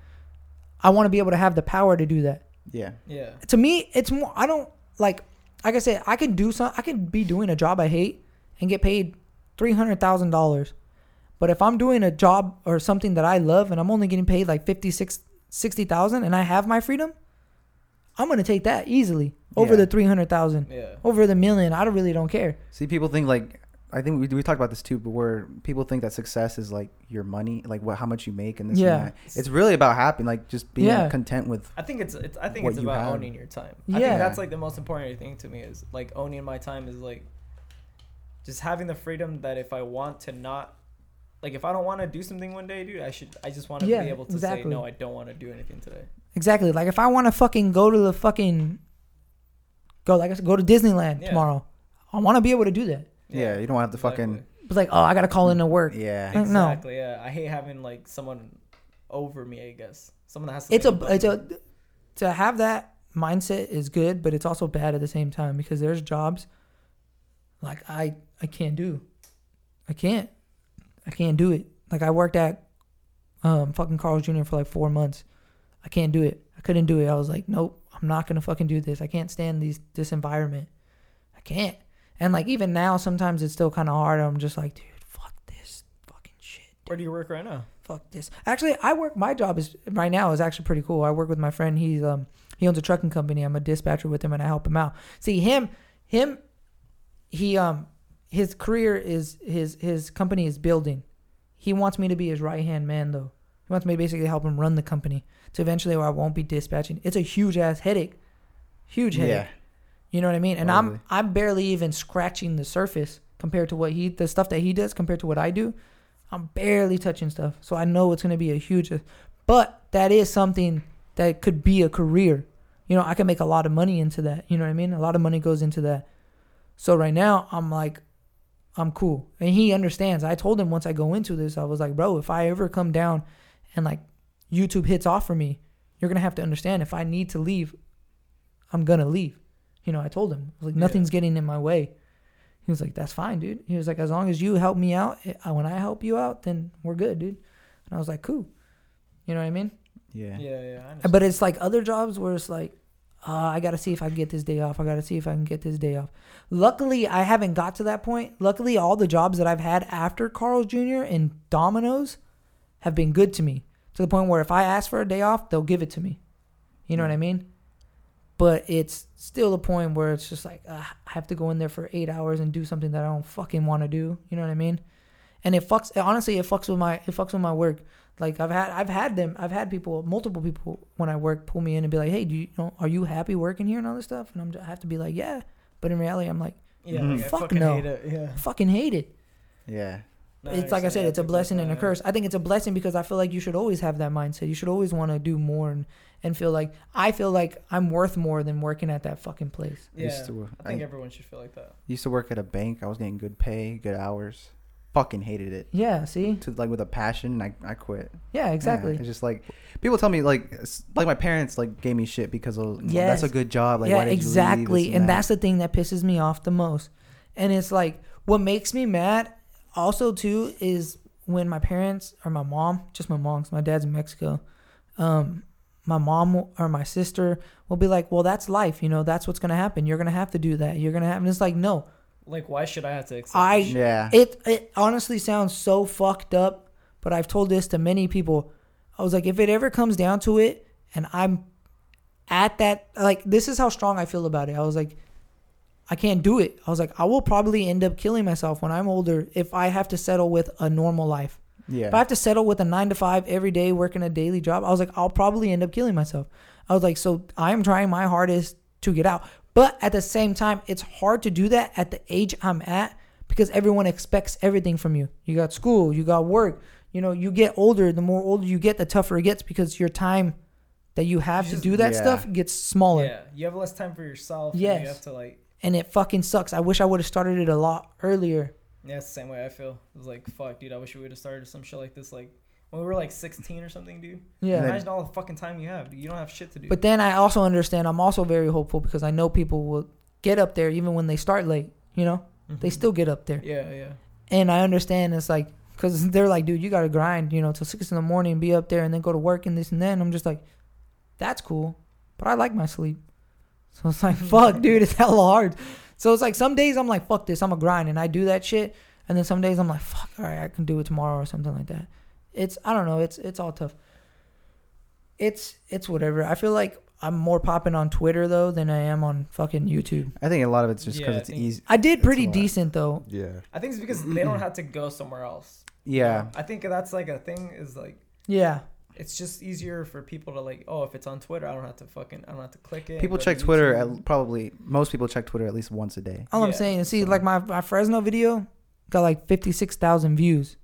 B: I want to be able to have the power to do that.
C: Yeah.
A: Yeah.
B: To me, it's more. I don't like. Like I said, I can do some. I can be doing a job I hate and get paid three hundred thousand dollars. But if I'm doing a job or something that I love and I'm only getting paid like 56 60,000 and I have my freedom, I'm gonna take that easily over
C: Yeah.
B: the three hundred thousand,
A: Yeah.
B: over the million. I don't really don't care.
C: See, people think like I think we we talked about this too, but where people think that success is like your money, like what how much you make and this
B: Yeah.
C: and that. It's really about happy, like just being
B: Yeah.
C: content with.
A: I think it's, it's I think it's about
C: have.
A: owning your time. I
B: Yeah.
A: think that's like the most important thing to me is like owning my time is like just having the freedom that if I want to not like if I don't want to do something one day, dude, I should I just want to
B: Yeah,
A: be able to
B: exactly.
A: say no, I don't want to do anything today.
B: Exactly. Like if I want to fucking go to the fucking go like I said, go to Disneyland
A: Yeah.
B: tomorrow, I want to be able to do that.
C: Yeah, you don't have to fucking.
B: But like, oh, I gotta call in to work.
C: Yeah,
B: Like, no.
A: Exactly. Yeah, I hate having like someone over me. I guess someone that has to.
B: It's a
A: make
B: it's a to have that mindset is good, but it's also bad at the same time because there's jobs like I I can't do. I can't. I can't do it. Like I worked at um fucking Carl's Jr. for like four months. I can't do it. I couldn't do it. I was like, nope, I'm not gonna fucking do this. I can't stand these this environment. I can't. And like even now, sometimes it's still kind of hard. I'm just like, dude, fuck this fucking shit.
A: Where do you work right now?
B: Fuck this. Actually, I work. My job is right now is actually pretty cool. I work with my friend. He's um he owns a trucking company. I'm a dispatcher with him, and I help him out. See him, him, he um his career is his his company is building. He wants me to be his right hand man though. He wants me to basically help him run the company. So eventually, where I won't be dispatching. It's a huge ass headache. Huge headache.
C: yeah.
B: You know what I mean? And
C: Totally.
B: I'm I'm barely even scratching the surface compared to what he the stuff that he does compared to what I do. I'm barely touching stuff. So I know it's going to be a huge but that is something that could be a career. You know, I can make a lot of money into that. You know what I mean? A lot of money goes into that. So right now, I'm like I'm cool. And he understands. I told him once I go into this, I was like, "Bro, if I ever come down and like YouTube hits off for me, you're going to have to understand if I need to leave, I'm going to leave." You know, I told him, I was like,
A: Yeah.
B: nothing's getting in my way. He was like, that's fine, dude. He was like, as long as you help me out, eh, when I help you out, then we're good, dude. And I was like, cool. You know what I mean?
C: Yeah.
A: Yeah, yeah. I.
B: But it's like other jobs where it's like, uh, I got to see if I can get this day off. I got to see if I can get this day off. Luckily, I haven't got to that point. Luckily, all the jobs that I've had after Carl's Jr. and Domino's have been good to me to the point where if I ask for a day off, they'll give it to me. You know what I mean? But it's still the point where it's just like uh, I have to go in there for eight hours and do something that I don't fucking want to do. You know what I mean? And it fucks. Honestly, it fucks with my it fucks with my work. Like I've had I've had them I've had people multiple people when I work pull me in and be like, hey, do you, you know are you happy working here and all this stuff? And I'm I have to be like, yeah. But in reality, I'm like,
A: yeah,
C: Mhm.
A: like,
B: Fuck
A: fucking
B: no.
A: hate it. Yeah.
B: Fucking hate it.
C: Yeah.
A: No,
B: it's like I said, it's a blessing
A: like
B: and a curse. I think it's a blessing because I feel like you should always have that mindset. You should always want to do more and, and feel like I feel like I'm worth more than working at that fucking place.
A: Yeah,
C: Used to,
A: I think
C: I
A: everyone should feel like that.
C: used to work at a bank. I was getting good pay, good hours. Fucking hated it.
B: Yeah, see?
C: To like with a passion, I I quit.
B: Yeah,
C: Yeah,
B: exactly.
C: it's just like people tell me like like my parents like gave me shit because of
B: Yes.
C: that's a good job. Like
B: yeah, exactly.
C: This
B: and
C: that.
B: that's the thing that pisses me off the most. And it's like what makes me mad also too is when my parents or my mom, just my mom, 'cause my dad's in Mexico. Um my mom or my sister will be like, "Well, that's life, you know. That's what's going to happen. You're going to have to do that. You're going to have." And it's like, "No.
A: Like, why should I have to accept?
B: I
A: this
C: yeah.
B: It it honestly sounds so fucked up, but I've told this to many people. I was like, if it ever comes down to it, and I'm at that, like, this is how strong I feel about it. I was like, I can't do it. I was like, I will probably end up killing myself when I'm older if I have to settle with a normal life.
C: yeah.
B: If I have to settle with a nine to five every day working a daily job, I was like, I'll probably end up killing myself. I was like, so I'm trying my hardest to get out. But at the same time, it's hard to do that at the age I'm at because everyone expects everything from you. You got school, you got work. You know, you get older, the more older you get, the tougher it gets because your time that you have
A: You
B: to do that
C: Yeah.
B: stuff gets smaller.
A: Yeah, you have less time for yourself. and
B: Yes.
A: You have to like.
B: And it fucking sucks. I wish I would have started it a lot earlier.
A: Yeah, it's the same way I feel. It was like, fuck, dude. I wish we would have started some shit like this, like when we were like 16 or something, dude.
B: Yeah.
C: And then-
A: Imagine all the fucking time you have. Dude. You don't have shit to do.
B: But then I also understand. I'm also very hopeful because I know people will get up there even when they start late. You know, they
A: Mhm.
B: still get up there,
A: Yeah, yeah.
B: and I understand. It's like because they're like, dude, you gotta grind. You know, till six in the morning, be up there, and then go to work and this and then. I'm just like, that's cool, but I like my sleep. So it's like, fuck, dude, it's hella hard. So it's like some days I'm like, fuck this, I'm a grind, and I do that shit. And then some days I'm like, fuck, all right, I can do it tomorrow or something like that. It's I don't know. It's it's all tough. It's it's whatever. I feel like I'm more popping on Twitter though than I am on fucking YouTube.
C: I think a lot of it's just because
A: Yeah, I
C: it's
A: think-
C: easy.
B: I did
C: It's
B: pretty
C: a lot.
B: decent though.
D: Yeah.
A: I think it's because they don't have to go somewhere else.
C: Yeah.
A: I think that's like a thing is like
B: Yeah.
A: it's just easier for people to like oh if it's on Twitter I don't have to fucking I don't have to click it.
C: People
A: go to
C: check Twitter
A: YouTube.
C: at probably most people check Twitter at least once a day.
B: All I'm
A: Yeah,
B: saying, is see,
C: so-
B: like my, my Fresno video got like 56,000 views.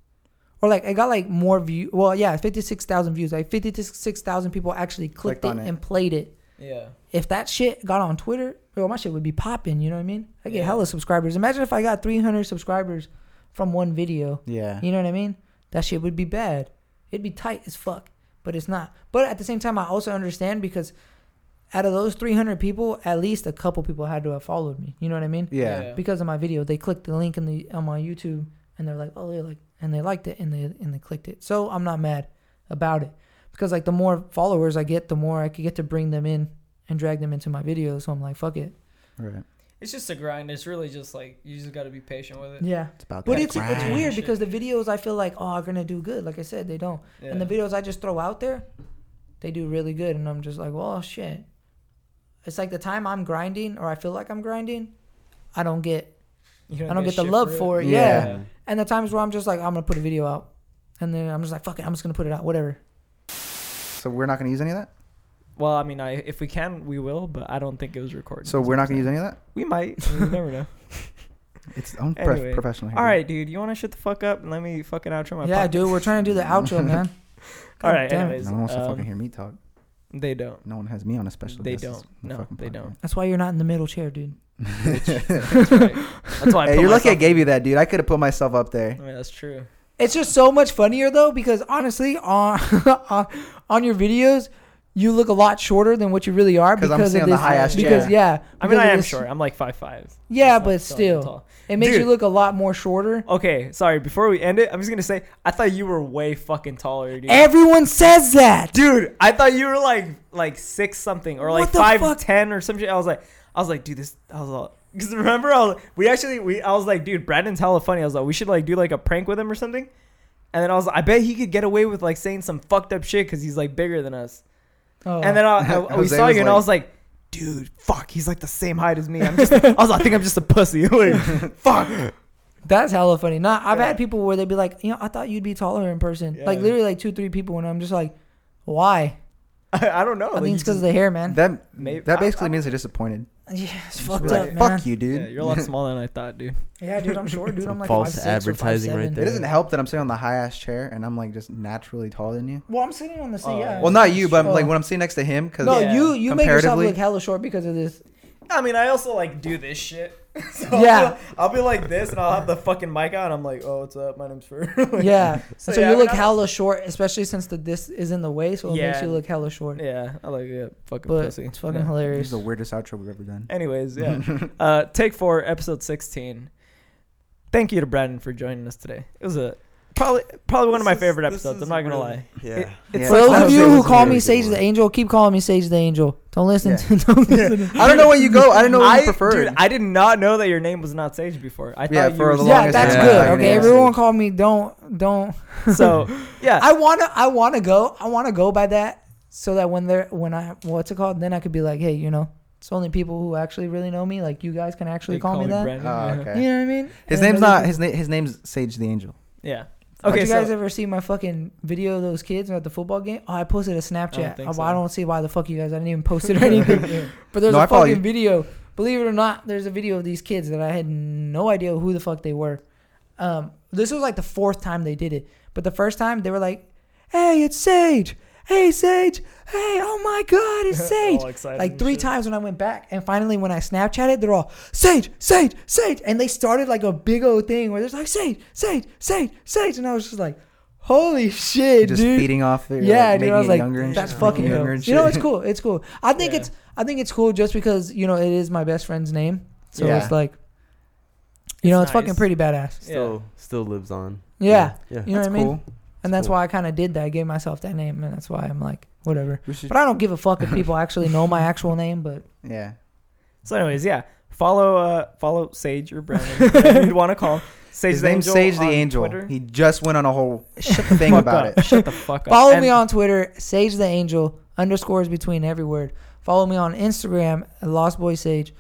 B: Or like, it got like more view. Well, yeah, 56,000 views. Like 56,000 people actually clicked,
C: Clicked
B: it,
C: it.
B: and played it.
A: yeah.
B: If that shit got on Twitter, bro, my shit would be popping. You know what I mean? I get
A: Yeah.
B: hella subscribers. Imagine if I got 300 subscribers from one video.
C: Yeah.
B: You know what I mean? That shit would be bad. It'd be tight as fuck, but it's not. But at the same time, I also understand because out of those 300 people, at least a couple people had to have followed me. You know what I mean?
C: Yeah.
A: Yeah.
B: because of my video. They clicked the link in the on my YouTube and they're like, oh, they're like, and they liked it and they and they clicked it. So I'm not mad about it because like the more followers I get, the more I could get to bring them in and drag them into my videos. So I'm like, fuck it.
C: Right.
A: It's just a grind. It's really just like you just got to be patient with it.
B: Yeah.
C: It's about
B: But
C: that
B: it's it's weird because the videos I feel like oh are gonna do good. Like I said, they don't.
A: Yeah.
B: And the videos I just throw out there, they do really good. And I'm just like, well, shit. It's like the time I'm grinding or I feel like I'm grinding, I don't get
A: You
B: I don't get the
A: shit
B: love
A: it.
B: for it.
C: Yeah.
B: Yeah. And the times where I'm just like, I'm gonna put a video out, and then I'm just like, fuck it, I'm just gonna put it out, whatever.
C: So we're not gonna use any of that.
A: Well, I mean, I if we can, we will, but I don't think it was recorded.
C: So we're not gonna use any of that.
A: We might. You never know.
C: It's I'm prof-
A: Anyway.
C: professional. Here,
A: All
C: dude.
A: You want to shut the fuck up and let me fucking outro my
B: yeah,
A: podcast?
B: dude, we're trying to do the outro, man.
A: All right.
B: damn.
A: Anyways,
C: No one wants to
A: um,
C: fucking hear me talk.
A: They don't.
C: No one has me on a special.
A: They
C: guest
A: don't. No, they
C: podcast.
A: don't.
B: That's why you're not in the middle chair, dude.
A: That's right. That's why. I
C: Hey, you're lucky I gave you that, dude. I could have put myself up there.
A: I mean, that's true.
B: It's just so much funnier though, because honestly, on on, on your videos, you look a lot shorter than what you really are
C: 'Cause I'm
B: because
C: sitting
B: of
C: on the high-ass
B: because
C: chair.
B: yeah,
A: I mean I am
B: this-
A: short. I'm like five five.
B: Yeah, but still, it makes
A: Dude.
B: you look a lot more shorter.
A: Okay, sorry. Before we end it, I'm just gonna say I thought you were way fucking taller, dude.
B: Everyone says that.
A: dude, I thought you were like like six something or like
B: What the
A: five
B: fuck?
A: ten or some shit. I was like, I was like, dude, this. I was like, because remember, I was, we actually we I was like, dude, Brandon's hella funny. I was like, we should like do like a prank with him or something. And then I was, like, I bet he could get away with like saying some fucked up shit because he's like bigger than us.
B: Oh.
A: And then I, I, we saw
C: was
A: you, and I was like, dude, fuck, he's like the same height as me. I'm just, I was like, I think I'm just a pussy. like, fuck.
B: That's hella funny. Nah, I've
A: Yeah.
B: had people where they'd be like, you know, I thought you'd be taller in person. Like literally like two, three people, and I'm just like, why?
A: I, I don't know.
B: I
A: like,
B: think it's because of the hair, man.
C: That
A: Maybe-
C: that
A: I-
C: basically
A: I-
C: means they're disappointed.
B: yeah, it's fucked
A: be
B: up, man.
C: Fuck you, dude.
A: Yeah, you're a lot smaller than I thought, dude.
B: Yeah, dude, I'm short, dude. I'm like
D: False
B: 5'6" or
D: advertising right
B: 5'7".
D: there.
C: It doesn't help that I'm sitting on the high ass chair and I'm like just naturally taller than you.
B: Well, I'm sitting on the seat.
A: Oh,
B: yeah.
A: yeah.
C: Well, not you, but
B: Oh.
C: like when I'm sitting next to him, because
B: no,
A: Yeah.
B: you you make yourself
C: Comparatively-
B: look hella short because of this.
A: I mean, I also like do this shit. So
B: Yeah.
A: I'll be, I'll be like this, and I'll have the fucking mic on. I'm like, oh, what's up? My name's Fer. Like,
B: yeah.
A: So,
B: So,
A: yeah,
B: you
A: I
B: look
A: mean, I-
B: hella short, especially since the this is in the way, so it makes you look hella short.
A: yeah, I like it. Fucking
B: But
A: pussy.
B: it's fucking
A: Yeah.
C: this
B: hilarious.
C: is the weirdest outro we've ever done.
A: Anyways, yeah. uh, take four, episode 16. Thank you to Brandon for joining us today. It was a probably probably one of my
D: is-
A: favorite
D: this
A: episodes. I'm not gonna
D: really-
A: lie.
D: Yeah.
A: It-
C: Yeah.
B: For those of you who call
D: really
B: me Sage
D: one.
B: the Angel, keep calling me Sage the Angel. Don't listen
C: Yeah.
B: to. Don't listen to
C: I don't know where you go. I don't know what
A: I,
C: you prefer.
A: dude, I did not know that your name was not Sage before. I
C: Yeah,
A: thought
C: for
A: you
C: the
A: were
B: Yeah,
C: longest
B: that's
C: time,
B: good.
C: I
B: Okay,
C: named
B: everyone call me. Don't don't.
A: So yeah,
B: I wanna I wanna go. I wanna go by that so that when they're when I what's it called, then I could be like, hey, you know, it's only people who actually really know me. Like you guys can actually
A: They
B: call, me that.
A: Brandon,
C: Oh, okay.
B: You know what I mean?
C: His
B: And
C: name's
B: other
C: not
B: people-
C: his name. His name's Sage the Angel.
A: Yeah.
B: Okay,
A: Okay,
B: Did you guys
A: so
B: ever see my fucking video of those kids at the football game? Oh, I posted a Snapchat.
A: think
B: Oh,
A: so.
B: I don't see why the fuck you guys. I didn't even post it or anything. but there's
C: No,
B: a
C: I
B: fucking video. Believe it or not, there's a video of these kids that I had no idea who the fuck they were. Um, this was like the fourth time they did it, but the first time they were like, "Hey, it's Sage. Hey, Sage. Hey, oh my God, it's Sage."
A: All
B: like three
A: shit.
B: times when I went back, and finally when I Snapchatted, they're all Sage, Sage, Sage, and they started like a big old thing where there's like Sage, Sage, Sage, Sage, and I was just like, holy shit, dude.
C: Just
B: dude.
C: feeding off it.
B: yeah,
C: like,
B: dude, I was like,
C: younger and
B: that's
C: shit,
B: fucking
C: making younger and
B: You know, it's cool. It's cool. I think
A: Yeah.
B: it's I think it's cool just because you know it is my best friend's name, so
C: Yeah.
B: it's like, you know,
A: It's
B: it's fucking pretty badass.
D: Still, still lives on.
B: Yeah,
D: Yeah.
B: you know
C: That's
B: what I mean.
C: cool.
B: And that's
D: cool.
B: why I kind of did that. I gave myself that name, and that's why I'm like, whatever.
C: Should,
B: But I don't give a fuck if people actually know my actual name. But
C: yeah.
A: So, anyways, yeah, follow uh follow Sage or Brandon. you'd want to call him. Sage
C: His
A: the
C: name's
A: Angel
C: Sage the Angel.
A: Twitter.
C: He just went on a whole thing about
A: up.
C: it.
A: Shut the fuck up.
B: follow
A: And-
B: me on Twitter, Sage the Angel underscores between every word. Follow me on Instagram at Lost Boy Sage.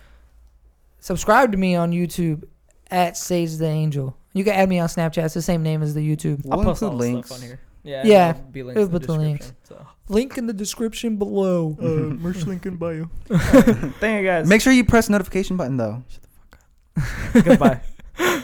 B: Subscribe to me on YouTube at Sage the Angel. You can add me on Snapchat. It's the same name as the YouTube.
A: I'll
C: We'll
A: post all
C: include
A: the
C: links.
A: stuff on here. Yeah,
B: Yeah,
A: there'll be links
B: we'll
A: in the
B: put the links.
A: So.
B: Link in the description below.
D: Uh, merch link in bio.
A: Thank you guys.
C: Make sure you press notification button though. Shut the fuck up.
A: Goodbye.